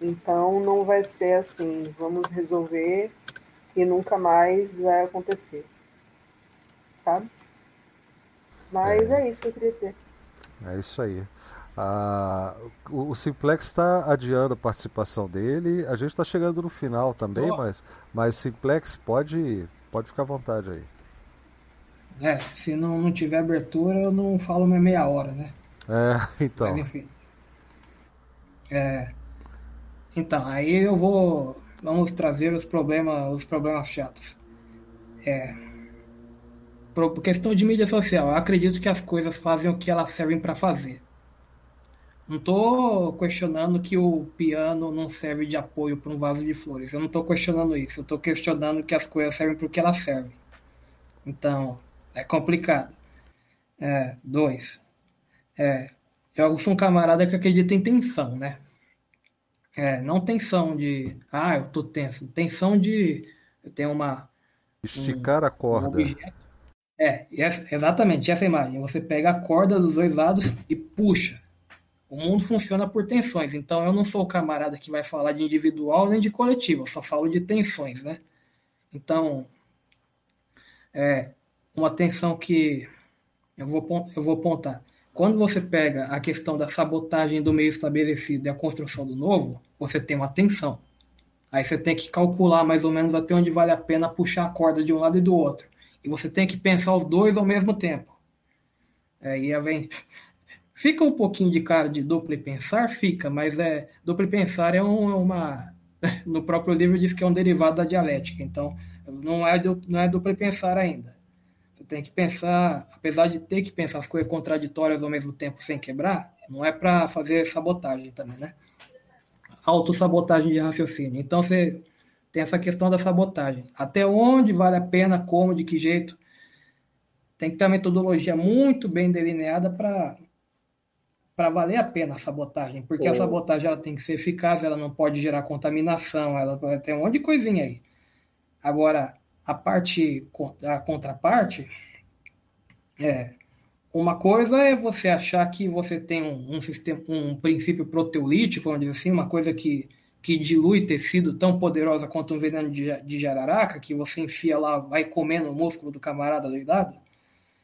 Então não vai ser assim, vamos resolver e nunca mais vai acontecer. Sabe? Mas é, é isso que eu queria dizer. É isso aí. Ah, o, Simplex está adiando a participação dele. A gente está chegando no final também, oh. mas, mas Simplex pode, pode ficar à vontade aí. É, se não, não tiver abertura, eu não falo mais meia hora, né? É, [laughs] então. Mas, enfim. É, então, aí eu vou. Vamos trazer os problemas, os problemas chatos. É, por questão de mídia social, eu acredito que as coisas fazem o que elas servem para fazer. Não estou questionando que o piano não serve de apoio para um vaso de flores. Eu não estou questionando isso. Eu estou questionando que as coisas servem para o que elas servem. Então, é complicado. É, dois. É, eu sou um camarada que acredita em tensão, né? É, não tensão de, ah, eu tô tenso. Tensão de, eu tenho uma... Esticar um, a corda. Um é, exatamente, essa imagem. Você pega a corda dos dois lados e puxa. O mundo funciona por tensões, então eu não sou o camarada que vai falar de individual nem de coletivo, eu só falo de tensões, né? Então, é uma tensão que eu vou, eu vou apontar. Quando você pega a questão da sabotagem do meio estabelecido e a construção do novo, você tem uma tensão. Aí você tem que calcular mais ou menos até onde vale a pena puxar a corda de um lado e do outro. E você tem que pensar os dois ao mesmo tempo. Aí vem Fica um pouquinho de cara de duplo pensar? Fica, mas é duplo pensar é, um, é uma. [laughs] No próprio livro diz que é um derivado da dialética, então não é, não é duplo pensar ainda. Você tem que pensar, apesar de ter que pensar as coisas contraditórias ao mesmo tempo sem quebrar, não é para fazer sabotagem também, né? Autossabotagem de raciocínio. Então você tem essa questão da sabotagem. Até onde vale a pena, como, de que jeito. Tem que ter uma metodologia muito bem delineada para para valer a pena a sabotagem, porque a sabotagem ela tem que ser eficaz, ela não pode gerar contaminação, ela tem um monte de coisinha aí. Agora, a parte, a contraparte, é, uma coisa é você achar que você tem um, um, sistema, um princípio proteolítico, vamos dizer assim, uma coisa que, que dilui tecido tão poderosa quanto um veneno de, de jararaca, que você enfia lá, vai comendo o músculo do camarada doidado,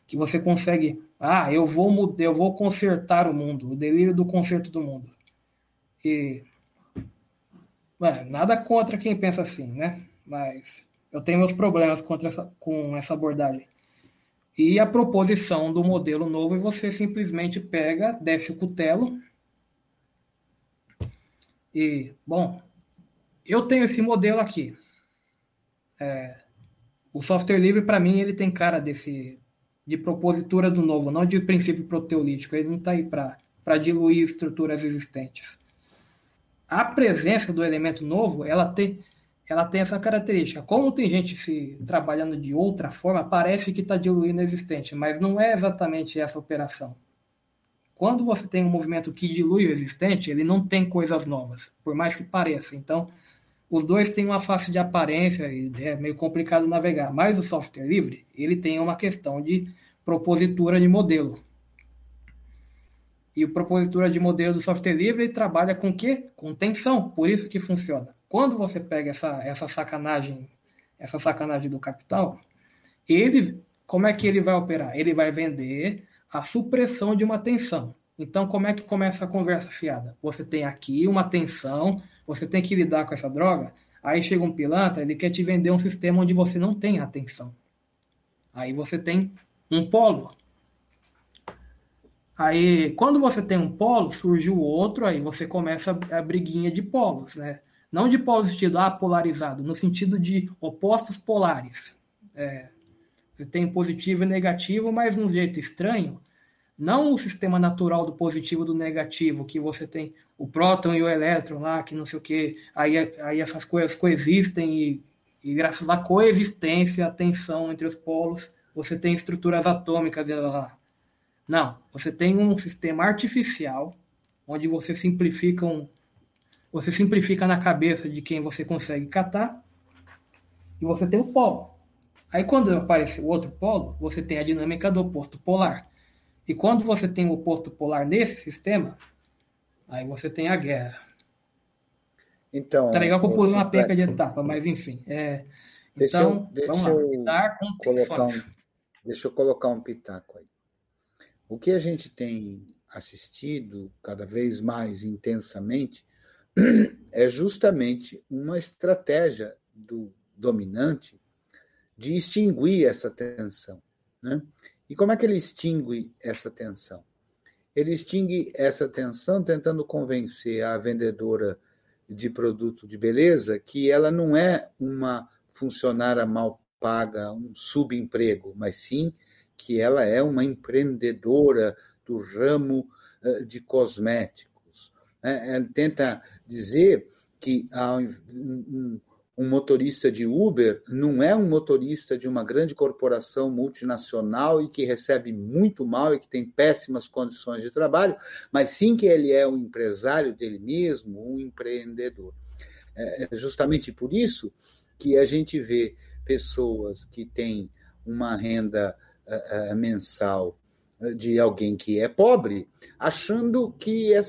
que você consegue, ah, eu vou eu vou consertar o mundo, o delírio do conserto do mundo. E nada contra quem pensa assim, né? Mas eu tenho meus problemas contra essa, com essa abordagem. E a proposição do modelo novo é você simplesmente pega, desce o cutelo e, bom, eu tenho esse modelo aqui. É, o software livre, para mim, ele tem cara desse de propositura do novo, não de princípio proteolítico. Ele não está aí para diluir estruturas existentes. A presença do elemento novo, ela tem, ela tem essa característica. Como tem gente se trabalhando de outra forma, parece que está diluindo o existente, mas não é exatamente essa operação. Quando você tem um movimento que dilui o existente, ele não tem coisas novas, por mais que pareça. Então, os dois têm uma face de aparência e é meio complicado navegar. Mas o software livre, ele tem uma questão de propositura de modelo. E o propositura de modelo do software livre ele trabalha com o quê? Com tensão. Por isso que funciona. Quando você pega essa, essa sacanagem, essa sacanagem do capital, ele, como é que ele vai operar? Ele vai vender a supressão de uma tensão. Então, como é que começa a conversa fiada? Você tem aqui uma tensão, você tem que lidar com essa droga. Aí chega um pilantra, ele quer te vender um sistema onde você não tem atenção. Aí você tem um polo. Aí, quando você tem um polo, surge o outro, aí você começa a briguinha de polos, né? Não de polos sentido apolarizado, no sentido de opostos polares. É, você tem positivo e negativo, mas de um jeito estranho. Não o sistema natural do positivo e do negativo, que você tem o próton e o elétron lá, que não sei o que, aí, aí essas coisas coexistem e, e graças à coexistência, a tensão entre os polos, você tem estruturas atômicas lá. Não, você tem um sistema artificial onde você simplifica um, você simplifica na cabeça de quem você consegue catar e você tem o polo. Aí quando aparece o outro polo, você tem a dinâmica do oposto polar. E quando você tem o oposto polar nesse sistema, aí você tem a guerra. Então, tá legal que eu pulei uma peca de etapa, mas enfim. É, deixa então, eu, vamos lá, com colocar um, Deixa eu colocar um pitaco aí. O que a gente tem assistido cada vez mais intensamente [clears throat] é justamente uma estratégia do dominante de extinguir essa tensão. Né? E como é que ele extingue essa tensão? Ele extingue essa tensão tentando convencer a vendedora de produto de beleza que ela não é uma funcionária mal paga, um subemprego, mas sim que ela é uma empreendedora do ramo eh, de cosméticos. É, tenta dizer que um, um motorista de Uber não é um motorista de uma grande corporação multinacional e que recebe muito mal e que tem péssimas condições de trabalho, mas sim que ele é um empresário dele mesmo, um empreendedor. É, é justamente por isso que a gente vê pessoas que têm uma renda uh, uh, mensal de alguém que é pobre, achando que é,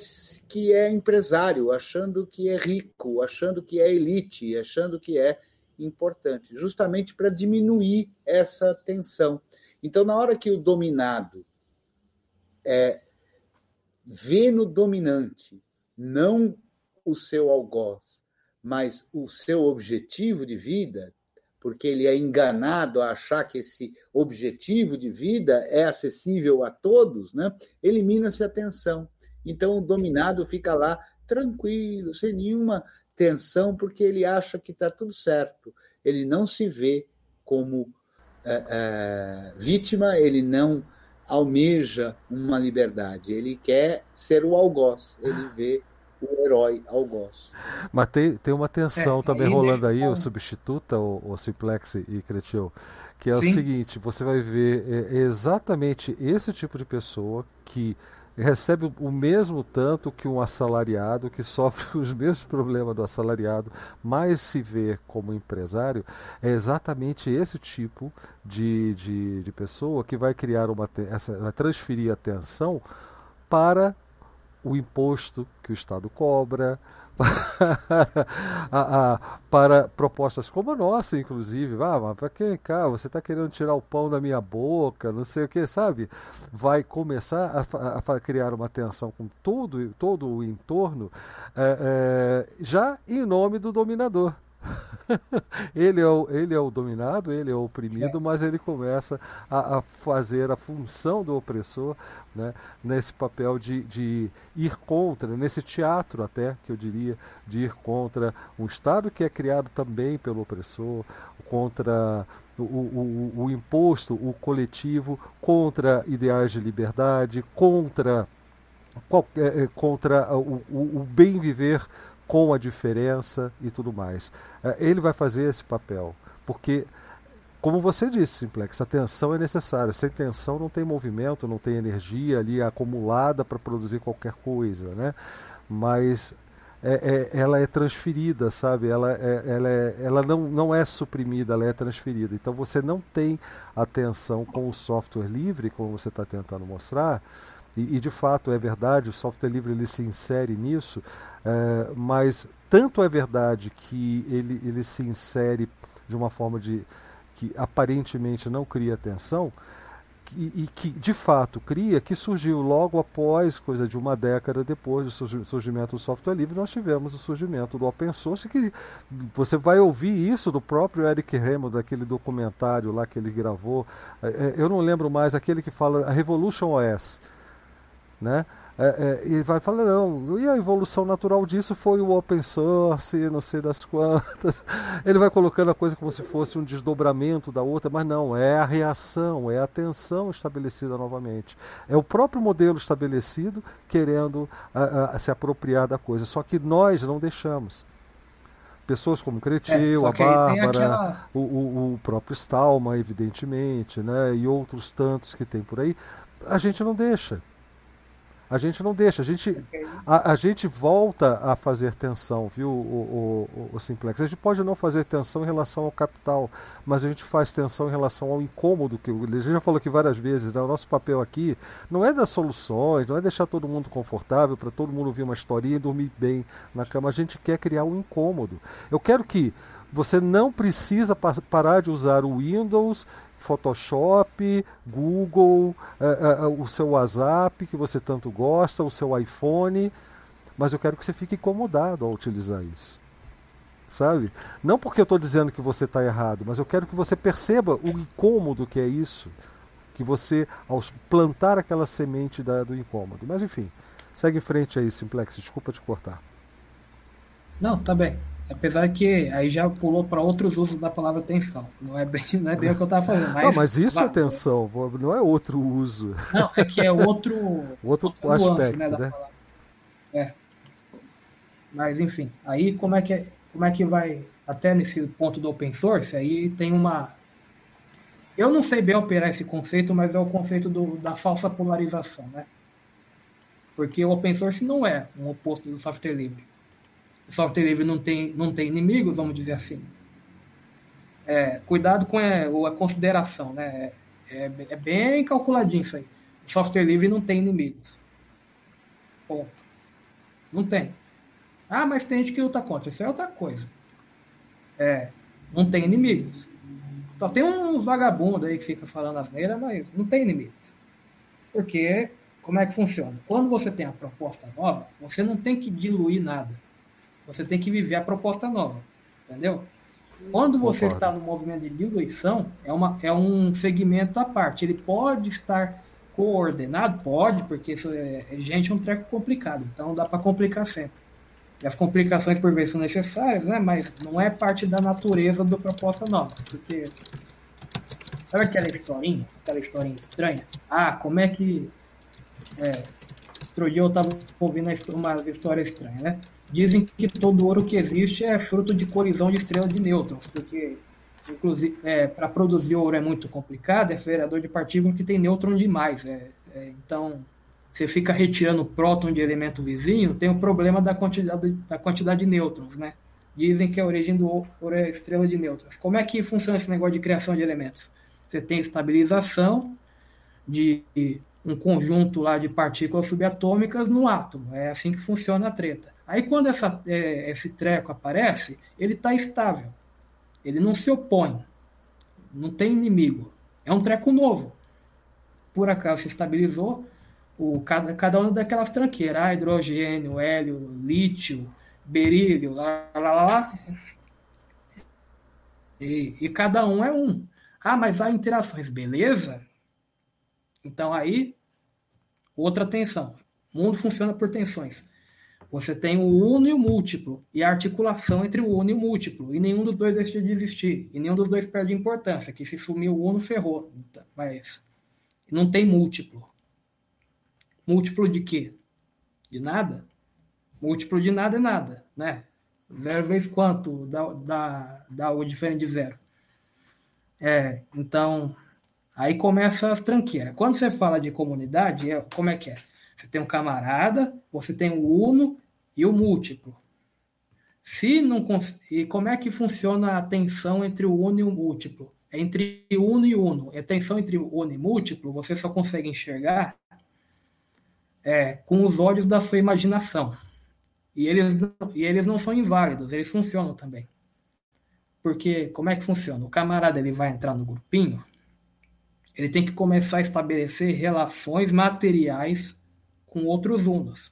que é empresário, achando que é rico, achando que é elite, achando que é importante, justamente para diminuir essa tensão. Então, na hora que o dominado é, vê no dominante não o seu algoz, mas o seu objetivo de vida, porque ele é enganado a achar que esse objetivo de vida é acessível a todos, né? elimina-se a tensão. Então, o dominado fica lá tranquilo, sem nenhuma tensão, porque ele acha que está tudo certo. Ele não se vê como é, é, vítima, ele não almeja uma liberdade, ele quer ser o algoz, ele vê o herói ao gosto. Mas tem, tem uma tensão é, também rolando aí, o substituta, o, o Simplex e Cretil, que é Sim. o seguinte, você vai ver é, exatamente esse tipo de pessoa que recebe o mesmo tanto que um assalariado que sofre [laughs] os mesmos problemas do assalariado, mas se vê como empresário, é exatamente esse tipo de, de, de pessoa que vai criar uma essa, vai transferir a atenção para o imposto que o Estado cobra, para, [laughs] a, a, para propostas como a nossa, inclusive. Ah, mas para quem cá? Você está querendo tirar o pão da minha boca, não sei o que, sabe? Vai começar a, a criar uma tensão com todo, todo o entorno, é, é, já em nome do dominador. [laughs] ele, é o, ele é o dominado, ele é o oprimido, é. mas ele começa a, a, fazer a função do opressor né, nesse papel de, de ir contra, nesse teatro até, que eu diria, de ir contra um Estado que é criado também pelo opressor, contra o, o, o imposto, o coletivo, contra ideais de liberdade, contra, qualquer, contra o, o bem viver com a diferença e tudo mais. É, ele vai fazer esse papel, porque, como você disse, Simplex, a tensão é necessária. Sem tensão não tem movimento, não tem energia ali acumulada para produzir qualquer coisa, né? Mas é, é, ela é transferida, sabe? Ela, é, ela, é, ela não, não é suprimida, ela é transferida. Então você não tem atenção com o software livre, como você está tentando mostrar, e, e, de fato é verdade, o software livre ele se insere nisso, é, mas tanto é verdade que ele, ele se insere de uma forma de que aparentemente não cria tensão, e, e, que de fato cria, que surgiu logo após, coisa de uma década depois do surgimento do software livre, nós tivemos o surgimento do open source, que você vai ouvir isso do próprio Eric Raymond, daquele documentário lá que ele gravou, é, é, eu não lembro mais, aquele que fala a Revolution OS, né? É, é, e vai falar, não, e a evolução natural disso foi o open source, não sei das quantas. [laughs] Ele vai colocando a coisa como se fosse um desdobramento da outra, mas não, é a reação, é a tensão estabelecida novamente. É o próprio modelo estabelecido querendo a, a, se apropriar da coisa, só que nós não deixamos. Pessoas como Cretil, é, a Bárbara, aquelas... o, o, o próprio Stalma, evidentemente, né, e outros tantos que tem por aí, a gente não deixa. A gente não deixa, a gente, a, a gente volta a fazer tensão, viu, o, o, o, Simplex? A gente pode não fazer tensão em relação ao capital, mas a gente faz tensão em relação ao incômodo, que a gente já falou aqui várias vezes, né? o nosso papel aqui não é dar soluções, não é deixar todo mundo confortável, para todo mundo ouvir uma historinha e dormir bem na cama, a gente quer criar um incômodo. Eu quero que você não precisa parar de usar o Windows Photoshop, Google, uh, uh, o seu WhatsApp que você tanto gosta, o seu iPhone, mas eu quero que você fique incomodado ao utilizar isso. Sabe? Não porque eu estou dizendo que você está errado, mas eu quero que você perceba o incômodo que é isso, que você, ao plantar aquela semente da, do incômodo. Mas enfim, segue em frente aí, Simplex, desculpa te cortar. Não, tá bem. Apesar que aí já pulou para outros usos da palavra tensão. Não é bem, não é bem o que eu estava falando. Mas, não, mas isso é tensão, não é outro uso. Não, é que é outro, [laughs] outro, outro aspecto, nuance, né? né? É. Mas enfim, aí como é que é, como é que vai até nesse ponto do open source? Aí tem uma eu não sei bem operar esse conceito, mas é o conceito do, da falsa polarização, né? Porque o open source não é um oposto do software livre software livre não tem, não tem inimigos, vamos dizer assim. É, cuidado com é, a consideração, né? É, é, bem calculadinho isso aí. Software livre não tem inimigos. Ponto. Não tem. Ah, mas tem gente que luta contra. Isso é outra coisa. É, não tem inimigos. Só tem uns vagabundos aí que fica falando asneira, mas não tem inimigos. Porque, como é que funciona? Quando você tem a proposta nova, você não tem que diluir nada. Você tem que viver a proposta nova, entendeu? Quando você Concordo. está no movimento de diluição, é, uma, é um segmento à parte. Ele pode estar coordenado? Pode, porque isso é, é gente é um treco complicado, então dá para complicar sempre. E as complicações por vezes são necessárias, né? mas não é parte da natureza da proposta nova. Porque sabe aquela historinha, aquela historinha estranha? Ah, como é que. É, outro dia eu estava ouvindo uma história estranha, né? Dizem que todo ouro que existe é fruto de colisão de estrelas de nêutrons, porque, inclusive, é, para produzir ouro é muito complicado, é vereador de partículas que tem nêutron demais. É, é, então, você fica retirando próton de elemento vizinho, tem o problema da quantidade, da quantidade de nêutrons, né? Dizem que a origem do ouro é estrela de nêutrons. Como é que funciona esse negócio de criação de elementos? Você tem estabilização de um conjunto lá de partículas subatômicas no átomo. É assim que funciona a treta. Aí quando essa, é, esse treco aparece, ele está estável. Ele não se opõe. Não tem inimigo. É um treco novo. Por acaso se estabilizou, o, cada, cada uma daquelas tranqueiras, ah, hidrogênio, hélio, lítio, berílio, lá, lá, lá, lá. E, e cada um é um. Ah, mas há interações, beleza? Então aí, outra tensão. O mundo funciona por tensões. Você tem o uno e o múltiplo, e a articulação entre o uno e o múltiplo, e nenhum dos dois deixa de existir, e nenhum dos dois perde importância, que se sumir o uno, ferrou. Mas não tem múltiplo. Múltiplo de quê? De nada? Múltiplo de nada é nada, né? Zero vezes quanto dá, dá, dá o diferente de zero? É, então, aí começa as tranqueiras. Quando você fala de comunidade, é, como é que é? Você tem um camarada, você tem o uno e o múltiplo. Se não e como é que funciona a tensão entre o uno e o múltiplo? É entre uno e uno. A tensão entre uno e múltiplo você só consegue enxergar é, com os olhos da sua imaginação. E eles, e eles não são inválidos, eles funcionam também. Porque como é que funciona? O camarada ele vai entrar no grupinho, ele tem que começar a estabelecer relações materiais com outros unos.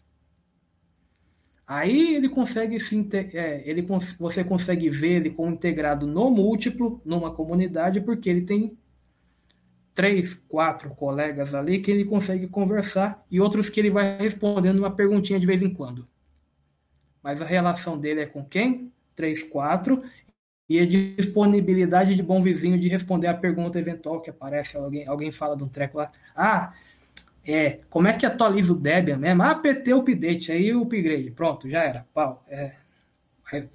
Aí ele consegue se é, ele você consegue ver ele como integrado no múltiplo, numa comunidade, porque ele tem três, quatro colegas ali que ele consegue conversar e outros que ele vai respondendo uma perguntinha de vez em quando. Mas a relação dele é com quem? Três, quatro. E a disponibilidade de bom vizinho de responder a pergunta eventual que aparece. Alguém, alguém fala de um treco lá. Ah, é, como é que atualiza o Debian mesmo? Ah, PT update, aí o upgrade. Pronto, já era. Pau. É, é,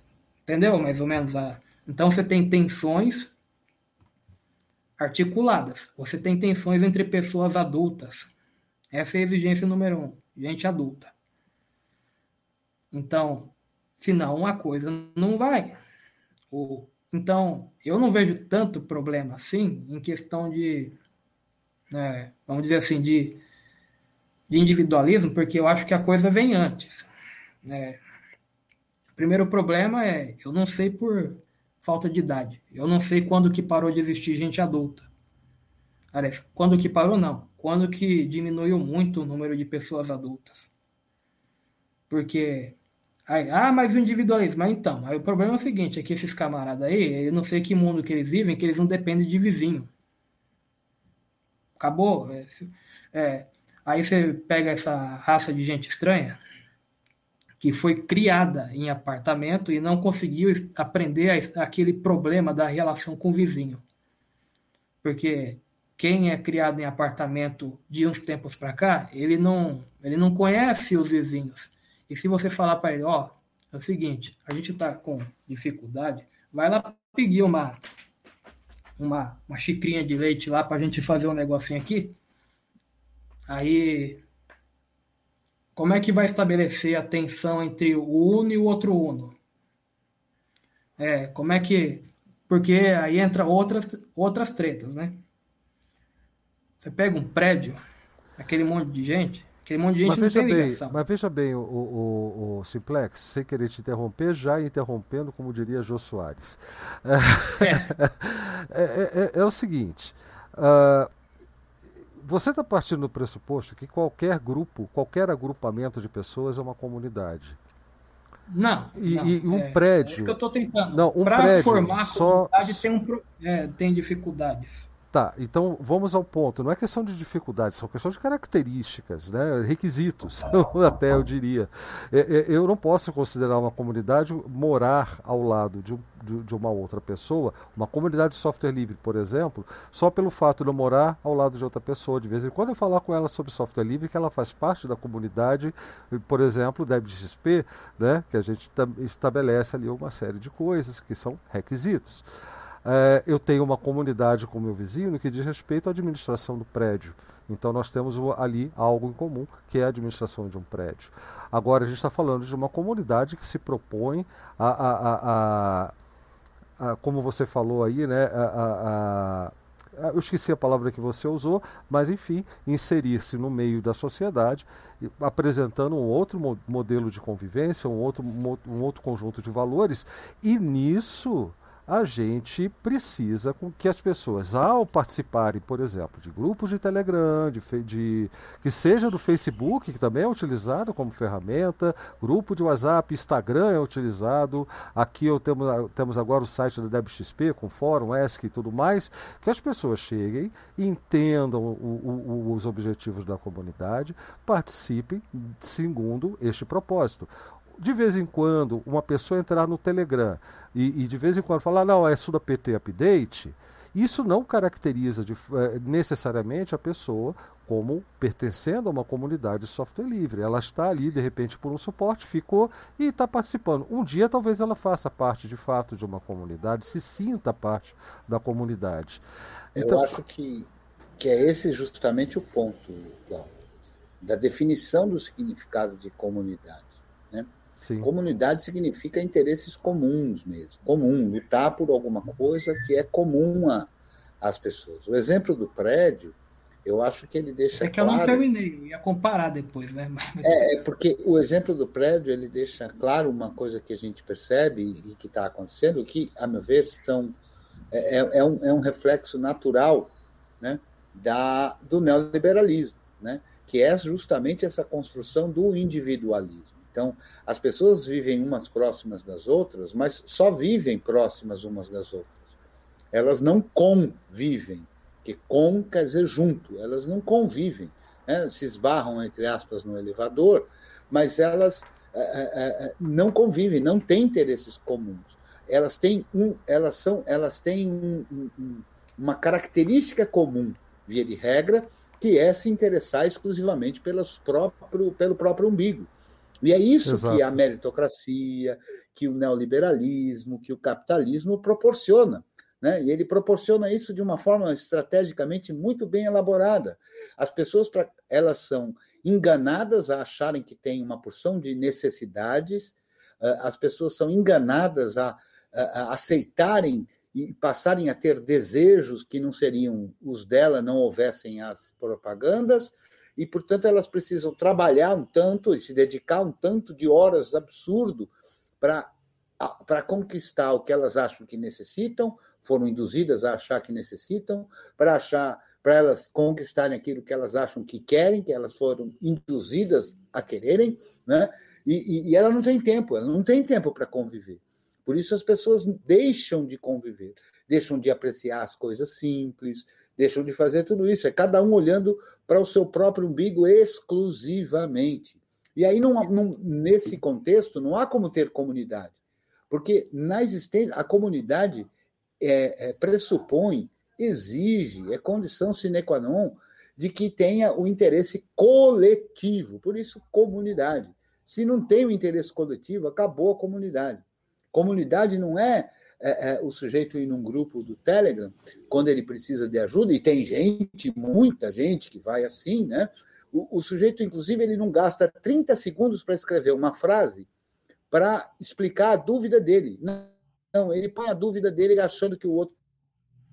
entendeu? Mais ou menos. A, então você tem tensões articuladas. Você tem tensões entre pessoas adultas. Essa é a exigência número um. Gente adulta. Então, senão a coisa não vai. O, então, eu não vejo tanto problema assim em questão de, né, vamos dizer assim, de, de individualismo, porque eu acho que a coisa vem antes. Né? Primeiro problema é, eu não sei por falta de idade. Eu não sei quando que parou de existir gente adulta. Aliás, quando que parou, não. Quando que diminuiu muito o número de pessoas adultas. Porque. Aí, ah, mas o individualismo. Mas então, aí o problema é o seguinte: é que esses camaradas aí, eu não sei que mundo que eles vivem, que eles não dependem de vizinho. Acabou. É, é, aí você pega essa raça de gente estranha, que foi criada em apartamento e não conseguiu aprender aquele problema da relação com o vizinho. Porque quem é criado em apartamento de uns tempos para cá, ele não, ele não conhece os vizinhos. E se você falar para ele, ó, é o seguinte, a gente está com dificuldade, vai lá pedir uma, uma, uma xicrinha de leite lá para a gente fazer um negocinho aqui. Aí como é que vai estabelecer a tensão entre o uno e o outro uno? É, como é que. Porque aí entra outras, outras tretas, né? Você pega um prédio, aquele monte de gente, aquele monte de gente mas não tem ligação. Mas veja bem, o, o, o, Simplex, sem querer te interromper, já interrompendo, como diria Jô Soares. É, [laughs] é, é, é, é o seguinte. Uh, você está partindo do pressuposto que qualquer grupo, qualquer agrupamento de pessoas é uma comunidade. Não. E, não, e um é, prédio. É isso que eu estou tentando. Não, um Para formar só... comunidade tem, um, é, tem dificuldades. Tá, então vamos ao ponto. Não é questão de dificuldades, são questão de características, né? requisitos, [laughs] até eu diria. É, é, eu não posso considerar uma comunidade morar ao lado de, uma outra pessoa, uma comunidade de software livre, por exemplo, só pelo fato de eu morar ao lado de outra pessoa. De vez em quando eu falar com ela sobre software livre, que ela faz parte da comunidade, por exemplo, da né? que a gente estabelece ali uma série de coisas que são requisitos. É, eu tenho uma comunidade com meu vizinho que diz respeito à administração do prédio. Então nós temos ali algo em comum, que é a administração de um prédio. Agora a gente está falando de uma comunidade que se propõe a, a, a, a como você falou aí, né, a, eu esqueci a palavra que você usou, mas enfim, inserir-se no meio da sociedade, apresentando um outro modelo de convivência, um outro, um outro conjunto de valores, e nisso a gente precisa que as pessoas, ao participarem, por exemplo, de grupos de Telegram, de, de, que seja do Facebook, que também é utilizado como ferramenta, grupo de WhatsApp, Instagram é utilizado, aqui eu temos, temos agora o site da DebXP, com fórum, ESC e tudo mais, que as pessoas cheguem, entendam o, o, os objetivos da comunidade, participem segundo este propósito de vez em quando, uma pessoa entrar no Telegram e, e de vez em quando falar, não, é Suda PT Update, isso não caracteriza de, é, necessariamente a pessoa como pertencendo a uma comunidade de software livre. Ela está ali, de repente, por um suporte, ficou e está participando. Um dia, talvez ela faça parte, de fato, de uma comunidade, se sinta parte da comunidade. Então... Eu acho que, que é esse justamente o ponto, da definição do significado de comunidade. Sim. Comunidade significa interesses comuns mesmo. Comum, lutar por alguma coisa que é comum a, às pessoas. O exemplo do prédio, eu acho que ele deixa É que claro... eu não terminei, eu ia comparar depois, né? É, é, porque o exemplo do prédio, ele deixa claro uma coisa que a gente percebe e que está acontecendo, que, a meu ver, são, é, é, é, um, é um reflexo natural né, da, do neoliberalismo, né? que é justamente essa construção do individualismo. Então, as pessoas vivem umas próximas das outras, mas só vivem próximas umas das outras. Elas não convivem, que com quer dizer junto, elas não convivem. Né? Se esbarram, entre aspas, no elevador, mas elas é, é, não convivem, não têm interesses comuns. Elas têm, um, elas são, elas têm um, um, uma característica comum, via de regra, que é se interessar exclusivamente pelos próprio, pelo próprio umbigo. E é isso Exato. que a meritocracia, que o neoliberalismo, que o capitalismo proporciona. Né? E ele proporciona isso de uma forma estrategicamente muito bem elaborada. As pessoas elas são enganadas a acharem que tem uma porção de necessidades, as pessoas são enganadas a, a aceitarem e passarem a ter desejos que não seriam os dela, não houvessem as propagandas, e, portanto, elas precisam trabalhar um tanto e se dedicar um tanto de horas absurdo para conquistar o que elas acham que necessitam, foram induzidas a achar que necessitam, para achar para elas conquistarem aquilo que elas acham que querem, que elas foram induzidas a quererem, né? E, e, e ela não tem tempo, ela não tem tempo para conviver. Por isso as pessoas deixam de conviver, deixam de apreciar as coisas simples, deixam de fazer tudo isso. É cada um olhando para o seu próprio umbigo exclusivamente. E aí, não, não, nesse contexto, não há como ter comunidade. Porque na existência, a comunidade é, é, pressupõe, exige, é condição sine qua non de que tenha o interesse coletivo. Por isso, comunidade. Se não tem o interesse coletivo, acabou a comunidade. Comunidade não é é, é, o sujeito ir num grupo do Telegram, quando ele precisa de ajuda, e tem gente, muita gente que vai assim, né? O, o sujeito, inclusive, ele não gasta 30 segundos para escrever uma frase para explicar a dúvida dele. Não, ele põe a dúvida dele achando que o outro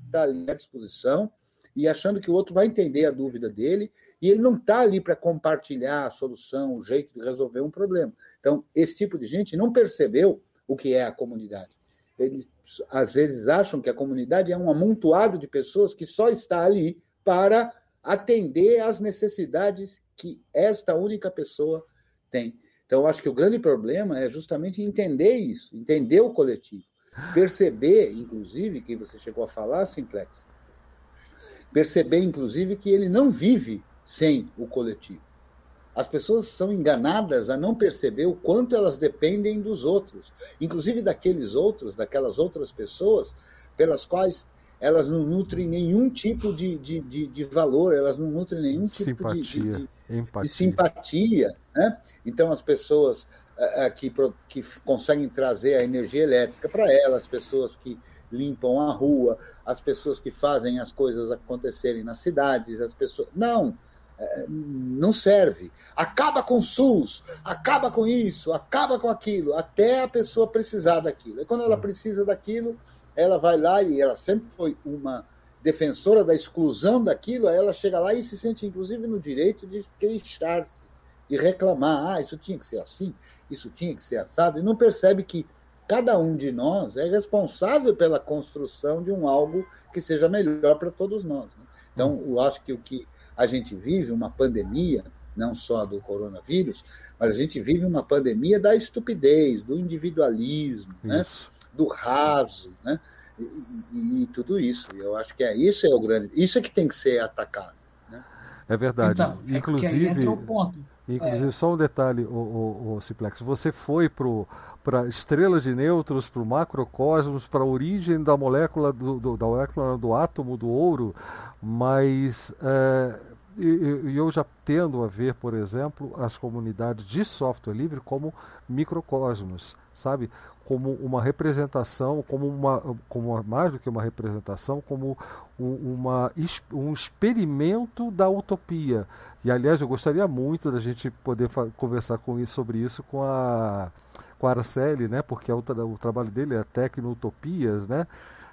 está ali à disposição e achando que o outro vai entender a dúvida dele, e ele não está ali para compartilhar a solução, o jeito de resolver um problema. Então, esse tipo de gente não percebeu o que é a comunidade. Eles às vezes acham que a comunidade é um amontoado de pessoas que só está ali para atender às necessidades que esta única pessoa tem. Então, acho que o grande problema é justamente entender isso, entender o coletivo, perceber, inclusive, que você chegou a falar, Simplex, perceber, inclusive, que ele não vive sem o coletivo. As pessoas são enganadas a não perceber o quanto elas dependem dos outros, inclusive daqueles outros, daquelas outras pessoas pelas quais elas não nutrem nenhum tipo de, de, de, de valor, elas não nutrem nenhum tipo simpatia, de, de, de, simpatia. Né? Então, as pessoas uh, que, que conseguem trazer a energia elétrica para elas, as pessoas que limpam a rua, as pessoas que fazem as coisas acontecerem nas cidades, as pessoas. Não, não serve. Acaba com o SUS, acaba com isso, acaba com aquilo, até a pessoa precisar daquilo. E quando ela precisa daquilo, ela vai lá e ela sempre foi uma defensora da exclusão daquilo, ela chega lá e se sente, inclusive, no direito de queixar-se, de reclamar: ah, isso tinha que ser assim, isso tinha que ser assado, e não percebe que cada um de nós é responsável pela construção de um algo que seja melhor para todos nós. Né? Então, eu acho que o que a gente vive uma pandemia, não só do coronavírus, mas a gente vive uma pandemia da estupidez, do individualismo, né? do raso, né? E, e, e, tudo isso. Eu acho que é isso é o grande, isso é que tem que ser atacado. Né? É verdade. Então, é inclusive, inclusive é. só um detalhe, o, o, o Ciplex, você foi para estrelas de nêutrons, para o macrocosmos, para a origem da molécula do, do, da molécula do átomo do ouro, mas é, e, eu já tendo a ver, por exemplo, as comunidades de software livre como microcosmos, sabe? Como uma representação, como uma, como mais do que uma representação, como um, uma, um experimento da utopia. E aliás, eu gostaria muito da gente poder conversar com sobre isso com a, Araceli, né? Porque é o, o trabalho dele é Tecno-Utopias, né?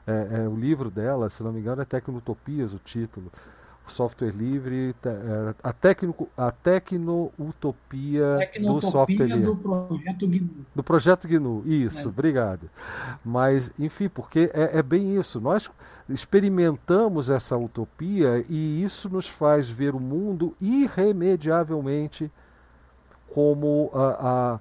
É, é, o livro dela, se não me engano, é Tecnotopias o título. O software livre, é, a, tecno, a tecno-utopia do software livre. do projeto GNU. Do projeto GNU, isso, é. obrigado. Mas, enfim, porque é, é bem isso. Nós experimentamos essa utopia e isso nos faz ver o mundo irremediavelmente como, a, a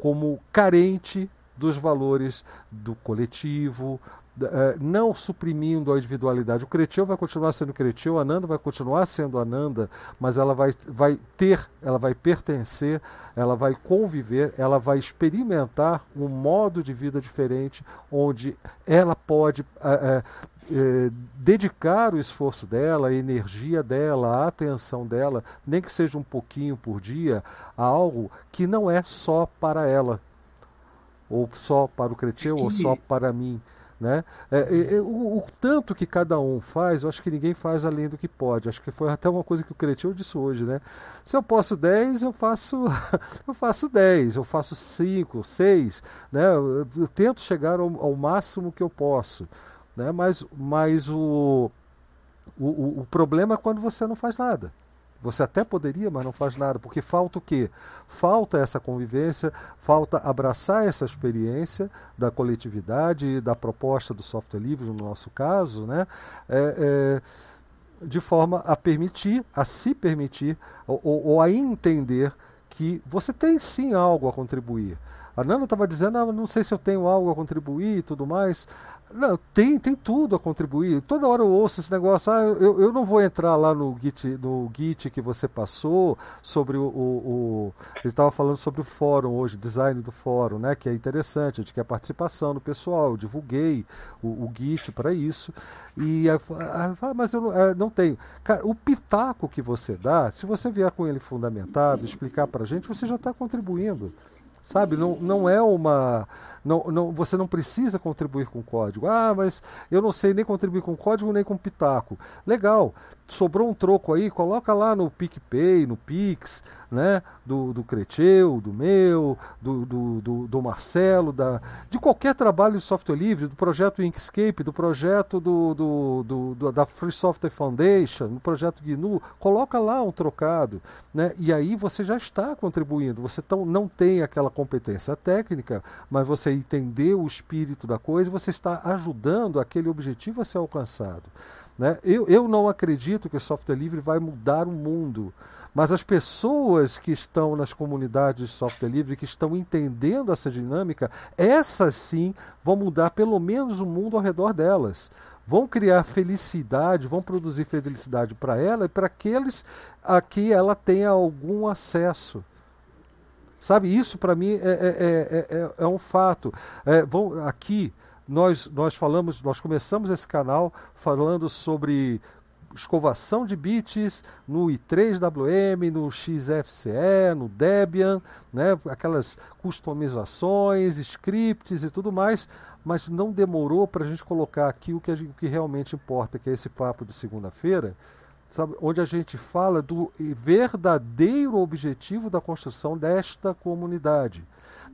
como carente dos valores do coletivo, é, não suprimindo a individualidade. O Cretil vai continuar sendo Cretil, a Nanda vai continuar sendo a Nanda, mas ela vai, vai ter, ela vai pertencer, ela vai conviver, ela vai experimentar um modo de vida diferente, onde ela pode é, é, é, dedicar o esforço dela, a energia dela, a atenção dela, nem que seja um pouquinho por dia, a algo que não é só para ela, ou só para o Cretil, ou só para mim né? É, é, o, o, tanto que cada um faz, eu acho que ninguém faz além do que pode. Acho que foi até uma coisa que o Cretinho disse hoje, né? Se eu posso 10, eu faço [laughs] eu faço 10, eu faço 5, 6, né? Eu, eu tento chegar ao, ao, máximo que eu posso, né? Mas, mas o, o, o problema é quando você não faz nada. Você até poderia, mas não faz nada, porque falta o quê? Falta essa convivência, falta abraçar essa experiência da coletividade, da proposta do software livre, no nosso caso, né? É, é, de forma a permitir, a se permitir, ou, ou a entender que você tem sim algo a contribuir. A Nana estava dizendo, ah, não sei se eu tenho algo a contribuir e tudo mais. Não, tem, tem tudo a contribuir. Toda hora eu ouço esse negócio, ah, eu, eu não vou entrar lá no Git, no Git que você passou sobre o. o, o... ele estava falando sobre o fórum hoje, design do fórum, né? Que é interessante, a gente quer participação do pessoal. Eu divulguei o, o Git para isso. E aí, ah, mas eu não, é, não tenho. Cara, o pitaco que você dá, se você vier com ele fundamentado, explicar para a gente, você já está contribuindo. Sabe? Não, não é uma não, não, você não precisa contribuir com código. Ah, mas eu não sei nem contribuir com código nem com pitaco. Legal, sobrou um troco aí, coloca lá no PicPay, no Pix, né? Do, do Creteu, do meu, do, do, do, do, Marcelo, da, de qualquer trabalho de software livre, do projeto Inkscape, do projeto do, do, do, da Free Software Foundation, do projeto GNU, coloca lá um trocado. Né? E aí você já está contribuindo. Você tão, não tem aquela competência técnica, mas você você entender o espírito da coisa, você está ajudando aquele objetivo a ser alcançado. Né? Eu, eu não acredito que o software livre vai mudar o mundo, mas as pessoas que estão nas comunidades de software livre, que estão entendendo essa dinâmica, essas sim vão mudar pelo menos o mundo ao redor delas. Vão criar felicidade, vão produzir felicidade para ela e para aqueles a que ela tenha algum acesso. Sabe, isso para mim é, é, é, é, um fato. Aqui nós, nós falamos, nós começamos esse canal falando sobre escovação de bits no i3WM, no XFCE, no Debian, né, aquelas customizações, scripts e tudo mais, mas não demorou para a gente colocar aqui o que, o que realmente importa, que é esse papo de segunda-feira, sabe, onde a gente fala do verdadeiro objetivo da construção desta comunidade.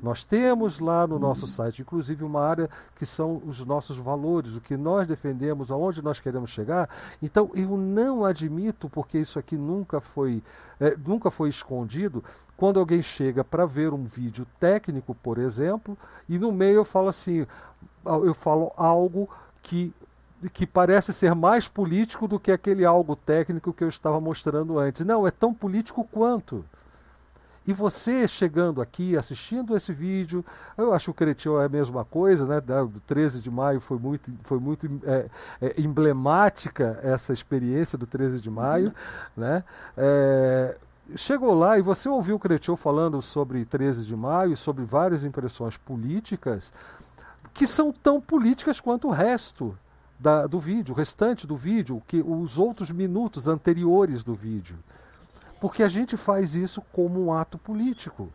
Nós temos lá no nosso site, inclusive, uma área que são os nossos valores, o que nós defendemos, aonde nós queremos chegar. Então, eu não admito, porque isso aqui nunca foi, é, nunca foi escondido, quando alguém chega para ver um vídeo técnico, por exemplo, e no meio eu falo assim, eu falo algo que que parece ser mais político do que aquele algo técnico que eu estava mostrando antes. Não, é tão político quanto. E você chegando aqui, assistindo esse vídeo, eu acho que o Cretinho é a mesma coisa, né? Do 13 de maio foi muito, foi muito é, é, emblemática essa experiência do 13 de maio, uhum. né? É, chegou lá e você ouviu o Cretinho falando sobre 13 de maio, sobre várias impressões políticas, que são tão políticas quanto o resto da, do vídeo, o restante do vídeo, que os outros minutos anteriores do vídeo. Porque a gente faz isso como um ato político.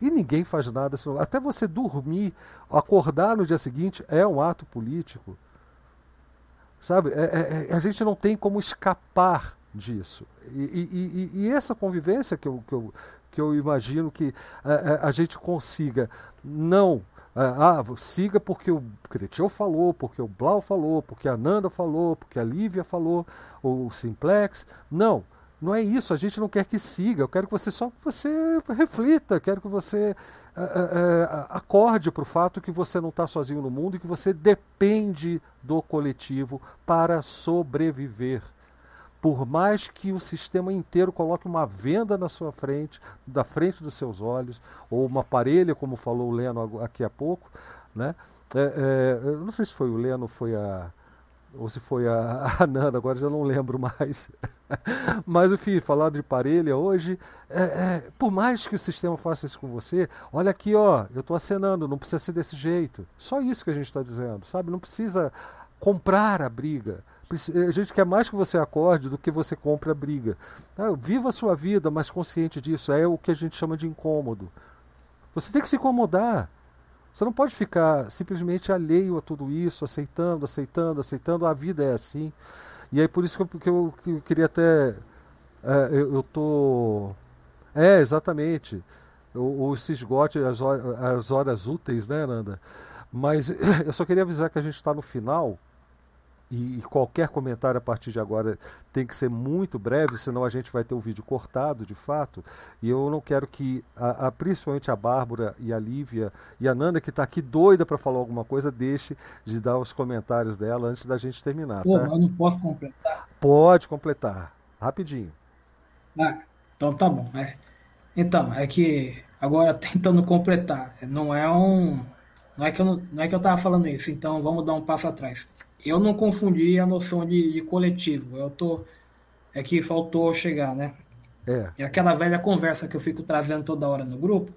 E ninguém faz nada. Até você dormir, acordar no dia seguinte, é um ato político. Sabe? É, é, é a gente não tem como escapar disso. E, e, e, e essa convivência que eu, que eu, que eu imagino que a, é, é, a gente consiga não. Ah, siga porque o Cretil falou, porque o Blau falou, porque a Nanda falou, porque a Lívia falou, ou o Simplex. Não. Não é isso, a gente não quer que siga, eu quero que você só você reflita, quero que você uh, uh, acorde para o fato que você não está sozinho no mundo e que você depende do coletivo para sobreviver. Por mais que o sistema inteiro coloque uma venda na sua frente, da frente dos seus olhos, ou uma parelha, como falou o Leno aqui há pouco, né? É, é, não sei se foi o Leno, foi a, ou se foi a, [laughs] a Nanda, agora já não lembro mais. [laughs] Mas, enfim, falar de parelha hoje, é, é, por mais que o sistema faça isso com você, olha aqui, ó, eu estou acenando, não precisa ser desse jeito. Só isso que a gente está dizendo, sabe? Não precisa comprar a briga. A gente quer mais que você acorde do que você compre a briga. Ah, viva a sua vida, mas consciente disso. É o que a gente chama de incômodo. Você tem que se incomodar. Você não pode ficar simplesmente alheio a tudo isso, aceitando, aceitando, aceitando. A vida é assim. E aí por isso que eu, que eu, que eu queria até. É, eu, eu tô. É, exatamente. O, o se esgote as, horas, as horas úteis, né, Nanda? Mas [coughs] eu só queria avisar que a gente está no final e, qualquer comentário a partir de agora tem que ser muito breve, senão a gente vai ter o vídeo cortado de fato. E eu não quero que, a, a principalmente a Bárbara e a Lívia e a Nanda, que está aqui doida para falar alguma coisa, deixe de dar os comentários dela antes da gente terminar. Pô, tá? eu não posso completar. Pode completar, rapidinho. Ah, então tá bom. É. Então, é que agora [laughs] tentando completar, não é um. Não é que eu não, não é que eu tava falando isso, então vamos dar um passo atrás eu não confundi a noção de, de coletivo. Eu tô. É que faltou chegar, né? É. é aquela velha conversa que eu fico trazendo toda hora no grupo,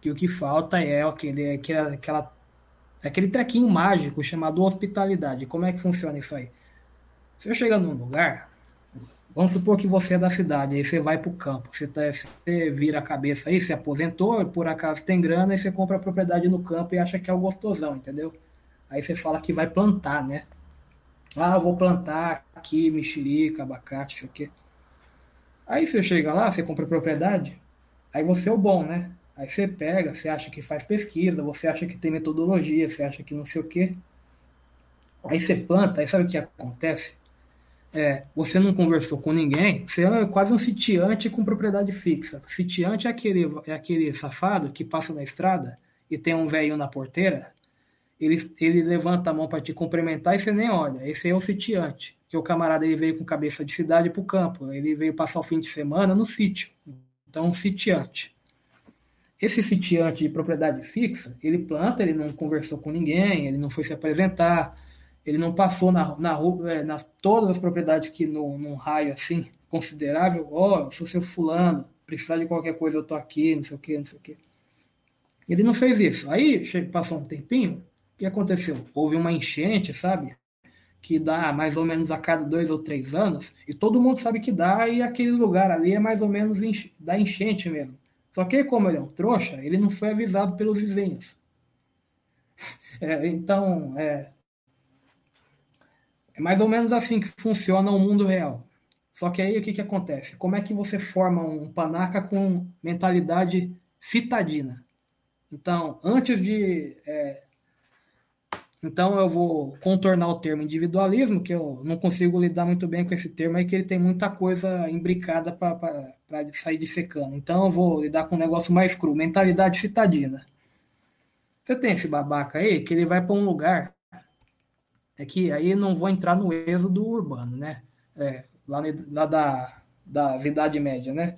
que o que falta é aquele, aquela, aquela, aquele trequinho mágico chamado hospitalidade. Como é que funciona isso aí? Você chega num lugar, vamos supor que você é da cidade, aí você vai para o campo, você, tá, você vira a cabeça aí, se aposentou, por acaso tem grana, aí você compra a propriedade no campo e acha que é o gostosão, entendeu? Aí você fala que vai plantar, né? Ah, vou plantar aqui mexerica, abacate, isso aqui. Aí você chega lá, você compra propriedade, aí você é o bom, né? Aí você pega, você acha que faz pesquisa, você acha que tem metodologia, você acha que não sei o quê. Aí você planta, aí sabe o que acontece? É, você não conversou com ninguém, você é quase um sitiante com propriedade fixa. Sitiante é aquele, é aquele safado que passa na estrada e tem um velho na porteira ele, ele levanta a mão para te cumprimentar e você nem olha. Esse é o sitiante, que o camarada ele veio com cabeça de cidade para o campo, ele veio passar o fim de semana no sítio. Então, sitiante. Esse sitiante de propriedade fixa, ele planta, ele não conversou com ninguém, ele não foi se apresentar, ele não passou na, na, é, na todas as propriedades que no, num raio assim considerável, ó, oh, eu sou seu fulano, precisar de qualquer coisa eu tô aqui, não sei o que, não sei o que. Ele não fez isso. Aí passou um tempinho, que aconteceu? Houve uma enchente, sabe? que dá mais ou menos a cada dois ou três anos, e todo mundo sabe que dá, e aquele lugar ali é mais ou menos da enchente mesmo. Só que, como ele é um trouxa, ele não foi avisado pelos vizinhos. [laughs] É, então, é, é mais ou menos assim que funciona o mundo real. Só que aí o que, que acontece? Como é que você forma um panaca com mentalidade citadina? Então, antes de é, então eu vou contornar o termo individualismo, que eu não consigo lidar muito bem com esse termo, aí que ele tem muita coisa imbricada para sair dissecando. Então eu vou lidar com um negócio mais cru, mentalidade citadina. Você tem esse babaca aí que ele vai para um lugar, é que aí não vou entrar no êxodo urbano, né? É, lá, lá da, da Idade Média, né?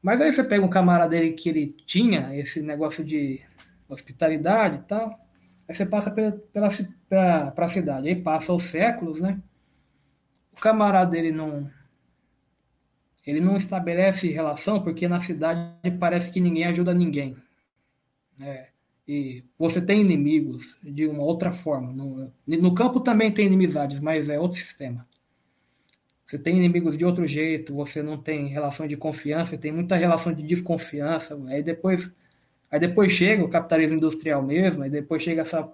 Mas aí você pega um camarada dele que ele tinha esse negócio de hospitalidade e tal, Aí você passa pela, pela, para a cidade. Aí passa os séculos, né? O camarada dele não. Ele não estabelece relação porque na cidade parece que ninguém ajuda ninguém. É, e você tem inimigos de uma outra forma. No, no campo também tem inimizades, mas é outro sistema. Você tem inimigos de outro jeito, você não tem relação de confiança, tem muita relação de desconfiança. Aí depois Aí depois chega o capitalismo industrial mesmo, aí depois chega essa,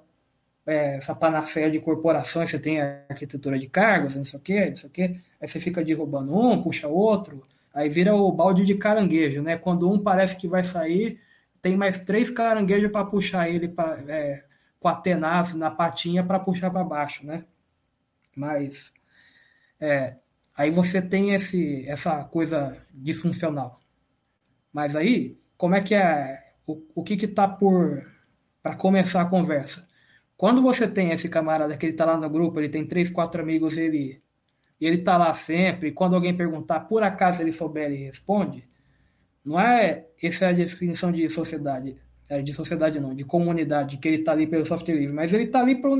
é, essa panaceia de corporações, você tem a arquitetura de cargos, não sei o quê, não sei o quê, aí você fica derrubando um, puxa outro, aí vira o balde de caranguejo, né? Quando um parece que vai sair, tem mais três caranguejos para puxar ele pra, é, com a tenaz na patinha para puxar para baixo, né? Mas é, aí você tem esse, essa coisa disfuncional. Mas aí, como é que é o, que está por para começar a conversa. Quando você tem esse camarada que ele está lá no grupo, ele tem três, quatro amigos, ele e ele está lá sempre, quando alguém perguntar, por acaso ele souber, ele responde, não é essa é a definição de sociedade, é de sociedade não, de comunidade, que ele está ali pelo software livre, mas ele está ali pro,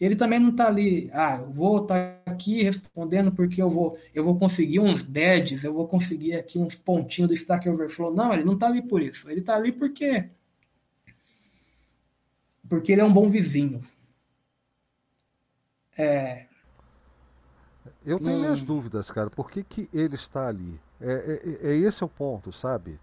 ele também não está ali, ah, eu vou estar tá aqui respondendo porque eu vou, eu vou conseguir uns badges, eu vou conseguir aqui uns pontinhos do Stack Overflow. Não, ele não está ali por isso. Ele está ali porque porque ele é um bom vizinho. É, eu tenho hum. minhas dúvidas, cara. Por que, que ele está ali? É, é, é esse é o ponto, sabe?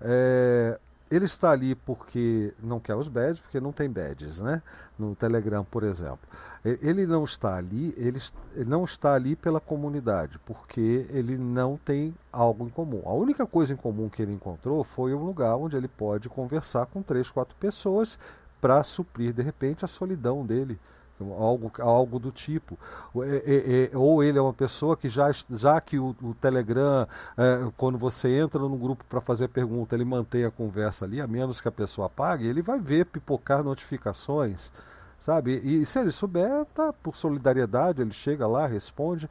É, ele está ali porque não quer os badges, porque não tem badges, né? No Telegram, por exemplo. Ele não está ali, ele não está ali pela comunidade, porque ele não tem algo em comum. A única coisa em comum que ele encontrou foi um lugar onde ele pode conversar com três, quatro pessoas para suprir de repente a solidão dele algo, algo do tipo. É, é, é, ou ele é uma pessoa que já, já que o, o Telegram, é, quando você entra no grupo para fazer pergunta, ele mantém a conversa ali, a menos que a pessoa pague, ele vai ver pipocar notificações, sabe? E, e se ele souber, tá, por solidariedade, ele chega lá, responde.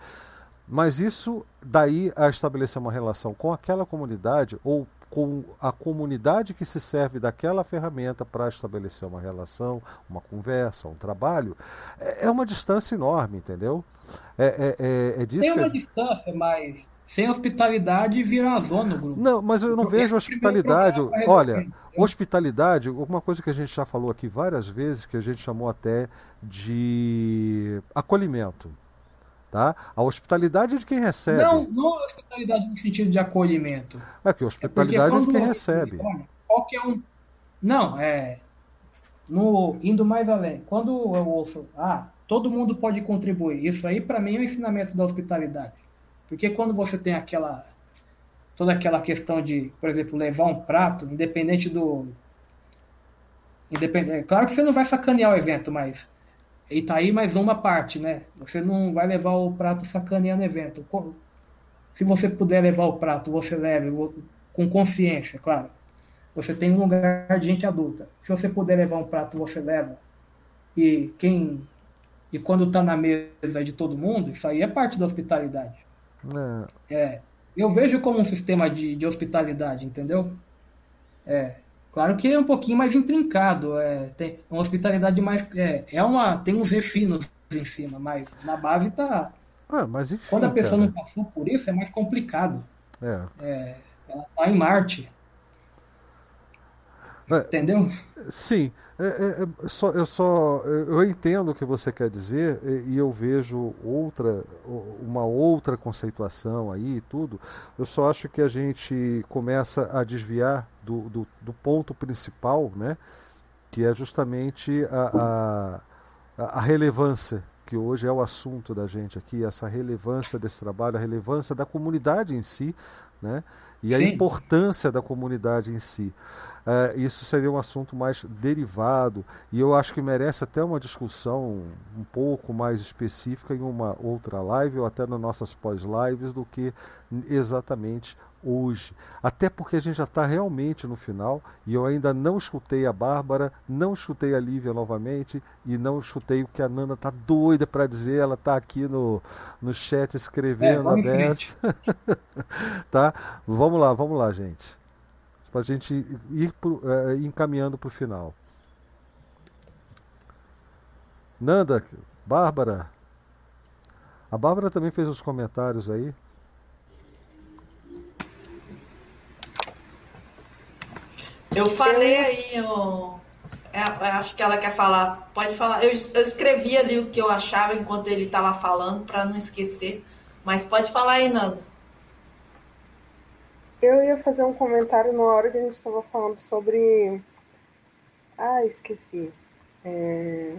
Mas isso daí a estabelecer uma relação com aquela comunidade ou com a comunidade que se serve daquela ferramenta para estabelecer uma relação, uma conversa, um trabalho, é, é uma distância enorme, entendeu? É, é, é, é Tem uma distância, mas sem hospitalidade vira uma zona no grupo. Não, mas eu não vejo hospitalidade. Olha, hospitalidade, uma coisa que a gente já falou aqui várias vezes, que a gente chamou até de acolhimento. Tá? A hospitalidade é de quem recebe. Não, não a hospitalidade no sentido de acolhimento. É que a hospitalidade é, é de quem recebe. Qualquer um. Não, é. No, indo mais além, quando eu ouço, ah, todo mundo pode contribuir, isso aí para mim é o ensinamento da hospitalidade. Porque quando você tem aquela. toda aquela questão de, por exemplo, levar um prato, independente do. Independente, claro que você não vai sacanear o evento, mas e tá aí mais uma parte, né? Você não vai levar o prato sacaneando evento. Se você puder levar o prato, você leve com consciência, claro. Você tem um lugar de gente adulta. Se você puder levar um prato, você leva. E quem e quando tá na mesa de todo mundo, isso aí é parte da hospitalidade. É. é eu vejo como um sistema de, de hospitalidade, entendeu? É. Claro que é um pouquinho mais intrincado, é, tem uma hospitalidade mais. É, é uma, tem uns refinos em cima, mas na base tá. Ah, mas enfim, Quando a pessoa cara. não passou por isso, é mais complicado. É. é ela tá em Marte. Entendeu? Sim. É, é, é, só, eu só eu entendo o que você quer dizer e eu vejo outra uma outra conceituação aí e tudo. Eu só acho que a gente começa a desviar do, do, do ponto principal, né? Que é justamente a, a, a relevância que hoje é o assunto da gente aqui, essa relevância desse trabalho, a relevância da comunidade em si, né? E Sim. a importância da comunidade em si. Uh, isso seria um assunto mais derivado e eu acho que merece até uma discussão um pouco mais específica em uma outra live ou até nas nossas pós-lives do que exatamente hoje. Até porque a gente já está realmente no final e eu ainda não escutei a Bárbara, não escutei a Lívia novamente e não escutei o que a Nana está doida para dizer. Ela está aqui no, no chat escrevendo é, a beça. [laughs] tá? Vamos lá, vamos lá, gente para a gente ir pro, é, encaminhando para o final. Nanda, Bárbara. A Bárbara também fez os comentários aí. Eu falei aí, eu, é, eu, acho que ela quer falar. Pode falar. Eu, eu escrevi ali o que eu achava enquanto ele estava falando, para não esquecer. Mas pode falar aí, Nanda. Eu ia fazer um comentário na hora que a gente estava falando sobre. Ah, esqueci. É...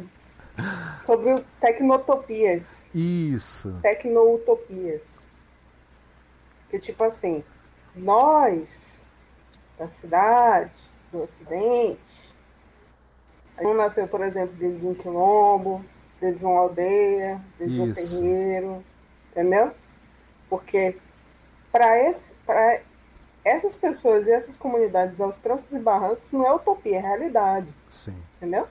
Sobre tecnotopias. Isso. Tecnoutopias. Que tipo assim, nós, da cidade, do ocidente, a gente nasceu, por exemplo, dentro de um quilombo, dentro de uma aldeia, dentro Isso. de um terreiro, entendeu? Porque para esse, pra essas pessoas e essas comunidades aos trancos e barrancos não é utopia, é realidade. Sim. Entendeu?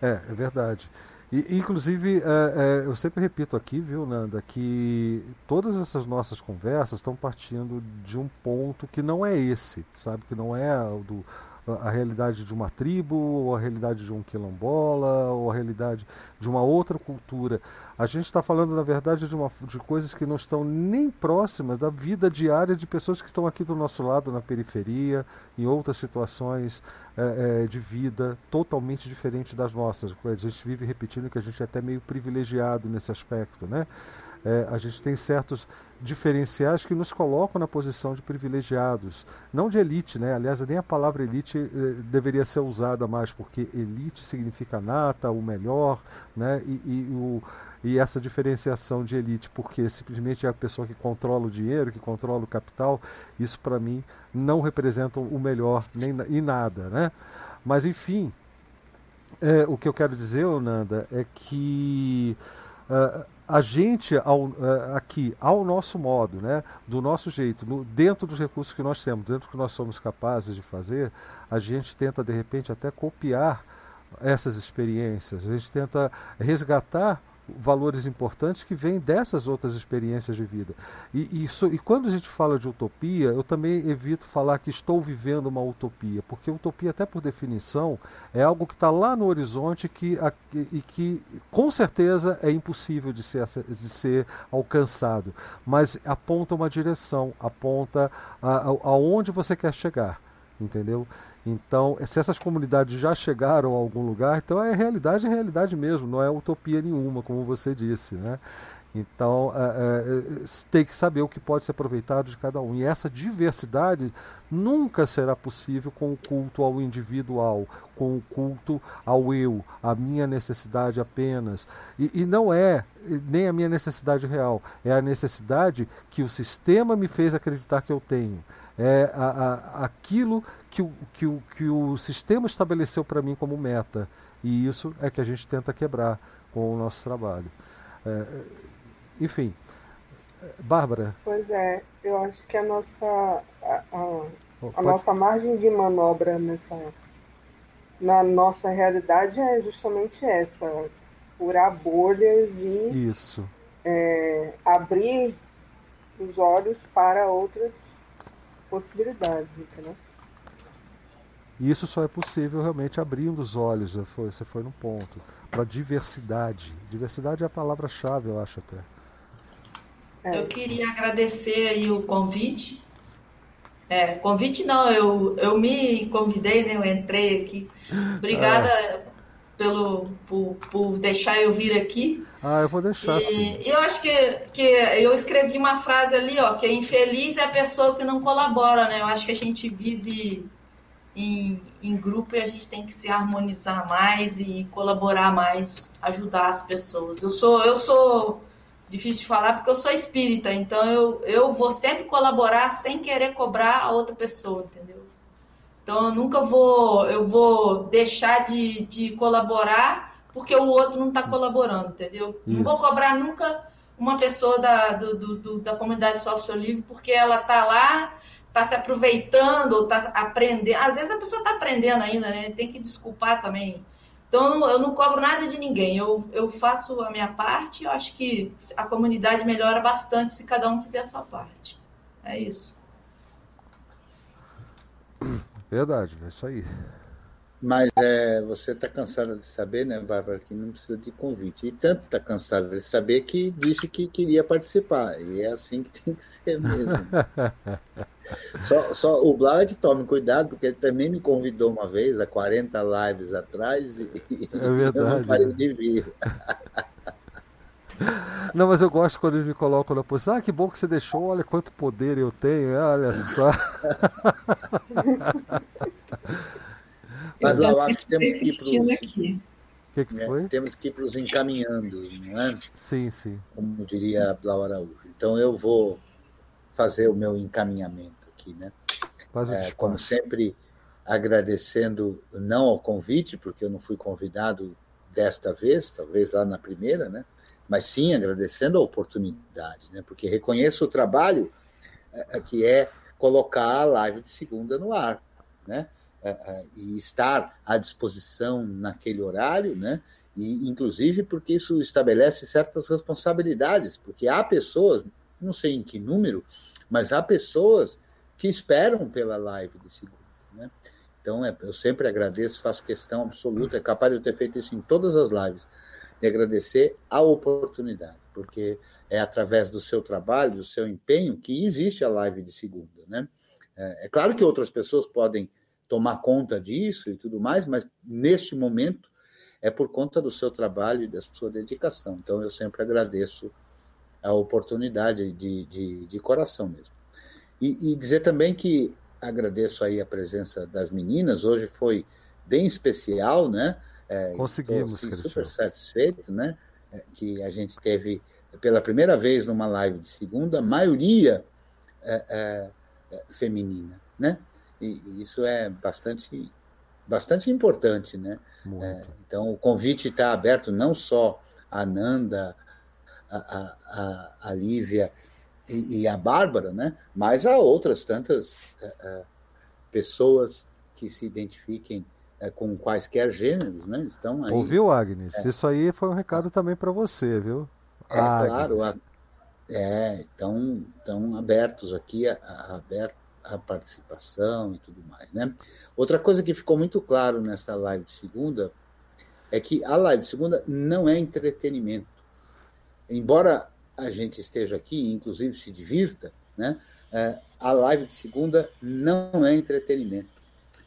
É, é verdade. E, inclusive, é, é, eu sempre repito aqui, viu, Nanda, que todas essas nossas conversas estão partindo de um ponto que não é esse, sabe? Que não é o do a realidade de uma tribo, ou a realidade de um quilombola, ou a realidade de uma outra cultura. A gente está falando, na verdade, de, uma, de coisas que não estão nem próximas da vida diária de pessoas que estão aqui do nosso lado, na periferia, em outras situações é, é, de vida totalmente diferentes das nossas. A gente vive repetindo que a gente é até meio privilegiado nesse aspecto, né? É, a gente tem certos diferenciais que nos colocam na posição de privilegiados, não de elite, né? Aliás, nem a palavra elite eh, deveria ser usada mais, porque elite significa nata, o melhor, né? E, e, o, e essa diferenciação de elite, porque simplesmente é a pessoa que controla o dinheiro, que controla o capital, isso para mim não representa o melhor nem e nada, né? Mas enfim, é, o que eu quero dizer, Nanda, é que uh, a gente ao, uh, aqui, ao nosso modo, né, do nosso jeito, no, dentro dos recursos que nós temos, dentro do que nós somos capazes de fazer, a gente tenta de repente até copiar essas experiências, a gente tenta resgatar valores importantes que vêm dessas outras experiências de vida. E, isso, e quando a gente fala de utopia, eu também evito falar que estou vivendo uma utopia, porque utopia, até por definição, é algo que está lá no horizonte que, a, e que com certeza é impossível de ser, de ser alcançado, mas aponta uma direção, aponta aonde você quer chegar, entendeu? Então, se essas comunidades já chegaram a algum lugar, então é realidade, é realidade mesmo, não é utopia nenhuma, como você disse, né? Então, é, é, tem que saber o que pode ser aproveitado de cada um. E essa diversidade nunca será possível com o culto ao individual, com o culto ao eu, à minha necessidade apenas. E, e não é nem a minha necessidade real, é a necessidade que o sistema me fez acreditar que eu tenho é a, a, aquilo que o, que, o, que o sistema estabeleceu para mim como meta. E isso é que a gente tenta quebrar com o nosso trabalho. É, enfim, Bárbara. Pois é, eu acho que a nossa, a, a, a nossa margem de manobra nessa, na nossa realidade é justamente essa: furar bolhas e isso. É, abrir os olhos para outras possibilidades, entendeu? E isso só é possível realmente abrindo os olhos, você foi no ponto, para diversidade. Diversidade é a palavra-chave, eu acho até. É. Eu queria agradecer aí o convite É, convite não, eu, eu me convidei, né? Eu entrei aqui. Obrigada ah. pelo, por, por deixar eu vir aqui. Ah, eu vou deixar e, sim. Eu acho que, que eu escrevi uma frase ali, ó, que é infeliz é a pessoa que não colabora, né? Eu acho que a gente vive em, em grupo e a gente tem que se harmonizar mais e colaborar mais, ajudar as pessoas. Eu sou, eu sou difícil de falar porque eu sou espírita, então eu, eu vou sempre colaborar sem querer cobrar a outra pessoa, entendeu? Então eu nunca vou, eu vou deixar de, de colaborar porque o outro não está colaborando, entendeu? Isso. Não vou cobrar nunca uma pessoa da, do, do, da comunidade software livre porque ela está lá está se aproveitando, está aprendendo. Às vezes a pessoa está aprendendo ainda, né? Tem que desculpar também. Então eu não cobro nada de ninguém. Eu, eu faço a minha parte. Eu acho que a comunidade melhora bastante se cada um fizer a sua parte. É isso. Verdade, é isso aí. Mas é, você está cansada de saber, né, Bárbara, que não precisa de convite. E tanto está cansada de saber que disse que queria participar. E é assim que [laughs] tem que ser mesmo. [laughs] só, só o Blau que tome cuidado, porque ele também me convidou uma vez, há 40 lives atrás, [laughs] e é verdade, eu não parei de vir. Não, mas eu gosto quando eles me colocam na posição. Ah, que bom que você deixou, olha quanto poder eu tenho, olha só. Mas eu acho que temos que ir. Que que né? Temos que ir para os encaminhando, não é? Sim, sim. Como diria Blau Araújo. Então eu vou fazer o meu encaminhamento aqui, né? É, como sempre, agradecendo não ao convite, porque eu não fui convidado desta vez, talvez lá na primeira, né? Mas sim agradecendo a oportunidade, né? Porque reconheço o trabalho é, que é colocar a live de segunda no ar, né? É, é, e estar à disposição naquele horário, né? E, inclusive porque isso estabelece certas responsabilidades, porque há pessoas, não sei em que número, mas há pessoas que esperam pela live de segunda, né? Então, é, eu sempre agradeço, faço questão absoluta, é capaz de eu ter feito isso em todas as lives, de agradecer a oportunidade, porque é através do seu trabalho, do seu empenho, que existe a live de segunda, né? É, é claro que outras pessoas podem tomar conta disso e tudo mais, mas neste momento é por conta do seu trabalho e da sua dedicação. Então eu sempre agradeço a oportunidade de, de, de coração mesmo. E, e, dizer também que agradeço aí a presença das meninas, hoje foi bem especial, né? É, Conseguimos, assim, super satisfeito, né? É, que a gente teve pela primeira vez numa live de segunda, maioria é, é, é feminina, né? E isso é bastante, bastante importante, né? É, então, o convite está aberto não só a Nanda, a, a, a, a Lívia e, e, a Bárbara, né? Mas a outras tantas uh, pessoas que se identifiquem uh, com quaisquer gêneros, né? Então, aí, Ouviu, Agnes? É, Isso aí foi um recado também para você, viu? É, Agnes. claro. A, é, estão, estão abertos aqui, a, a, aberto a participação e tudo mais, né? Outra coisa que ficou muito claro nessa live de segunda é que a live de segunda não é entretenimento. Embora a gente esteja aqui, inclusive se divirta, né? É, a live de segunda não é entretenimento.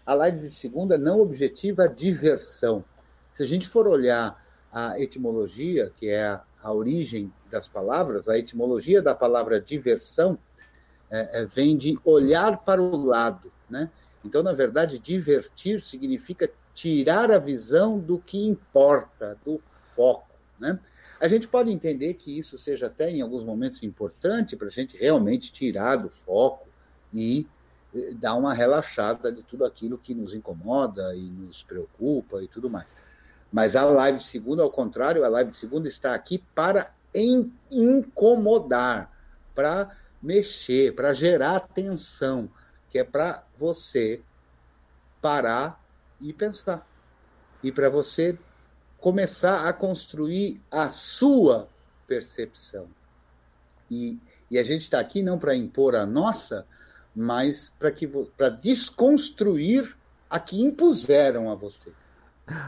A live de segunda não objetiva a diversão. Se a gente for olhar a etimologia, que é a, a origem das palavras, a etimologia da palavra diversão é, é, vem de olhar para o lado, né? Então, na verdade, divertir significa tirar a visão do que importa, do foco, né? A gente pode entender que isso seja até em alguns momentos importante para a gente realmente tirar do foco e eh, dar uma relaxada de tudo aquilo que nos incomoda e nos preocupa e tudo mais. Mas a live de segunda, ao contrário, a live de segunda está aqui para incomodar, para mexer, para gerar tensão, que é para você parar e pensar. E para você começar a construir a sua percepção. E, e a gente está aqui não para impor a nossa, mas para desconstruir a que impuseram a você.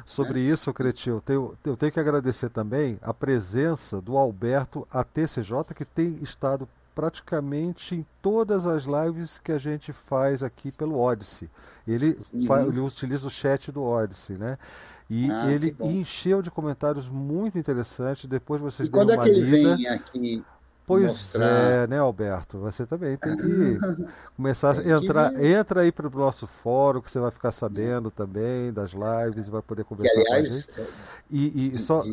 Sobre né? isso, Cretil, eu tenho, eu tenho que agradecer também a presença do Alberto ATCJ, que tem estado praticamente em todas as lives que a gente faz aqui pelo Odyssey. Ele, faz, ele utiliza o chat do Odyssey, né? E ah, ele encheu de comentários muito interessantes. Depois vocês e quando é que ele vem aqui? Pois mostrar... é, né, Alberto? Você também tem que [laughs] começar a entrar. Que... Entra aí para o nosso fórum, que você vai ficar sabendo também das lives e vai poder conversar que, aliás, com a gente. E, e só.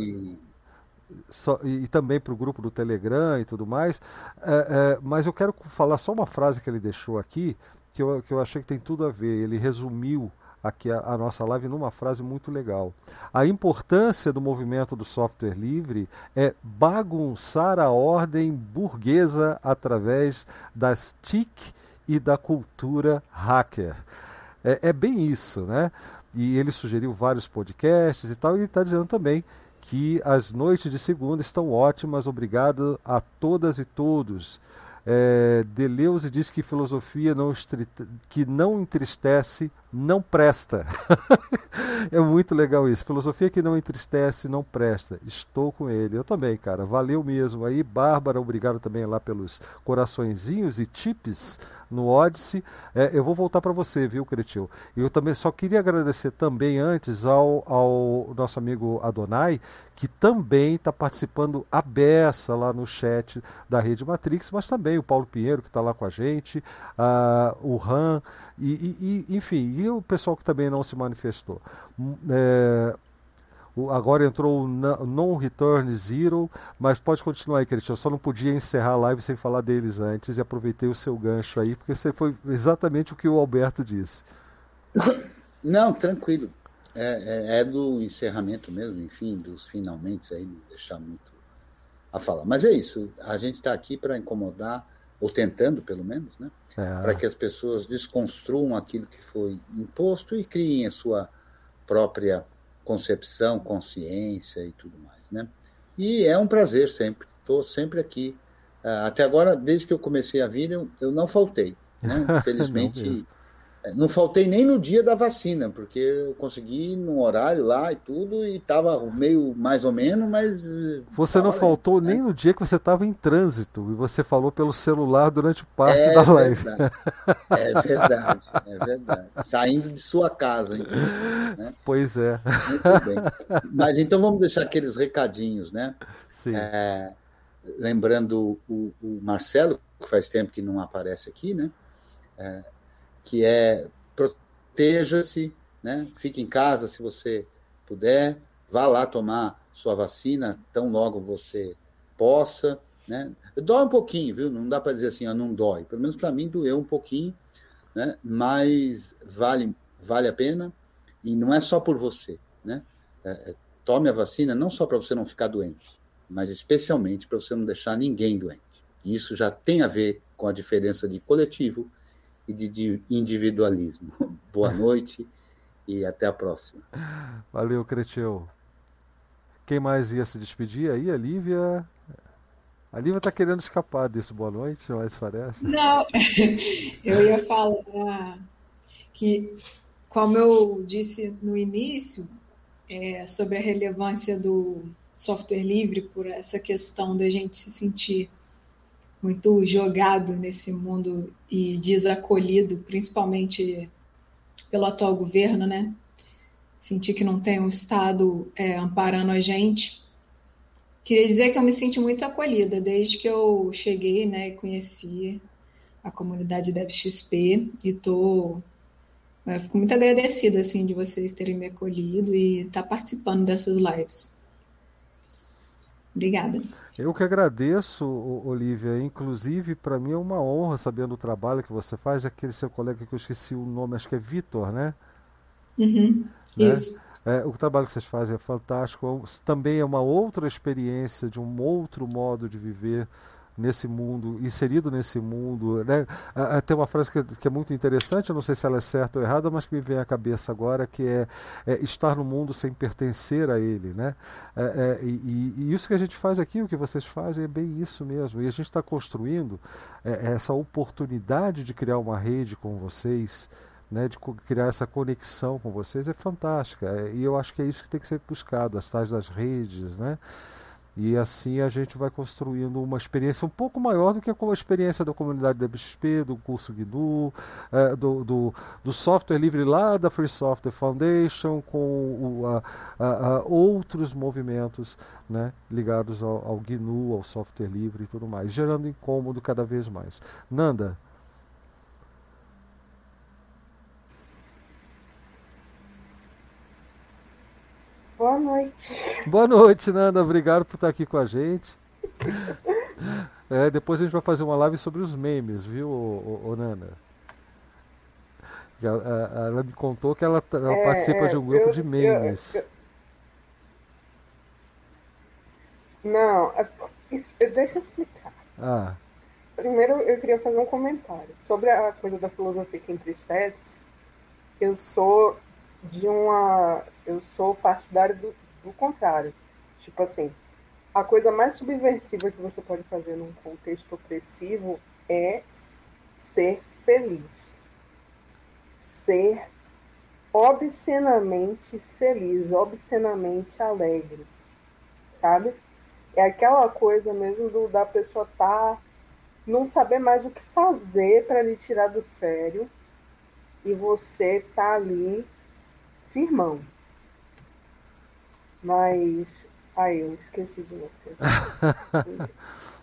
Só, e também para o grupo do Telegram e tudo mais. É, é, mas eu quero falar só uma frase que ele deixou aqui, que eu, que eu achei que tem tudo a ver. Ele resumiu aqui a, a, nossa live numa frase muito legal. A importância do movimento do software livre é bagunçar a ordem burguesa através das TIC e da cultura hacker. É, é bem isso, né? E ele sugeriu vários podcasts e tal, e ele está dizendo também que as noites de segunda estão ótimas. Obrigado a todas e todos. É, Deleuze diz que filosofia não, que não entristece não presta. [laughs] é muito legal isso. Filosofia que não entristece não presta. Estou com ele. Eu também, cara. Valeu mesmo. Aí, Bárbara, obrigado também lá pelos coraçõezinhos e tips no Odyssey. É, eu vou voltar para você, viu, Cretil? Eu também só queria agradecer também antes ao, ao nosso amigo Adonai, que também está participando a beça lá no chat da Rede Matrix, mas também o Paulo Pinheiro, que está lá com a gente, uh, o Han, e, e, e, enfim, o pessoal que também não se manifestou. Hum, é, agora entrou o Non Return Zero, mas pode continuar aí, Cristian. Eu só não podia encerrar a live sem falar deles antes e aproveitei o seu gancho aí, porque você foi exatamente o que o Alberto disse. [coughs] Não, tranquilo. É, é, é, do encerramento mesmo, enfim, dos finalmente aí, não deixar muito a falar. Mas é isso, a gente está aqui para incomodar, ou tentando pelo menos, né? É. Para que as pessoas desconstruam aquilo que foi imposto e criem a sua própria concepção, consciência e tudo mais, né? E é um prazer sempre, estou sempre aqui. Ah, até agora, desde que eu comecei a vir, eu, eu não faltei. Né? [laughs] Infelizmente, não faltei nem no dia da vacina, porque eu consegui num horário lá e tudo, e estava meio mais ou menos, mas. Eh, você não faltou né? nem no dia que você estava em trânsito, e você falou pelo celular durante parte é da live. Verdade. É verdade, é verdade. Saindo de sua casa, inclusive, né? Pois é. Muito bem. Mas então vamos deixar aqueles recadinhos, né? Sim. É, lembrando o, o Marcelo, que faz tempo que não aparece aqui, né? É, que é proteja-se, né? fique em casa se você puder, vá lá tomar sua vacina tão logo você possa. Né? Dói um pouquinho, viu? Não dá para dizer assim, ó, não dói. Pelo menos para mim doeu um pouquinho, né? mas vale, vale a pena e não é só por você. Né? É, é, tome a vacina não só para você não ficar doente, mas especialmente para você não deixar ninguém doente. Isso já tem a ver com a diferença de coletivo e de individualismo. [laughs] Boa noite e até a próxima. Valeu, Cretil. Quem mais ia se despedir aí? A Lívia. A Lívia está querendo escapar disso. Boa noite, mas parece. Não, [laughs] eu ia falar que, como eu disse no início, é, sobre a relevância do software livre por essa questão da gente se sentir muito jogado nesse mundo e desacolhido, principalmente pelo atual governo, né? Sentir que não tem um Estado é, amparando a gente. Queria dizer que eu me senti muito acolhida desde que eu cheguei, né, e conheci a comunidade DevXP e tô eu fico muito agradecida assim de vocês terem me acolhido e estar tá participando dessas lives. Obrigada. Eu que agradeço, Olivia. Inclusive, para mim é uma honra sabendo o trabalho que você faz. Aquele seu colega que eu esqueci o nome, acho que é Vitor, né? Uhum. Né? Isso. É, o trabalho que vocês fazem é fantástico. Também é uma outra experiência de um outro modo de viver nesse mundo, inserido nesse mundo. Né? Tem uma frase que, que, é muito interessante, eu não sei se ela é certa ou errada, mas que me vem à cabeça agora, que é, é estar no mundo sem pertencer a ele. Né? É, é, e, e, isso que a gente faz aqui, o que vocês fazem, é bem isso mesmo. E a gente está construindo é, essa oportunidade de criar uma rede com vocês. Né, de criar essa conexão com vocês é fantástica. É, e eu acho que é isso que tem que ser buscado, as tais das redes, né? E assim a gente vai construindo uma experiência um pouco maior do que a experiência da comunidade da BXP, do curso GNU, é, do, do, do, software livre lá da Free Software Foundation, com o, a, a, a outros movimentos né, ligados ao, ao GNU, ao software livre e tudo mais, gerando incômodo cada vez mais. Nanda, Boa noite. Boa noite, Nanda. Obrigado por estar aqui com a gente. É, depois a gente vai fazer uma live sobre os memes, viu, ô, ô, ô Nanda? Ela, ela, me contou que ela, ela é, participa é, de um grupo eu, de memes. Eu, eu... Não, é, isso, deixa eu explicar. Ah. Primeiro eu queria fazer um comentário. Sobre a coisa da filosofia que entristece, eu sou de uma. Eu sou partidário do, do contrário. Tipo assim, a coisa mais subversiva que você pode fazer num contexto opressivo é ser feliz. Ser obscenamente feliz, obscenamente alegre. Sabe? É aquela coisa mesmo do, da pessoa tá não saber mais o que fazer para lhe tirar do sério e você tá ali firmão. Mas. Aí, eu esqueci de novo.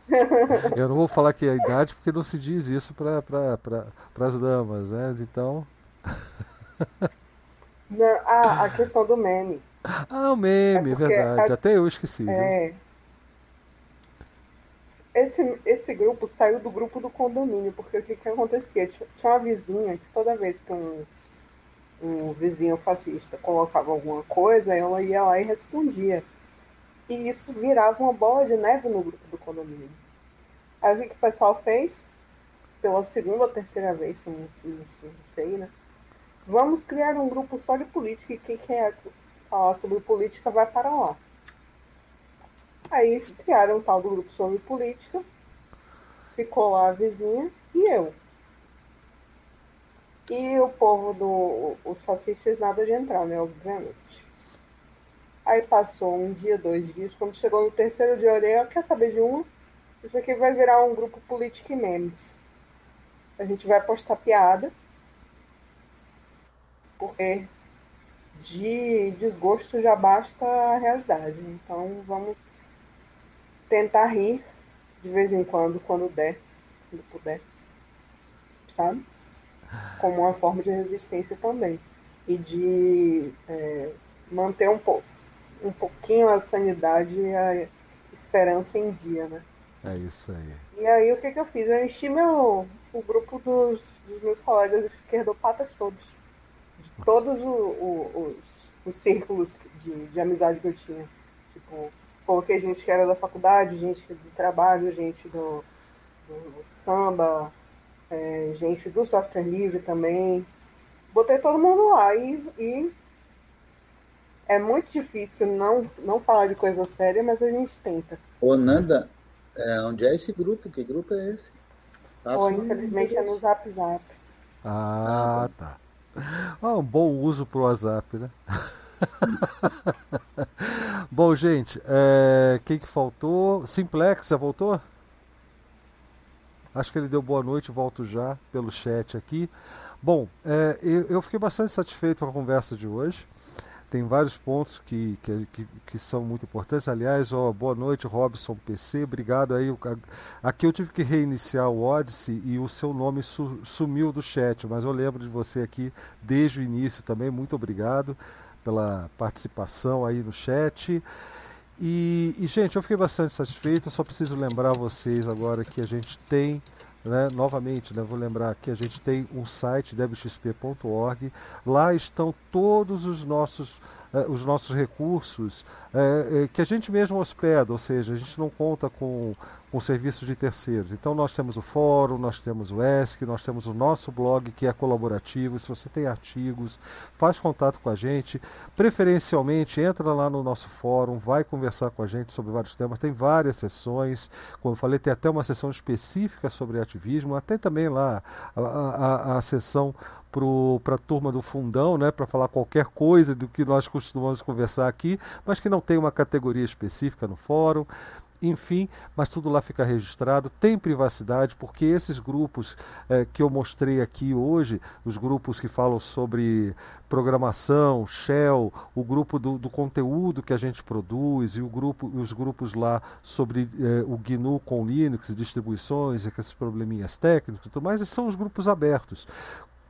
[laughs] eu não vou falar que é a idade porque não se diz isso para pra, as damas, né? Então. [laughs] não, ah, a questão do meme. Ah, o meme, é verdade. A, Até eu esqueci. É. Esse, esse grupo saiu do grupo do condomínio, porque o que, que acontecia? Tinha uma vizinha que toda vez que um um vizinho fascista colocava alguma coisa, ela ia lá e respondia. E isso virava uma bola de neve no grupo do condomínio. Aí o que, o pessoal fez? Pela segunda ou terceira vez, não, não sei, né? Vamos criar um grupo só de política e quem quer falar sobre política vai para lá. Aí criaram um tal do grupo sobre política, ficou lá a vizinha e eu. E o povo do. Os fascistas nada de entrar, né? Obviamente. Aí passou um dia, dois dias. Quando chegou no terceiro dia, eu olhei, quer saber de uma? Isso aqui vai virar um grupo político e memes. A gente vai postar piada. Porque de desgosto já basta a realidade. Então vamos tentar rir de vez em quando, quando der, quando puder. Sabe? Como uma forma de resistência também. E de é, manter um, pouco, um pouquinho a sanidade e a esperança em dia, né? É isso aí. E aí o que, que eu fiz? Eu enchi meu, o grupo dos, dos meus colegas esquerdopatas todos. De todos o, o, os, os círculos de, de amizade que eu tinha. Tipo, coloquei gente que era da faculdade, gente do trabalho, gente do, do samba, é, gente do software livre também. Botei todo mundo lá e, e é muito difícil não, não falar de coisa séria, mas a gente tenta. Ô, Nanda, é, onde é esse grupo? Que grupo é esse? Pô, infelizmente é no Zap Zap. Ah, tá. Ah, um bom uso pro WhatsApp, né? [laughs] bom, gente, é, quem que faltou? Simplex, já voltou? Acho que ele deu boa noite, volto já pelo chat aqui. Bom, é, eu, eu, fiquei bastante satisfeito com a conversa de hoje. Tem vários pontos que, que, que, que são muito importantes. Aliás, boa noite, Robson PC. Obrigado aí. Aqui eu tive que reiniciar o Odyssey e o seu nome su, sumiu do chat, mas eu lembro de você aqui desde o início também. Muito obrigado pela participação aí no chat. E, e, gente, eu fiquei bastante satisfeito. Só preciso lembrar vocês agora que a gente tem, né, novamente, né, vou lembrar que a gente tem um site, debxp.org. Lá estão todos os nossos eh, os nossos recursos eh, eh, que a gente mesmo hospeda, ou seja, a gente não conta com, com serviços de terceiros. Então nós temos o fórum, nós temos o ESC, nós temos o nosso blog que é colaborativo. Se você tem artigos, faz contato com a gente. Preferencialmente entra lá no nosso fórum, vai conversar com a gente sobre vários temas. Tem várias sessões, como eu falei, tem até uma sessão específica sobre ativismo, até também lá a, a, a sessão para a turma do fundão, né, para falar qualquer coisa do que nós costumamos conversar aqui, mas que não tem uma categoria específica no fórum enfim, mas tudo lá fica registrado, tem privacidade, porque esses grupos eh, que eu mostrei aqui hoje, os grupos que falam sobre programação, Shell, o grupo do, do conteúdo que a gente produz e o grupo, os grupos lá sobre eh, o GNU com Linux, distribuições, esses probleminhas técnicos e tudo mais, são os grupos abertos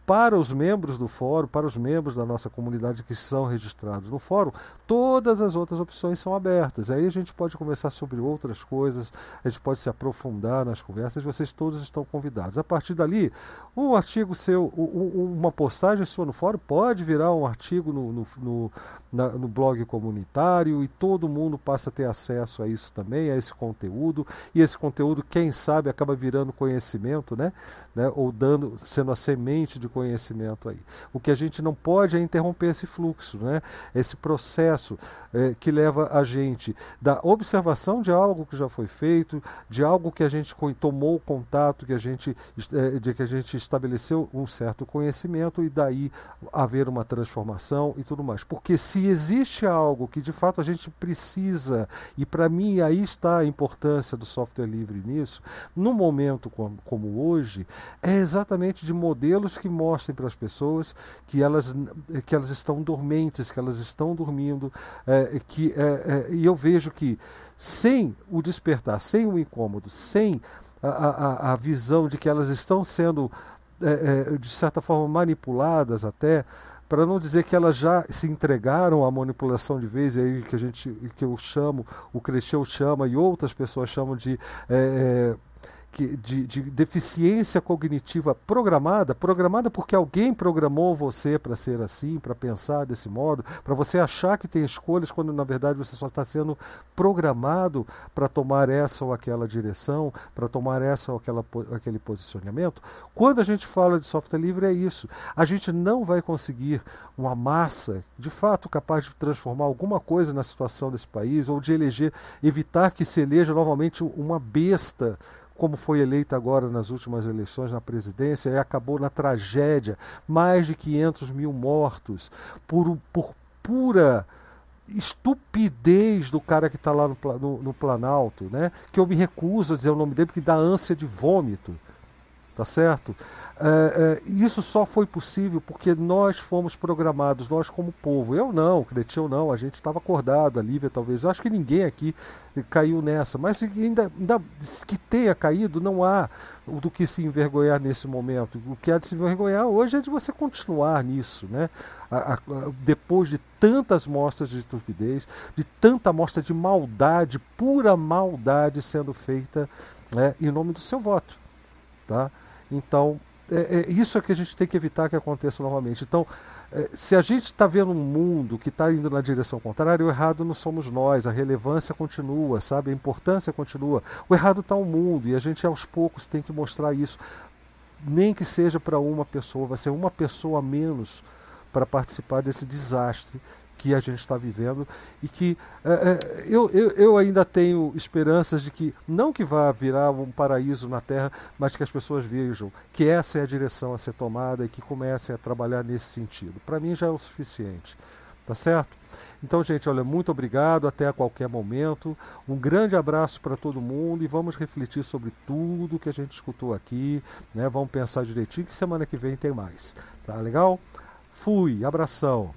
para os membros do fórum, para os membros da nossa comunidade que são registrados no fórum, todas as outras opções são abertas. Aí a gente pode conversar sobre outras coisas, a gente pode se aprofundar nas conversas, vocês todos estão convidados. A partir dali, um artigo seu, uma postagem sua no fórum pode virar um artigo no, no, no, na, no blog comunitário e todo mundo passa a ter acesso a isso também, a esse conteúdo, e esse conteúdo, quem sabe, acaba virando conhecimento, né? Né? ou dando, sendo a semente de conhecimento aí. O que a gente não pode é interromper esse fluxo, né? esse processo é, que leva a gente da observação de algo que já foi feito, de algo que a gente tomou contato, que a gente, é, de que a gente estabeleceu um certo conhecimento e daí haver uma transformação e tudo mais. Porque se existe algo que de fato a gente precisa, e para mim aí está a importância do software livre nisso, num momento como, como hoje, é exatamente de modelos que mostrem para as pessoas que elas, que elas estão dormentes, que elas estão dormindo, é, que, é, é, e eu vejo que sem o despertar, sem o incômodo, sem a, a, a visão de que elas estão sendo, é, é, de certa forma, manipuladas até, para não dizer que elas já se entregaram à manipulação de vez, e aí que a gente que eu chamo, o Cresceu chama e outras pessoas chamam de é, é que, de, de, deficiência cognitiva programada, programada porque alguém programou você para ser assim, para pensar desse modo, para você achar que tem escolhas quando na verdade você só está sendo programado para tomar essa ou aquela direção, para tomar essa ou aquela, aquele posicionamento. Quando a gente fala de software livre, é isso. A gente não vai conseguir uma massa de fato capaz de transformar alguma coisa na situação desse país ou de eleger, evitar que se eleja novamente uma besta como foi eleita agora nas últimas eleições na presidência, e acabou na tragédia, mais de 500 mil mortos, por, por pura estupidez do cara que está lá no, no, no, Planalto, né? que eu me recuso a dizer o nome dele porque dá ânsia de vômito, tá certo? É, é, isso só foi possível porque nós fomos programados, nós como povo. Eu não, Cretinho não, a gente estava acordado, a Lívia talvez. Eu acho que ninguém aqui caiu nessa. Mas ainda, ainda que tenha caído, não há do que se envergonhar nesse momento. O que há de se envergonhar hoje é de você continuar nisso, né? A, a, depois de tantas mostras de estupidez, de tanta mostra de maldade, pura maldade sendo feita né, em nome do seu voto. Tá? Então, é, é, isso é que a gente tem que evitar que aconteça novamente. Então, é, se a gente está vendo um mundo que está indo na direção contrária, o errado não somos nós, a relevância continua, sabe? A importância continua. O errado está o mundo e a gente aos poucos tem que mostrar isso. Nem que seja para uma pessoa, vai ser uma pessoa a menos para participar desse desastre que a gente está vivendo e que é, é, eu, eu, eu, ainda tenho esperanças de que, não que vá virar um paraíso na Terra, mas que as pessoas vejam que essa é a direção a ser tomada e que comecem a trabalhar nesse sentido. Para mim já é o suficiente. Tá certo? Então, gente, olha, muito obrigado. Até a qualquer momento. Um grande abraço para todo mundo e vamos refletir sobre tudo que a gente escutou aqui. Né? Vamos pensar direitinho que semana que vem tem mais. Tá legal? Fui, abração.